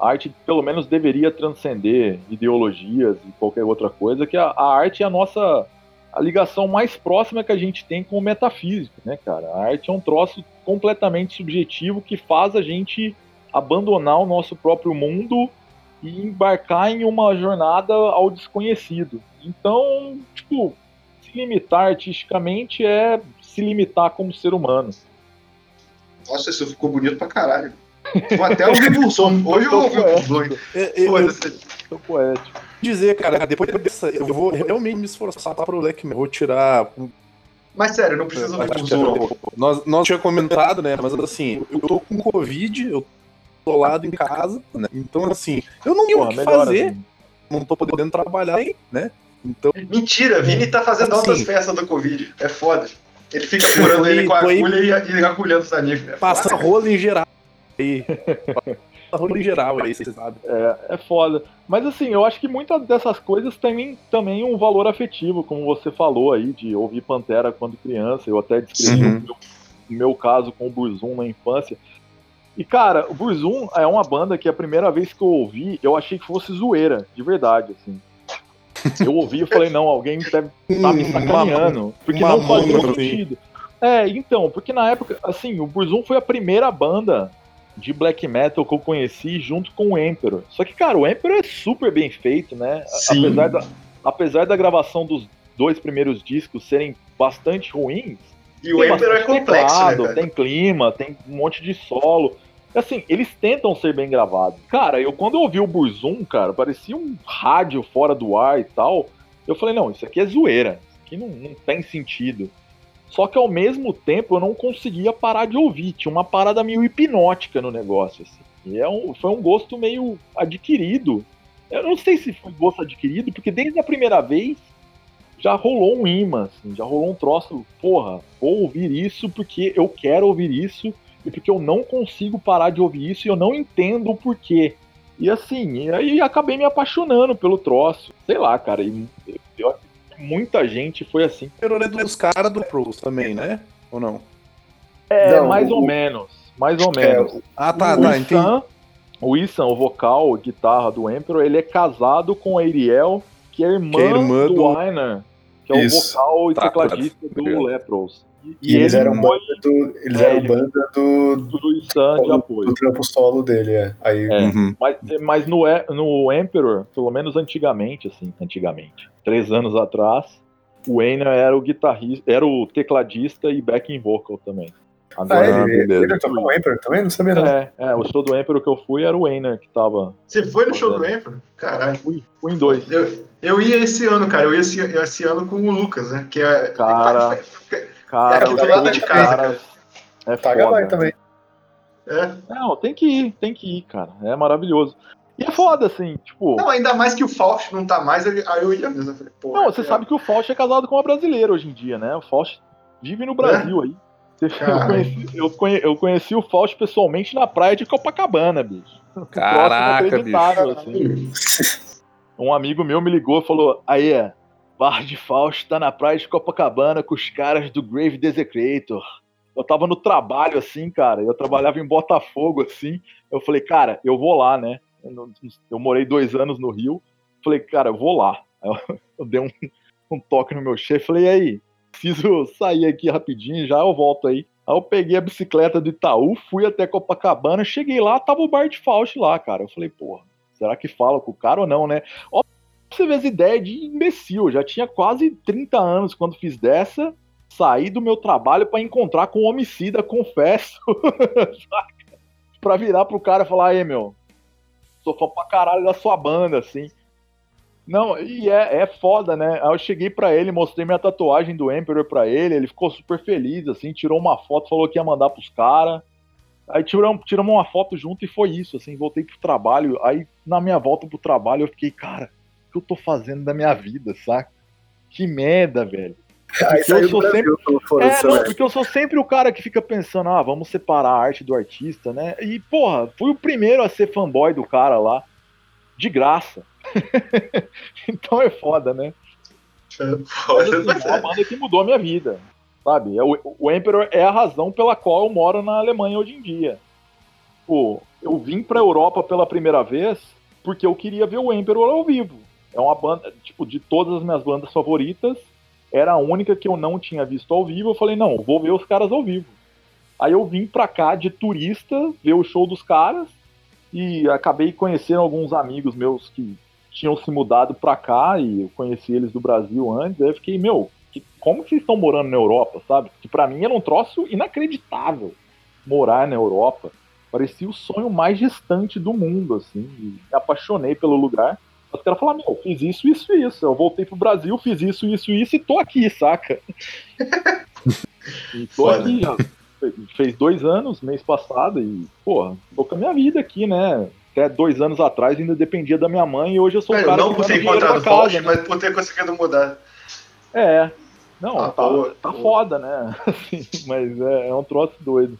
a arte pelo menos deveria transcender ideologias e qualquer outra coisa, que a, a, arte é a nossa a ligação mais próxima que a gente tem com o metafísico, né, cara? A arte é um troço completamente subjetivo que faz a gente abandonar o nosso próprio mundo e embarcar em uma jornada ao desconhecido. Então, tipo, se limitar artisticamente é se limitar como ser humano. Nossa, isso ficou bonito pra caralho. Vou até ouvir Bulson. Hoje eu ouvi o Bulson. Tô poético. Dizer, cara, depois dessa, eu vou realmente me esforçar para o leque, vou tirar. Mas sério, não precisa ouvir Bulson. Nós, nós tinha comentado, né? Mas assim, eu tô com Covid, eu tô lado em casa, né? Então, assim, eu não tenho o que fazer. Assim. Não tô podendo trabalhar, né? Então. Mentira, Vini tá fazendo assim, altas festas do Covid. É foda. Ele fica curando ele com a agulha e, e agulhando os amigos. É passa rolo em geral aí. em geral aí, você sabe. É, é foda. Mas assim, eu acho que muitas dessas coisas têm também um valor afetivo, como você falou aí, de ouvir Pantera quando criança. Eu até descrevi uhum. o meu, meu, caso com o Burzum na infância. E cara, o Burzum é uma banda que a primeira vez que eu ouvi, eu achei que fosse zoeira, de verdade, assim. Eu ouvi e falei, não, alguém deve estar tá me sacaneando, porque não fazia sentido. É, então, porque na época, assim, o Burzum foi a primeira banda de black metal que eu conheci junto com o Emperor. Só que, cara, o Emperor é super bem feito, né? Sim. Apesar da, apesar da gravação dos dois primeiros discos serem bastante ruins. E o Emperor é complexo, teclado, né, Tem clima, tem um monte de solo. Assim, eles tentam ser bem gravados. Cara, eu quando eu ouvi o Burzum, cara, parecia um rádio fora do ar e tal. Eu falei, não, isso aqui é zoeira. Isso aqui não, não tem sentido. Só que ao mesmo tempo eu não conseguia parar de ouvir. Tinha uma parada meio hipnótica no negócio. Assim. E é um, foi um gosto meio adquirido. Eu não sei se foi gosto adquirido, porque desde a primeira vez já rolou um imã, assim, já rolou um troço, porra, vou ouvir isso porque eu quero ouvir isso e porque eu não consigo parar de ouvir isso e eu não entendo o porquê. E assim, e aí acabei me apaixonando pelo troço. Sei lá, cara, e eu, muita gente foi assim. Era dos caras do Pros também, né? Ou não? É, não, mais o... ou menos. Mais ou é, menos. É, ah, tá, o tá, entendi. O Isan, o vocal, guitarra do Emperor, ele é casado com a Ariel, que é irmã, que é irmã do, do que é Isso. o vocal e tá, tecladista tá, do Lepros. E, e eles eram foi... banda do. Eles é, eram banda do. Do Luiz San de apoio. Do trampo solo dele, é. Aí, é uhum. Mas, mas no, no Emperor, pelo menos antigamente, assim, antigamente, três anos atrás, o Wayne era o guitarrista, era o tecladista e backing vocal também. Agora, ah, ele, ele tocou o Emperor também? Não sabia não. É, é, o show do Emperor que eu fui era o Weiner que tava. Você foi no show do Emperor? Caralho. Fui, fui em dois. Eu, eu ia esse ano, cara. Eu ia esse, esse ano com o Lucas, né? Que é. Cara. Cara, é aqui do de casa. Cara, é Paga foda. também. É. Não, tem que ir, tem que ir, cara. É maravilhoso. E é foda, assim, tipo. Não, ainda mais que o Faust não tá mais, aí eu ia mesmo. Eu falei, não, você é. sabe que o Faust é casado com uma brasileira hoje em dia, né? O Faust vive no Brasil é? aí. Eu conheci, eu, conheci, eu conheci, o Faust pessoalmente na praia de Copacabana, bicho. Caraca, bicho. Assim. Um amigo meu me ligou e falou: aí, Bar de Fausto tá na praia de Copacabana com os caras do Grave Desecrator. Eu tava no trabalho, assim, cara. Eu trabalhava em Botafogo, assim. Eu falei, cara, eu vou lá, né? Eu, morei dois anos no Rio. Falei, cara, eu vou lá. Eu, eu dei um, um, toque no meu chefe. Falei, aí, preciso sair aqui rapidinho, já eu volto aí. Aí eu peguei a bicicleta do Itaú, fui até Copacabana, cheguei lá, tava o bar de Fausto lá, cara. Eu falei, porra, será que fala com o cara ou não, né? Você vê as ideias de imbecil. Eu já tinha quase 30 anos quando fiz dessa. Saí do meu trabalho para encontrar com um homicida, confesso. pra virar pro cara e falar, aí, meu, sou fã pra caralho da sua banda, assim. Não, e é, é foda, né? Aí eu cheguei para ele, mostrei minha tatuagem do Emperor pra ele, ele ficou super feliz, assim, tirou uma foto, falou que ia mandar pros caras. Aí tiramos, tiramos uma foto junto e foi isso, assim, voltei pro trabalho. Aí na minha volta pro trabalho eu fiquei, cara, que eu tô fazendo da minha vida, saca? Que merda, velho. Aí eu sou sempre... É, não, porque eu sou sempre o cara que fica pensando, ah, vamos separar a arte do artista, né? E, porra, fui o primeiro a ser fanboy do cara lá, de graça. então é foda, né? É foda. Mas, assim, é uma banda que mudou a minha vida, sabe? É o, o Emperor é a razão pela qual eu moro na Alemanha hoje em dia. Pô, eu vim pra Europa pela primeira vez porque eu queria ver o Emperor ao vivo. É uma banda, tipo, de todas as minhas bandas favoritas, era a única que eu não tinha visto ao vivo. Eu falei, não, vou ver os caras ao vivo. Aí eu vim pra cá de turista, ver o show dos caras, e acabei conhecendo alguns amigos meus que tinham se mudado pra cá, e eu conheci eles do Brasil antes. Aí eu fiquei, meu, que, como vocês estão morando na Europa, sabe? Que para mim era um troço inacreditável morar na Europa. Parecia o sonho mais distante do mundo, assim. me apaixonei pelo lugar. Os caras falaram, meu, fiz isso, isso e isso. Eu voltei pro Brasil, fiz isso, isso e isso e tô aqui, saca? e tô Foda. aqui já. Fez dois anos, mês passado, e, porra, tô com a minha vida aqui, né? Até dois anos atrás ainda dependia da minha mãe e hoje eu sou o cara não por ter encontrado Faust, né? mas por ter conseguido mudar. É. Não, ah, tá, pô, tá pô. foda, né? Assim, mas é, é, um troço doido.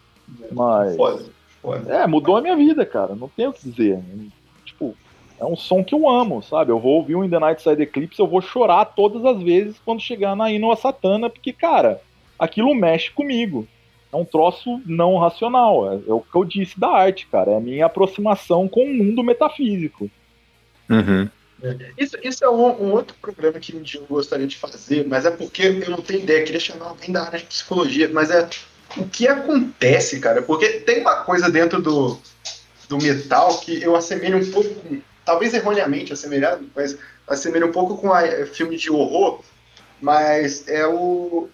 Mas. Foda, foda. É, mudou a minha vida, cara. Não tenho o que dizer. É um som que eu amo, sabe? Eu vou ouvir o In The Night Side Eclipse, eu vou chorar todas as vezes quando chegar na Inoa Satana, porque, cara, aquilo mexe comigo. É um troço não racional. É, é, o que eu disse da arte, cara. É a minha aproximação com o mundo metafísico. Uhum. Isso, isso, é um, um, outro programa que um dia eu gostaria de fazer, mas é porque eu não tenho ideia, eu queria chamar alguém da área de psicologia, mas é o que acontece, cara, porque tem uma coisa dentro do, do metal que eu assemelho um pouco talvez erroneamente assemelhado, mas assemelha um pouco com a é, filme de horror, mas é o,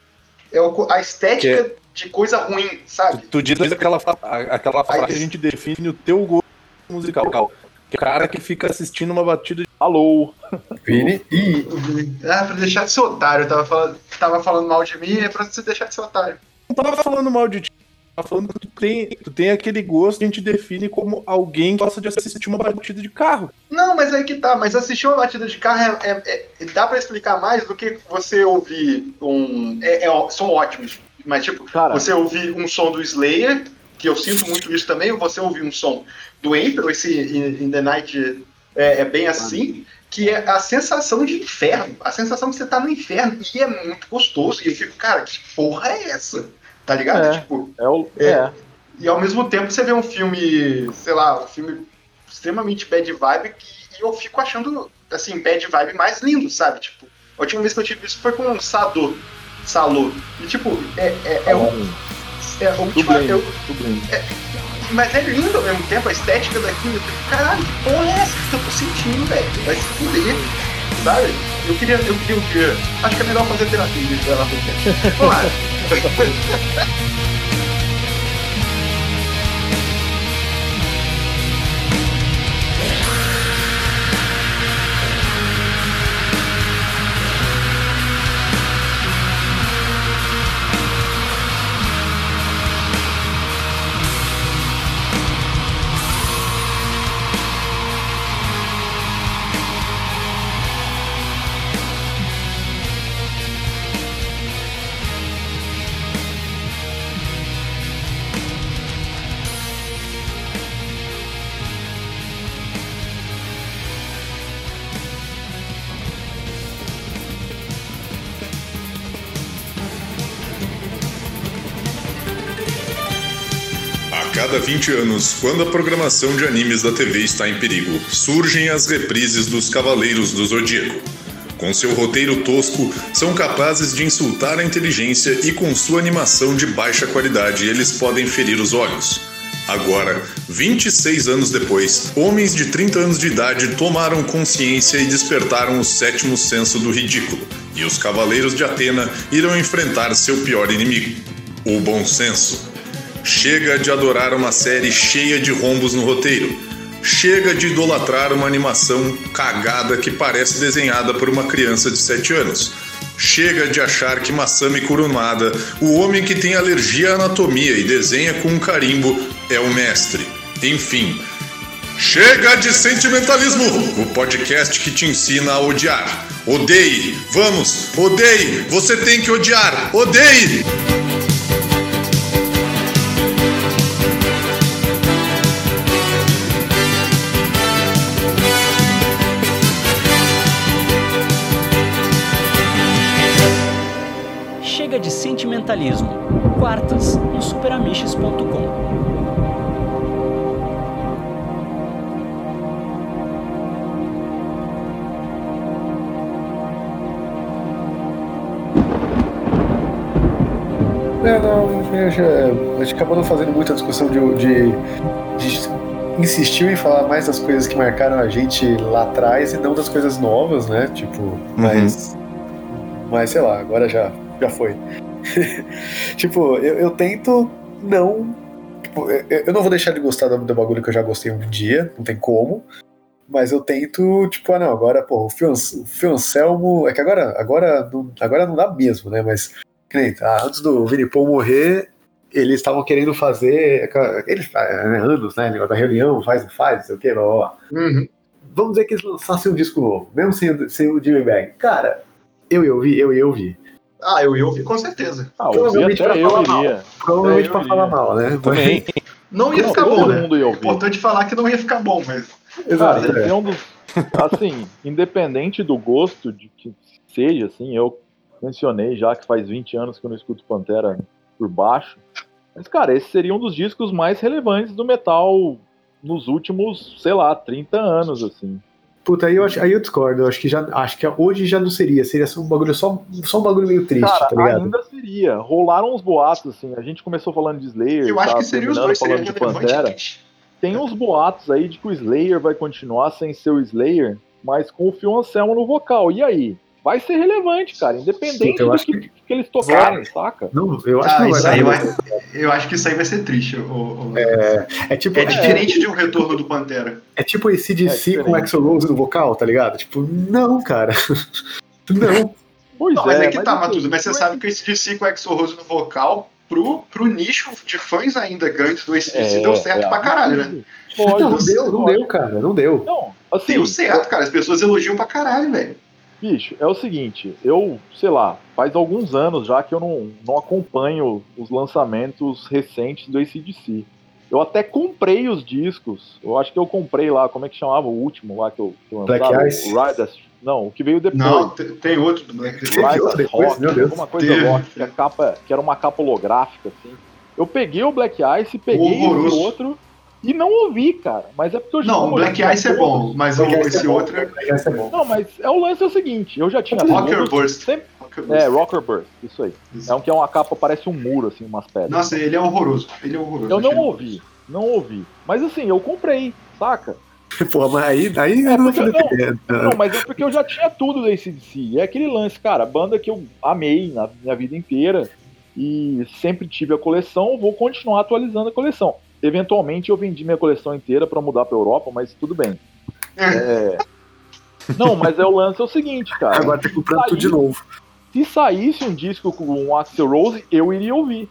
é o a estética que... de coisa ruim, sabe? Tu diz aquela, aquela frase que a gente define o teu gosto musical. Que é o cara que fica assistindo uma batida de. Alô! Vini e. Ah, pra deixar de ser otário. Eu tava falando, tava falando mal de mim, é pra você deixar de ser otário. Não tava falando mal de ti. Tá falando que tu tem, tu tem aquele gosto que a gente define como alguém que gosta de assistir uma batida de carro. Não, mas aí que tá. Mas assistir uma batida de carro é, é, é dá para explicar mais do que você ouvir um. É, é, são ótimos. Mas, tipo, Cara. você ouvir um som do Slayer, que eu sinto muito isso também, ou você ouvir um som do Emperor, esse In, the Night é, é bem assim que é a sensação de inferno, a sensação que você tá no inferno, e é muito gostoso, e eu fico, cara, que porra é essa? Tá ligado? É, tipo, é, o, é. é. E ao mesmo tempo você vê um filme, sei lá, um filme extremamente bad vibe, e eu fico achando, assim, bad vibe mais lindo, sabe? Tipo, a última vez que eu tive isso foi com um Sado, Salô. E tipo, é, é, é um. É, o último, eu, é, mas é lindo ao mesmo tempo, a estética daquilo. Caralho, que porra é essa que eu tô sentindo, velho? Vai se fuder, sabe? Eu queria, eu queria um dia. Acho que é melhor fazer terapia do que ela Vamos lá. cada 20 anos, quando a programação de animes da TV está em perigo, surgem as reprises dos Cavaleiros do Zodíaco. Com seu roteiro tosco, são capazes de insultar a inteligência e com sua animação de baixa qualidade, eles podem ferir os olhos. Agora, 26 anos depois, homens de 30 anos de idade tomaram consciência e despertaram o sétimo senso do ridículo, e os Cavaleiros de Atena irão enfrentar seu pior inimigo, o bom senso. Chega de adorar uma série cheia de rombos no roteiro. Chega de idolatrar uma animação cagada que parece desenhada por uma criança de 7 anos. Chega de achar que Masami Kurumada, o homem que tem alergia à anatomia e desenha com um carimbo, é o mestre. Enfim, chega de sentimentalismo! O podcast que te ensina a odiar. Odeie! Vamos! Odeie! Você tem que odiar! Odeie! Sentimentalismo. Quartas, no superamiches.com. É, não, a gente, a gente acabou não fazendo muita discussão de, de, de insistiu em falar mais das coisas que marcaram a gente lá atrás e não das coisas novas, né? Tipo, uhum. mas. Mas sei lá, agora já, já foi. tipo, eu, eu, tento não. Tipo, eu, eu, não vou deixar de gostar do, do, bagulho que eu já gostei um dia, não tem como. Mas eu tento, tipo, ah não, agora, pô, o Fioncelmo. É que agora, agora, não, agora não dá mesmo, né? Mas, nem, ah, antes do Vini Paul morrer, eles estavam querendo fazer. Eles né, anos, né? Negócio da reunião, faz, não faz, não sei o blá, blá. Uhum. Vamos dizer que eles lançassem um disco novo, mesmo sem, sem o Jimmy Bag. Cara, eu eu vi, eu eu vi. Ah, eu ia ouvir com certeza. Ah, Provavelmente pra falar iria. mal. Provavelmente pra falar mal, né? Também. Não ia ficar bom, né? Ia Importante falar que não ia ficar bom, mas. Exato. Cara, é. um dos, assim, independente do gosto de que seja, assim, eu mencionei já que faz 20 anos que eu não escuto Pantera por baixo. Mas, cara, esse seria um dos discos mais relevantes do metal nos últimos, sei lá, 30 anos, assim. Puta, aí eu, acho, aí eu discordo. Eu acho que, já, acho que hoje já não seria. Seria só um bagulho, só, só um bagulho meio triste, Cara, tá ligado? Ainda seria. Rolaram uns boatos, assim. A gente começou falando de Slayer. Eu acho tá, que seria os dois, falando de Pantera. Tem uns boatos aí de que o Slayer vai continuar sem ser o Slayer, mas com o Phil Anselmo no vocal. E aí? Vai ser relevante, cara, independente Sim, do que, que, que, eles tocarem, saca? Não, eu acho ah, que isso aí vai, Eu acho que isso aí vai ser triste. O, o... É, é, tipo, é diferente é, de um retorno do Pantera. É tipo esse DC é com o Axel Rose no vocal, tá ligado? Tipo, não, cara. não. Pois não, mas é, que mas tá, Matusa. Mas você sabe que esse DC com o Axel Rose no vocal pro, pro nicho de fãs ainda grandes do ACDC, é, deu certo é, pra caralho, né? Pode, não, não deu, não deu, cara, não deu. Não, assim, deu certo, cara, as pessoas elogiam pra caralho, velho. Bicho, é o seguinte, eu, sei lá, faz alguns anos já que eu não, não acompanho os lançamentos recentes do ACDC. Eu até comprei os discos. Eu acho que eu comprei lá, como é que chamava o último lá que eu, que eu Black Ice? O Riders, não, o que veio depois. Não, tem outro do Black Ice. Riders Rock, meu Deus. alguma coisa rock, que, a capa, que era uma capa holográfica, assim. Eu peguei o Black Ice, peguei o outro e não ouvi, cara. Mas é porque eu já Não, o Black Ice é bom, mas o, esse é outro é... é bom. Não, mas é o lance é o seguinte, eu já tinha Rocker Burst. Sempre... É, Rocker Burst, isso aí. Isso. É um que é uma capa, parece um muro, assim, umas pedras. Nossa, ele é horroroso. Ele é horroroso. Eu não ouvi, não ouvi. Mas assim, eu comprei, saca? Pô, mas aí, aí é porque, não, não, mas é porque eu já tinha tudo da ACDC. É aquele lance, cara, banda que eu amei na minha vida inteira e sempre tive a coleção, vou continuar atualizando a coleção. Eventualmente eu vendi minha coleção inteira para mudar para Europa, mas tudo bem. É... Não, mas é o lance é o seguinte, cara. Agora tem que comprar tudo de novo. Se saísse um disco com um Axel Rose, eu iria ouvir.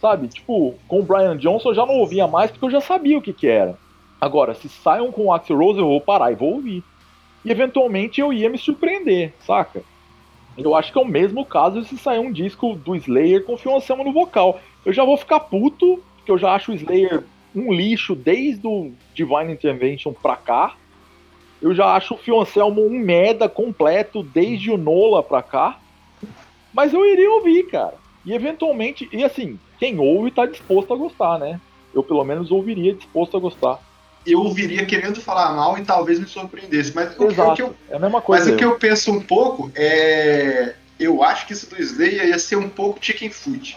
Sabe? Tipo, com o Brian Johnson eu já não ouvia mais porque eu já sabia o que que era. Agora, se saiam com o Axel Rose, eu vou parar e vou ouvir. E eventualmente eu ia me surpreender, saca? Eu acho que é o mesmo caso se sair um disco do Slayer com Phil Anselmo no vocal. Eu já vou ficar puto porque eu já acho o Slayer um lixo desde o Divine Intervention pra cá. Eu já acho o Phil Anselmo um merda completo desde o Nola pra cá. Mas eu iria ouvir, cara. E eventualmente, e assim, quem ouve tá disposto a gostar, né? Eu pelo menos ouviria disposto a gostar. Eu ouviria querendo falar mal e talvez me surpreendesse. Mas Exato. o que eu, é a mesma coisa. Mas eu. o que eu penso um pouco é. Eu acho que isso do Slayer ia ser um pouco chicken food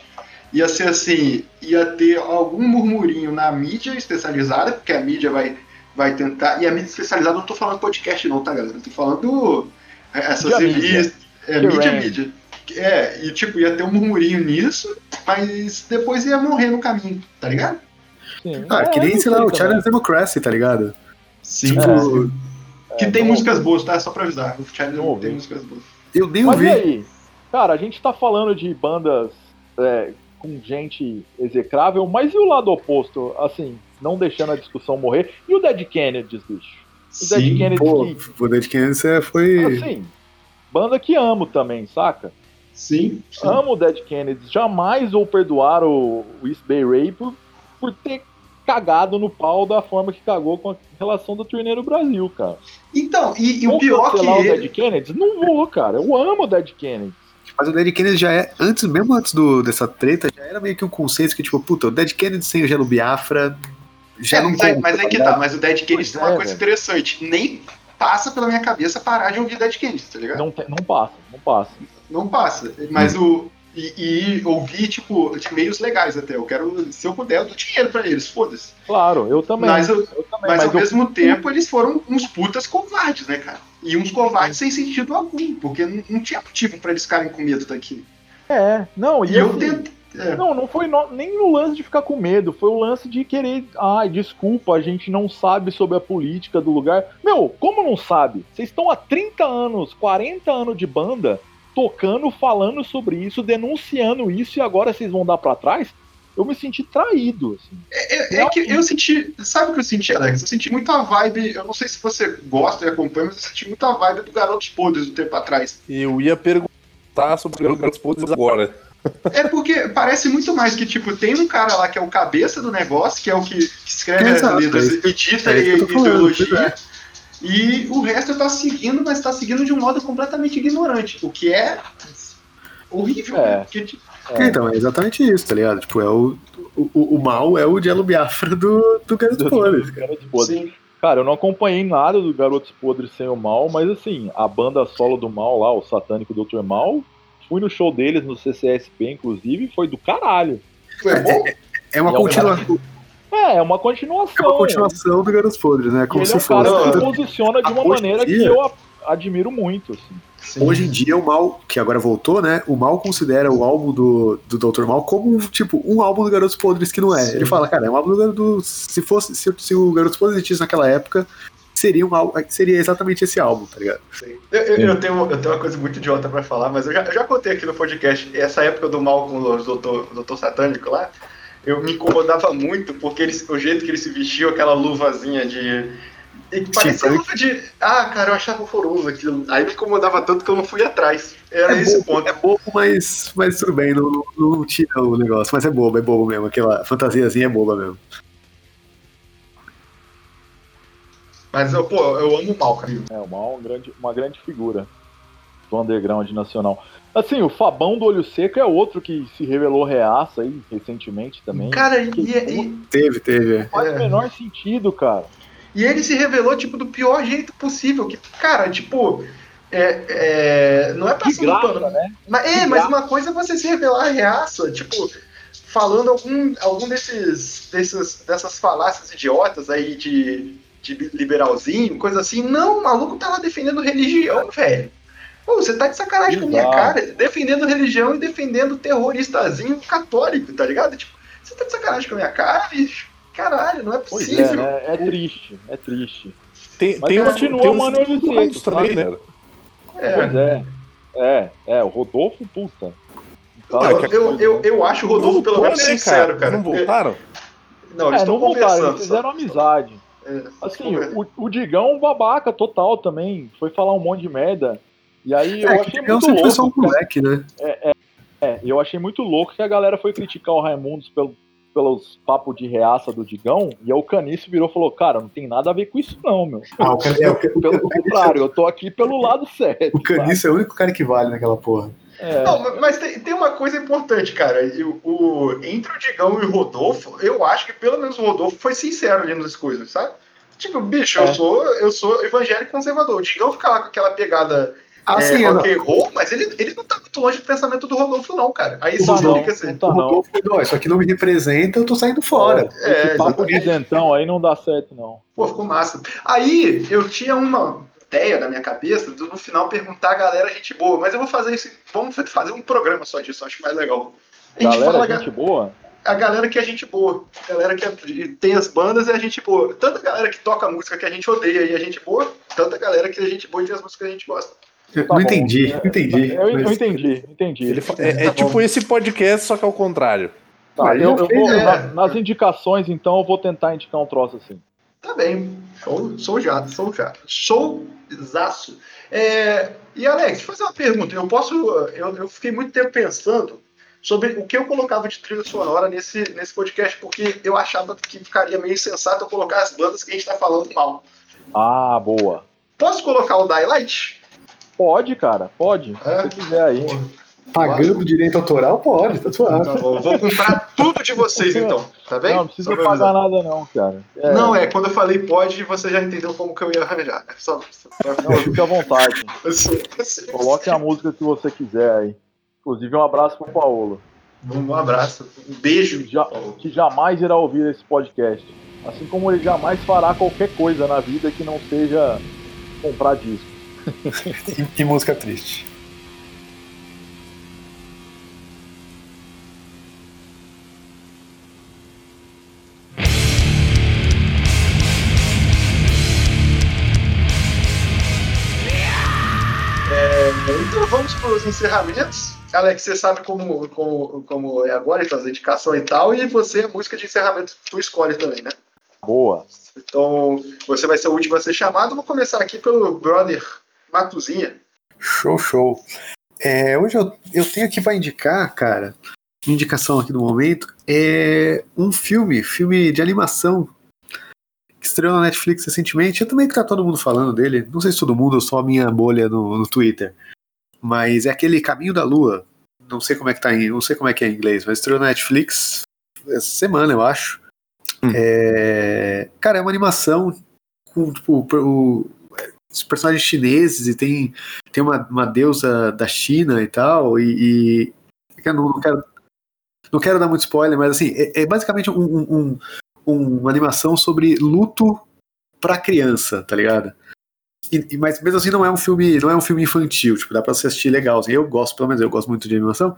ia ser assim, ia ter algum murmurinho na mídia especializada, porque a mídia vai, vai tentar. E a mídia especializada não estou falando podcast, não, tá, galera? Estou falando é, essas revistas. É, mídia, mídia. É, e tipo, ia ter um murmurinho nisso, mas depois ia morrer no caminho, tá ligado? Sim. Ah, é, que nem, sei lá, o China Democracy, tá ligado? Sim. Tipo, é, que tem músicas boas, tá? Só pra avisar. O China tem músicas boas. Eu nem ouvi. Mas aí, cara, a gente tá falando de bandas é, com gente execrável, mas e o lado oposto, assim, não deixando a discussão morrer? E o Dead Kennedys, bicho? O Sim, Dead Kennedys pô, que... o Dead Kennedys é, foi... Assim, banda que amo também, saca? Sim, sim. Amo o Dead Kennedys, jamais vou perdoar o, o East Bay Ray por, por ter cagado no pau da forma que cagou com a relação do turnê no Brasil, cara. Então, e, e o pior que... o Dead Kennedys? Não vou, cara. Eu amo o Dead Kennedys. Mas o Dead Kennedy já é, antes, mesmo antes do, dessa treta, já era meio que um conceito que, tipo, puta, o Dead Kennedy sem o Gelo Biafra já é, não mas, conta, mas é que tá, mas o Dead Kennedy tem uma é, coisa interessante. Nem passa pela minha cabeça parar de ouvir Dead Kennedy, tá ligado? Não, não passa, não passa. Não passa. Mas hum. o. E, e ouvir, tipo, meios legais até. Eu quero, se eu puder, eu dou dinheiro pra eles, foda-se. Claro, eu também. Mas, eu, eu também, mas, mas ao eu... mesmo tempo, eles foram uns putas covardes, né, cara? E uns covardes sem sentido algum, porque não, não tinha motivo para eles ficarem com medo daquilo. É, não, e, e eu tento. É. Não, não foi no, nem o lance de ficar com medo, foi o lance de querer. Ai, desculpa, a gente não sabe sobre a política do lugar. Meu, como não sabe? Vocês estão há 30 anos, 40 anos de banda, tocando, falando sobre isso, denunciando isso, e agora vocês vão dar para trás? Eu me senti traído. Assim. É, é, é que eu senti. Sabe o que eu senti, Alex? Eu senti muita vibe. Eu não sei se você gosta e acompanha, mas eu senti muita vibe do Garotos Podres do tempo atrás. Eu ia perguntar sobre o Garotos Podres agora. É porque parece muito mais que, tipo, tem um cara lá que é o cabeça do negócio, que é o que, escreve Exato, as letras, é edita é e ideologia. É. E o resto tá seguindo, mas tá seguindo de um modo completamente ignorante. O que é horrível, é. né? Porque, tipo, é. Então, é exatamente isso, tá ligado? Tipo, é o, o, o mal é o Jello Biafra do, do Garotos Podres. Sim. Cara, eu não acompanhei nada do Garotos Podres sem o Mal, mas assim, a banda solo do Mal lá, o Satânico Dr. Mal, fui no show deles no CCSP, inclusive, foi do caralho. É, é, é uma continuação. É, é uma continuação. É uma continuação do Garotos Podres, né? Como ele se é um fosse. cara que se posiciona de uma maneira dia... que eu admiro muito, assim. Sim. Hoje em dia, o Mal, que agora voltou, né? O Mal considera o álbum do, do Dr. Mal como, tipo, um álbum do Garotos Podres que não é. Sim. Ele fala, cara, é um álbum do, do. Se fosse. Se, se o Garotos Podres existisse naquela época, seria um álbum, seria exatamente esse álbum, tá ligado? Eu, eu, eu, tenho, eu tenho uma coisa muito idiota pra falar, mas eu já, eu já contei aqui no podcast, essa época do mal com o doutor, doutor satânico lá, eu me incomodava muito porque ele, o jeito que ele se vestiu, aquela luvazinha de. E parecia luva de. Ah, cara, eu achava horroroso aquilo. Aí me incomodava tanto que eu não fui atrás. Era é esse bobo, ponto. É bobo, mas, mas tudo bem, não, não tira o negócio. Mas é bobo, é bobo mesmo. Aquela fantasiazinha é boba mesmo. Mas eu, pô, eu amo o Mal, cara. É, o Mal é uma grande, uma grande figura do underground nacional. Assim, o Fabão do Olho Seco é outro que se revelou reaça aí recentemente também. Cara, e, e, teve, teve. Não faz o menor sentido, cara. E ele se revelou, tipo, do pior jeito possível. Que, cara, tipo. É, é, não é passando graça, pano. Né? Mas, é, mas uma coisa é você se revelar reaça, tipo, falando algum, algum desses, desses dessas falácias idiotas aí de, de liberalzinho, coisa assim. Não, o maluco tá lá defendendo religião, velho. Pô, você tá de sacanagem com a minha cara, defendendo religião e defendendo terroristazinho católico, tá ligado? Tipo, você tá de sacanagem com a minha cara, bicho? Caralho, não é possível. Pois é, né? é triste, é triste. Tem, Mas tem, continua tem o Manuel Seco, também, né? É. Pois é. É, é, o Rodolfo, puta. Cara, Eu, eu, eu, eu acho o Rodolfo pelo menos né, sincero, cara. Não voltaram? Não, eles é, estão não voltaram, conversando. eles fizeram amizade. É, Assim, o, o Digão, um babaca total também, foi falar um monte de merda. E aí eu É, achei que eu muito sempre foi só um louco. cara. moleque, né? É, eu achei muito louco que a galera foi criticar o Raimundos pelo, pelos papos de reaça do Digão, e aí o Caniço virou e falou, cara, não tem nada a ver com isso não, meu. Ah, o, Can... é, Pelo o, Caniço, contrário, eu tô aqui pelo lado certo. o Caniço é o único cara que vale naquela porra. É, Não, mas tem, tem uma coisa importante, cara. E O, entre o Digão e o Rodolfo, eu acho que pelo menos o Rodolfo foi sincero ali nas coisas, sabe? Tipo, bicho, eu, É. sou, eu sou evangélico conservador. O Digão fica lá com aquela pegada Ah, é, sim, rock and roll, mas ele, ele não tá muito longe do pensamento do Rodolfo, não, cara. Aí não, fica assim. não tá o não. Rodolfo falou, "Ó, isso aqui não me representa, eu tô saindo fora. É, Esse papo de isentão aí não dá certo, não. Pô, ficou massa. Aí eu tinha uma ideia na minha cabeça de no final perguntar a galera gente boa, mas eu vou fazer isso. Vamos fazer um programa só disso, acho mais legal. A gente Galera, fala gente boa. a galera que é gente boa. A galera que é- tem as bandas é a gente boa. Tanta galera que toca música que a gente odeia e é gente boa, tanta galera que é gente boa e tem as músicas que a gente gosta. Eu Tá não bom. entendi, não entendi. Eu, eu mas- entendi, entendi. Ele fa- é é tipo esse podcast, só que ao contrário. Tá, eu, eu fez, vou, é. na- nas indicações, então, eu vou tentar indicar um troço assim. Tá bem. Sou, sou já, sou já. Sou zaço. É, e Alex, deixa eu fazer uma pergunta. Eu posso. Eu, eu fiquei muito tempo pensando sobre o que eu colocava de trilha sonora nesse, nesse podcast, porque eu achava que ficaria meio insensato eu colocar as bandas que a gente tá falando mal. Ah, boa. Posso colocar o Daylight? Pode, cara, pode. Se É? você quiser aí. Pagando direito autoral, pode, tá suave. Bom, vou comprar tudo de vocês então, tá bem? Não, não precisa pagar avisar. nada, não, cara. É, Não, é, quando eu falei pode, você já entendeu como que eu ia arranjar. né? Só, só. Não, fique à vontade. Coloque Coloque a música que você quiser aí. Inclusive, um abraço pro Paulo, Um abraço, um beijo. que, já- que jamais irá ouvir esse podcast. Assim como ele jamais fará qualquer coisa na vida que não seja comprar disco. Que, que música triste. Então vamos para os encerramentos. Alex, você sabe como, como, como é agora, então, as indicações e tal, e você, a música de encerramento, tu escolhe também, né? Boa. Então, você vai ser o último a ser chamado. Vou começar aqui pelo brother Matuzinha. Show, show. É, hoje eu, eu tenho aqui pra indicar, cara, indicação aqui no momento é um filme, filme de animação que estreou na Netflix recentemente. Eu também que tá todo mundo falando dele. Não sei se todo mundo ou só a minha bolha no, no Twitter. Mas é aquele Caminho da Lua. Não sei como é que tá em, não sei como é que é em inglês, mas estreou na Netflix essa semana, eu acho. Hum. É, cara, é uma animação com tipo, o- os personagens chineses e tem tem uma, uma deusa da China e tal, e. e eu não, não quero, não quero dar muito spoiler, mas assim, é, é basicamente um, um- um- um- uma animação sobre luto pra criança, tá ligado? E- mas mesmo assim não é um filme, não é um filme infantil, tipo, dá pra você assistir legal. assim. eu gosto, pelo menos eu gosto muito de animação.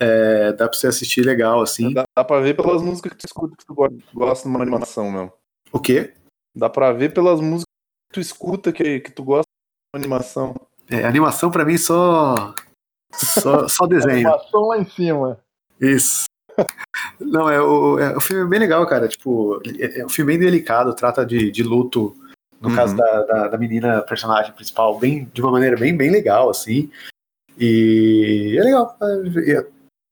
é, dá pra você assistir legal, assim. Dá, dá pra ver pelas músicas que tu escuta que tu go- gosta de uma animação mesmo. O quê? Dá pra ver pelas músicas tu escuta que, que tu gosta de animação? É, animação pra mim só. Só, só desenho. animação lá em cima. Isso. Não, é o, é, o filme é bem legal, cara. Tipo, é, é um filme bem delicado, trata de, de luto, no Uhum. caso da, da, da menina personagem principal, bem, de uma maneira bem, bem legal, assim. E é legal. É, é,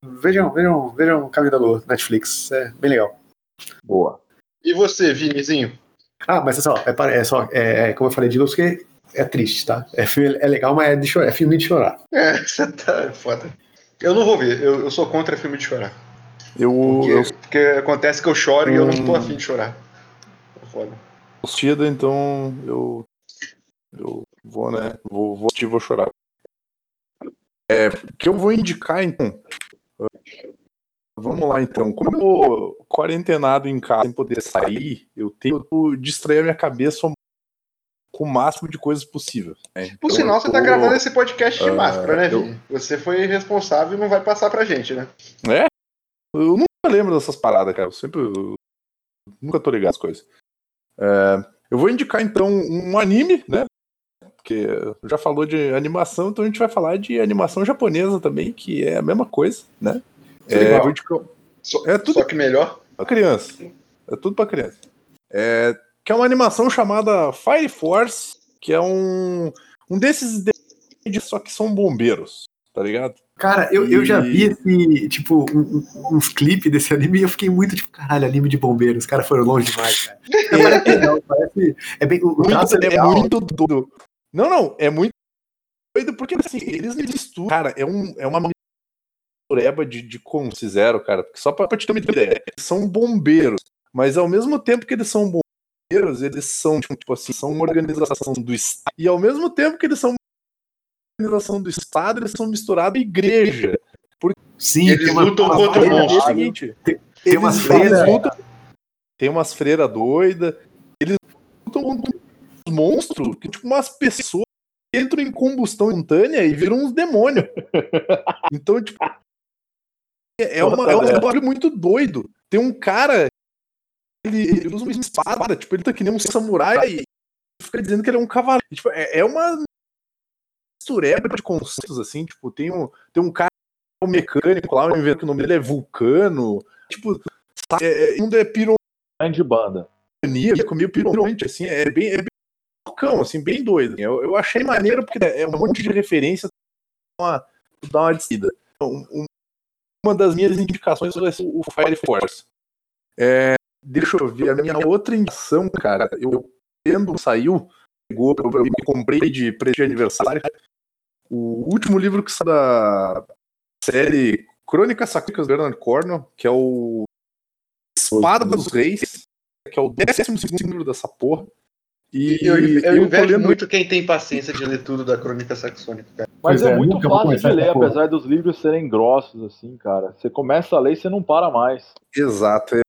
vejam, vejam, vejam Caminho da Lua, Netflix. É bem legal. Boa. E você, Vinizinho? Ah, mas é só, é, é só, é, é, como eu falei de luz, que é triste, tá? É, filme, é legal, mas é, de chorar, é filme de chorar. É, você tá foda. Eu não vou ver, eu, eu sou contra filme de chorar. Eu, Porque, eu porque acontece que eu choro e eu não tô Hum. afim de chorar. É Foda. assistido, então eu. Eu vou, né? Vou, vou assistir e vou chorar. É, que eu vou indicar, então. Vamos lá, então. Como eu tô quarentenado em casa sem poder sair, eu tenho que distrair a minha cabeça com o máximo de coisas possível. né? Por Então, sinal, você tá gravando esse podcast de Ah, máscara, né, eu-? Você foi responsável e não vai passar pra gente, né? É? Eu nunca lembro dessas paradas, cara. Eu sempre. eu nunca tô ligado às coisas. É, eu vou indicar, então, um anime, né? Porque já falou de animação, então a gente vai falar de animação japonesa também, que é a mesma coisa, né? É, Só, É tudo- só que melhor. pra criança. É tudo pra criança. É, que é uma animação chamada Fire Force, que é um, um desses de só que são bombeiros, tá ligado? Cara, eu, eu já E- vi esse, tipo, um- um- uns clipes desse anime e eu fiquei muito, tipo, caralho, anime de bombeiros. Os caras foram longe demais, cara. Não, parece legal, parece. É bem. O, é Muito, é legal. muito doido. Não, não, é muito doido porque assim, eles misturam. Cara, é, um, é uma mistureba de, de como fizeram, cara. Porque só pra, pra te ter uma ideia, eles são bombeiros, mas ao mesmo tempo que eles são bombeiros, eles são, tipo, tipo assim, são uma organização do Estado. E ao mesmo tempo que eles são uma organização do Estado, eles são misturados à igreja. Sim, Eles tem uma, lutam uma contra o monstro. É o seguinte, Tem umas eles- freiras. lutam- Tem umas freiras doidas. Eles lutam contra uns monstros, que tipo umas pessoas que entram em combustão instantânea e viram uns demônios. Então, tipo. É, é uma, é um bagulho muito doido. Tem um cara. Ele, ele usa uma espada, tipo, ele tá que nem um samurai e fica dizendo que ele é um cavaleiro. Tipo, é, é uma mistureba de conceitos, assim, tipo, tem um, tem um cara um mecânico lá, invento que o nome dele é Vulcano. Tipo, sabe, é, é, um é piromania, Grande banda. meio piromante, assim, é bem, é bem loucão, assim, bem doido. Eu, eu achei maneiro porque é um monte de referência uma, dá uma descida. Então, um- uma das minhas indicações vai ser o Fire Force. É, deixa eu ver, a minha outra indicação, cara, eu tendo saiu, pegou, eu, me comprei de presente de aniversário. O último livro que saiu da série Crônicas Sacríficas do Bernard Cornwell, que é o Espada dos Reis, que é o 12 livro dessa porra. E Eu, eu, tô invejo lendo- muito quem tem paciência de ler tudo da Crônica Saxônica, cara. Mas Pois é, é, muito fácil de ler, apesar dos livros serem grossos, assim, cara. Você começa a ler e você não para mais. Exato, é-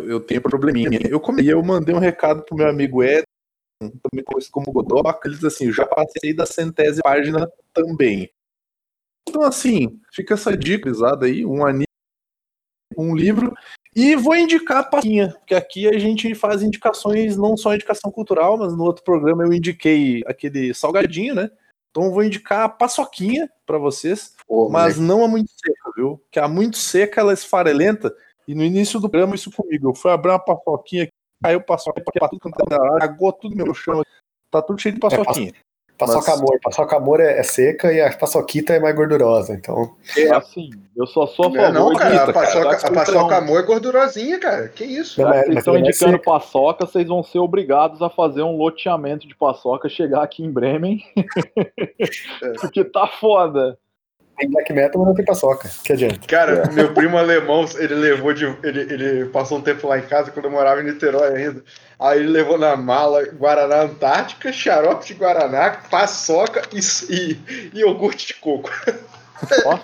eu tenho probleminha. Eu comi, eu mandei um recado pro meu amigo Ed, também conhecido como Godoca, ele diz assim, já passei da centésima página também. Então assim, fica essa dica, aí, um anime, um livro, e vou indicar a Paquinha, porque aqui a gente faz indicações, não só indicação cultural, mas no outro programa eu indiquei aquele salgadinho, né? Então eu vou indicar a paçoquinha pra vocês, mas não a muito seca, viu? Que a muito seca ela é esfarelenta. E no início do programa, isso comigo. Eu fui abrir uma paçoquinha, caiu paçoca pra tudo é lado, cagou tudo no meu chão. Tá tudo cheio de paçoquinha. Paçoca Mas- amor. Paçoca amor é, é seca e a paçoquita é mais gordurosa. Então, Assim, eu só sou a Não, favor é não, cara, de... a paçoca, a Então, paçoca amor é gordurosinha, cara. Que isso? Não, vocês estão é indicando seca. paçoca, vocês vão ser obrigados a fazer um loteamento de paçoca chegar aqui em Bremen. Porque tá foda. tem black metal, mas não tem paçoca. Que adianta? Cara, meu primo alemão, ele levou de. Ele, ele passou um tempo lá em casa quando eu morava em Niterói ainda. Aí ele levou na mala Guaraná Antártica, xarope de Guaraná, paçoca e, e, e iogurte de coco. Ah,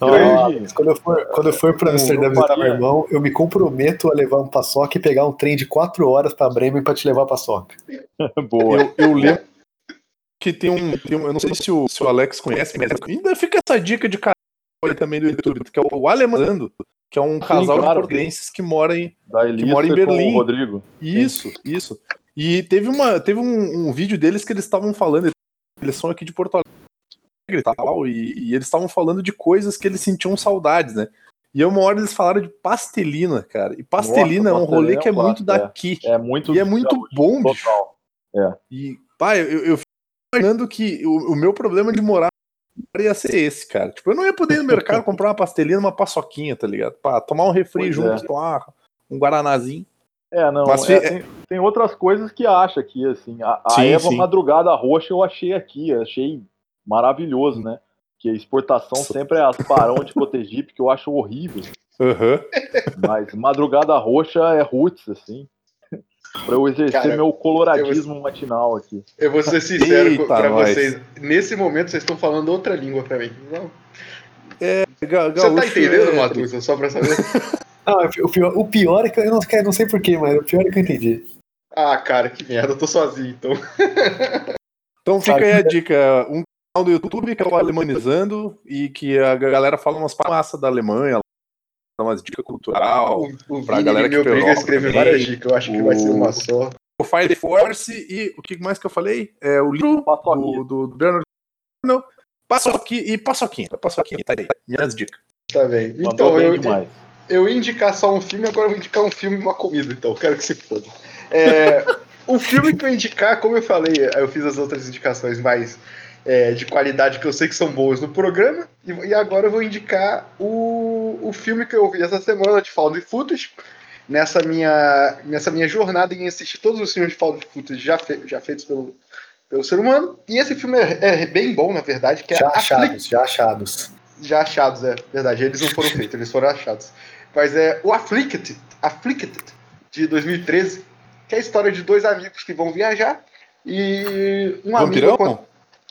Entendi. quando, eu for, quando eu for pra Não, Amsterdã visitar meu irmão, eu me comprometo a levar um paçoca e pegar um trem de 4 horas pra Bremen pra te levar paçoca. Boa. Eu, eu lembro que tem um, tem um- Eu não sei se o, se o Alex conhece, mas ainda fica essa dica de cara também do YouTube, que é o Alemando, que é um casal de claro. portugueses que mora em. Da Elisa mora em com Berlim. o Rodrigo. Isso, isso. E teve, uma, teve um, um vídeo deles que eles estavam falando, eles são aqui de Porto Alegre e tal, e, e eles estavam falando de coisas que eles sentiam saudades, né? E uma hora eles falaram de pastelina, cara. E pastelina Nossa, é um rolê que é, é muito daqui. É, é muito E é muito bom, bicho. É. E, pai, eu, eu fico imaginando que o, o, meu problema de morar ia ser esse, cara. Tipo, eu não ia poder ir no mercado comprar uma pastelina, uma paçoquinha, tá ligado? Pra tomar um refri pois junto, é. tomar um guaranazinho. É, não, Mas, é, tem, tem, outras coisas que acha aqui, assim. A, a sim, Eva sim. Madrugada Roxa eu achei aqui, achei maravilhoso, né? Que a exportação sempre é as Barão de Cotegipe, que eu acho horrível. Uhum. Mas Madrugada Roxa é roots, assim. Pra eu exercer Cara, meu coloradismo vou... matinal aqui. Eu vou ser sincero nós. vocês. Nesse momento vocês estão falando outra língua pra mim. Não. É, Você tá entendendo, é... Matusa? Só pra saber. Não, o pior, o pior é que eu não, não sei porquê, mas o pior é que eu entendi. Ah, cara, que merda, eu tô sozinho, então. Então fica aí a dica. Um canal do YouTube que é o Alemanizando e que a galera fala umas massa da Alemanha, umas dicas cultural. O, o pra Vini galera que me obriga a escrever várias dicas, eu acho que vai ser uma só. O Fire Force e o que mais que eu falei? É o livro do, do, do Bernard Paçoquinha e Paçoquinha. Paçoquinha, tá aí. Minhas dicas. Tá bem. Então, eu, demais eu ia indicar só um filme, agora eu vou indicar um filme e uma comida, então. Quero que se foda. É, o filme que eu indicar, como eu falei, eu fiz as outras indicações mais é, de qualidade que eu sei que são boas no programa, e, e, agora eu vou indicar o, o filme que eu vi essa semana de Found Footage. Nessa minha, nessa minha jornada em assistir todos os filmes de Found Footage já, fe, já feitos pelo, pelo ser humano. E esse filme é, é bem bom, na verdade. Que é já achados, já achados. Já achados, é verdade. Eles não foram feitos, eles foram achados. Mas é o Afflicted, Afflicted de 2013, que é a história de dois amigos que vão viajar e um Vampirão? amigo.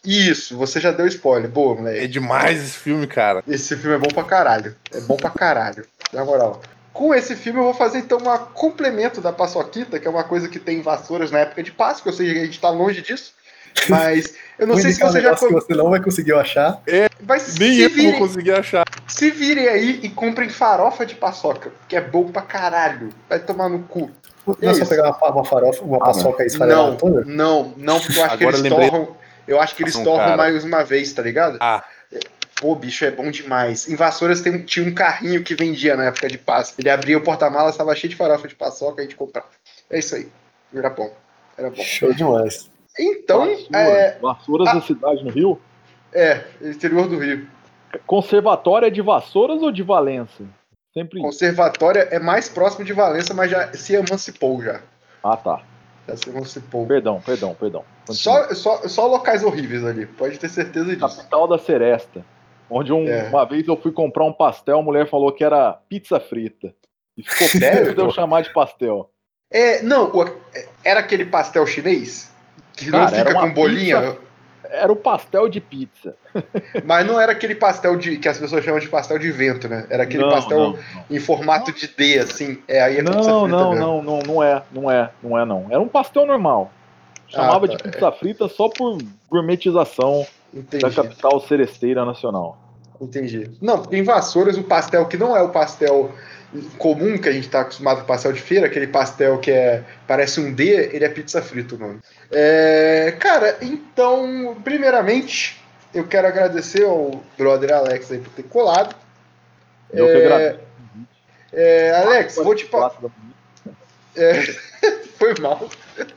Isso, você já deu spoiler. Boa, moleque. É demais esse filme, cara. Esse filme é bom pra caralho. É bom pra caralho. Na moral. Com esse filme eu vou fazer então um complemento da Paçoquita, que é uma coisa que tem vassouras na época de Páscoa, ou seja, a gente tá longe disso. Mas eu não sei se você já. que você não vai conseguir achar. É, vai nem eu virem, vou conseguir achar. Se virem aí e comprem farofa de paçoca, que é bom pra caralho. Vai tomar no cu. Não é só pegar uma, uma farofa, uma ah, paçoca e esfarelar não, toda? Não, não, porque eu acho Agora que eles lembrei... torram. Eu acho que eles torram cara. mais uma vez, tá ligado? Ah. Pô, bicho, é bom demais. Em Vassouras tem, tinha um carrinho que vendia na época de Páscoa. Ele abria o porta-malas, tava cheio de farofa de paçoca, a gente comprava. É isso aí. Era bom. Era bom. Show demais. Então. Vassouras, é, Vassouras a... da cidade no Rio? É, interior do Rio. Conservatória é de Vassouras ou de Valença? Sempre. Conservatória é mais próximo de Valença, mas já se emancipou já. Ah, tá. Já se emancipou. Perdão, perdão, perdão. Só, só, só locais horríveis ali, pode ter certeza disso. Capital da Seresta. Onde um, é. uma vez eu fui comprar um pastel, a mulher falou que era pizza frita. E ficou sério de eu chamar de pastel. É, não, era aquele pastel chinês? Que Cara, não fica com bolinha? Pizza era o pastel de pizza. Mas não era aquele pastel de que as pessoas chamam de pastel de vento, né? Era aquele não, pastel não, não. em formato de D, assim. É, aí é não, não, não, não, não é, não é, não é, não. Era um pastel normal. Chamava ah, tá, de pizza é. frita só por gourmetização Entendi. da capital seresteira nacional. Entendi. Não, em Vassouras o pastel que não é o pastel comum que a gente está acostumado com pastel de feira, aquele pastel que é parece um D, ele é pizza frita o nome. É, cara, então, primeiramente, eu quero agradecer ao brother Alex aí por ter colado. Eu é, que agradeço. É, Alex, vou te falar. É, foi mal.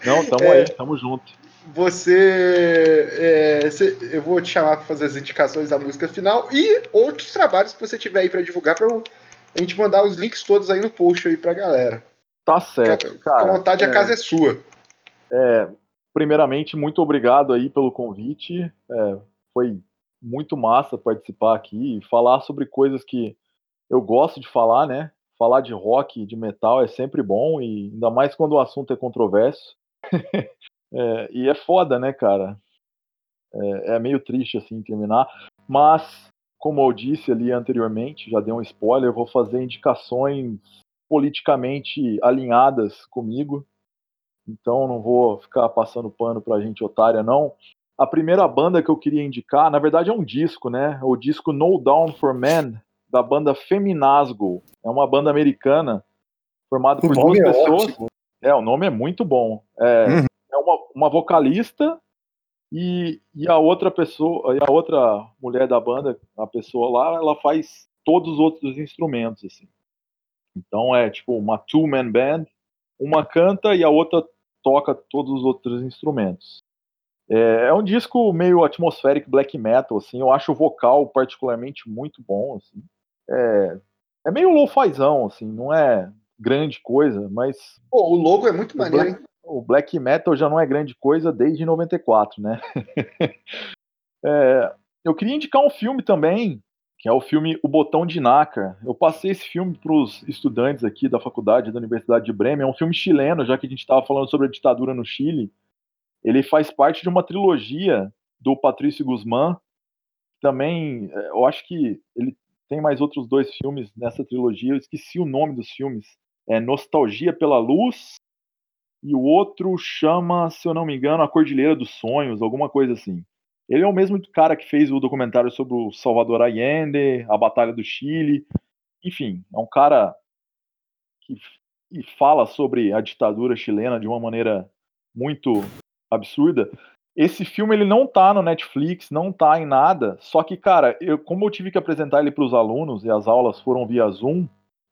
Não, tamo é, aí, tamo junto. Você, é, você, eu vou te chamar para fazer as indicações da música final e outros trabalhos que você tiver aí para divulgar para a gente mandar os links todos aí no post aí pra galera. Tá certo, cara. À vontade, é, a casa é sua. É, primeiramente, muito obrigado aí pelo convite. É, foi muito massa participar aqui e falar sobre coisas que eu gosto de falar, né? Falar de rock, de metal é sempre bom, e ainda mais quando o assunto é controverso. é, e é foda, né, cara? É, é, meio triste assim terminar. Mas como eu disse ali anteriormente, já dei um spoiler, eu vou fazer indicações politicamente alinhadas comigo. Então não vou ficar passando pano pra gente otária, não. A primeira banda que eu queria indicar, na verdade é um disco, né? O disco No Down for Men, da banda Feminasgo. É uma banda americana formada por duas é pessoas. Ótimo. É, o nome é muito bom. É, uhum. é uma, uma vocalista e, e a outra pessoa, e a outra mulher da banda, a pessoa lá, ela faz todos os outros instrumentos, assim. Então é tipo uma two-man band, uma canta e a outra toca todos os outros instrumentos. É, é, um disco meio atmospheric black metal, assim. Eu acho o vocal particularmente muito bom, assim. É, é meio lo-fizão, assim. Não é grande coisa, mas. Pô, o logo é muito maneiro, black, O black metal já não é grande coisa desde 94, né? é, eu queria indicar um filme também, que é o filme O Botão de Naka. Eu passei esse filme para os estudantes aqui da faculdade da Universidade de Bremen. É um filme chileno, já que a gente estava falando sobre a ditadura no Chile. Ele faz parte de uma trilogia do Patrício Guzmán. Também, é, eu acho que ele tem mais outros dois filmes nessa trilogia. Eu esqueci o nome dos filmes. É Nostalgia pela Luz e o outro chama, se eu não me engano, A Cordilheira dos Sonhos, alguma coisa assim. Ele é o mesmo cara que fez o documentário sobre o Salvador Allende, a Batalha do Chile. Enfim, é um cara que fala sobre a ditadura chilena de uma maneira muito absurda. Esse filme ele não tá no Netflix, não tá em nada. Só que, cara, eu, como eu tive que apresentar ele para os alunos e as aulas foram via Zoom,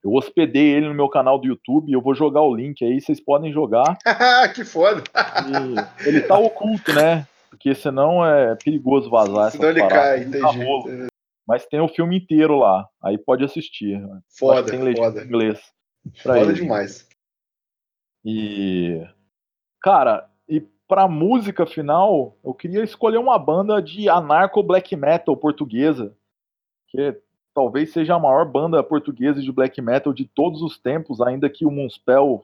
eu hospedei ele no meu canal do YouTube. Eu vou jogar o link aí, vocês podem jogar. que foda! E ele tá oculto, né? Porque senão é perigoso vazar. Senão ele cai, entendi. Mas tem o filme inteiro lá. Aí pode assistir. Foda, tem foda. Em inglês. Foda ele. demais. E. Cara, para música final, eu queria escolher uma banda de anarco black metal portuguesa, que talvez seja a maior banda portuguesa de black metal de todos os tempos, ainda que o Moonspell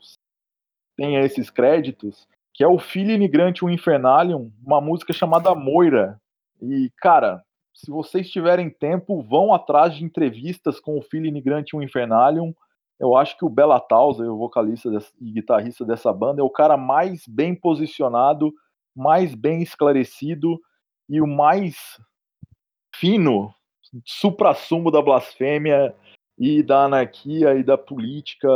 tenha esses créditos, que é o Filho Imigrante o Infernalium, uma música chamada Moira. E, cara, se vocês tiverem tempo, vão atrás de entrevistas com o Filho Imigrante o Infernalium eu acho que o Bela Tausa, o vocalista e guitarrista dessa banda, é o cara mais bem posicionado, mais bem esclarecido e o mais fino supra-sumo da blasfêmia e da anarquia e da política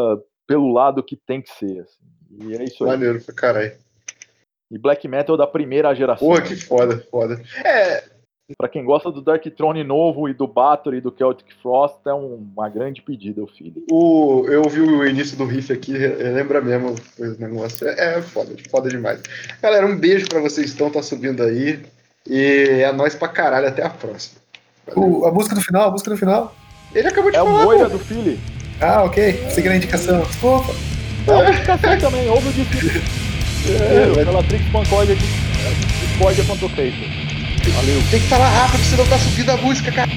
pelo lado que tem que ser. Assim. E é isso aí. Maneiro pra caralho. E black metal da primeira geração. Porra, que foda, foda. É, para quem gosta do Dark Throne novo e do Bathory e do Celtic Frost, é um, uma grande pedida, o filho. O, eu ouvi o início do riff aqui, lembra mesmo o negócio. É, é foda, foda demais. Galera, um beijo para vocês que estão tá subindo aí. E é nóis pra caralho, até a próxima. O, a música do final, a música do final. Ele acabou de é falar. É o Moira do Philly. Ah, ok. Segui a indicação. Desculpa. É uma indicação também, ouve o disco. É, pela Trix Pancóide aqui. Discord é Valeu. Tem que falar rápido, senão tá subindo a música, cara.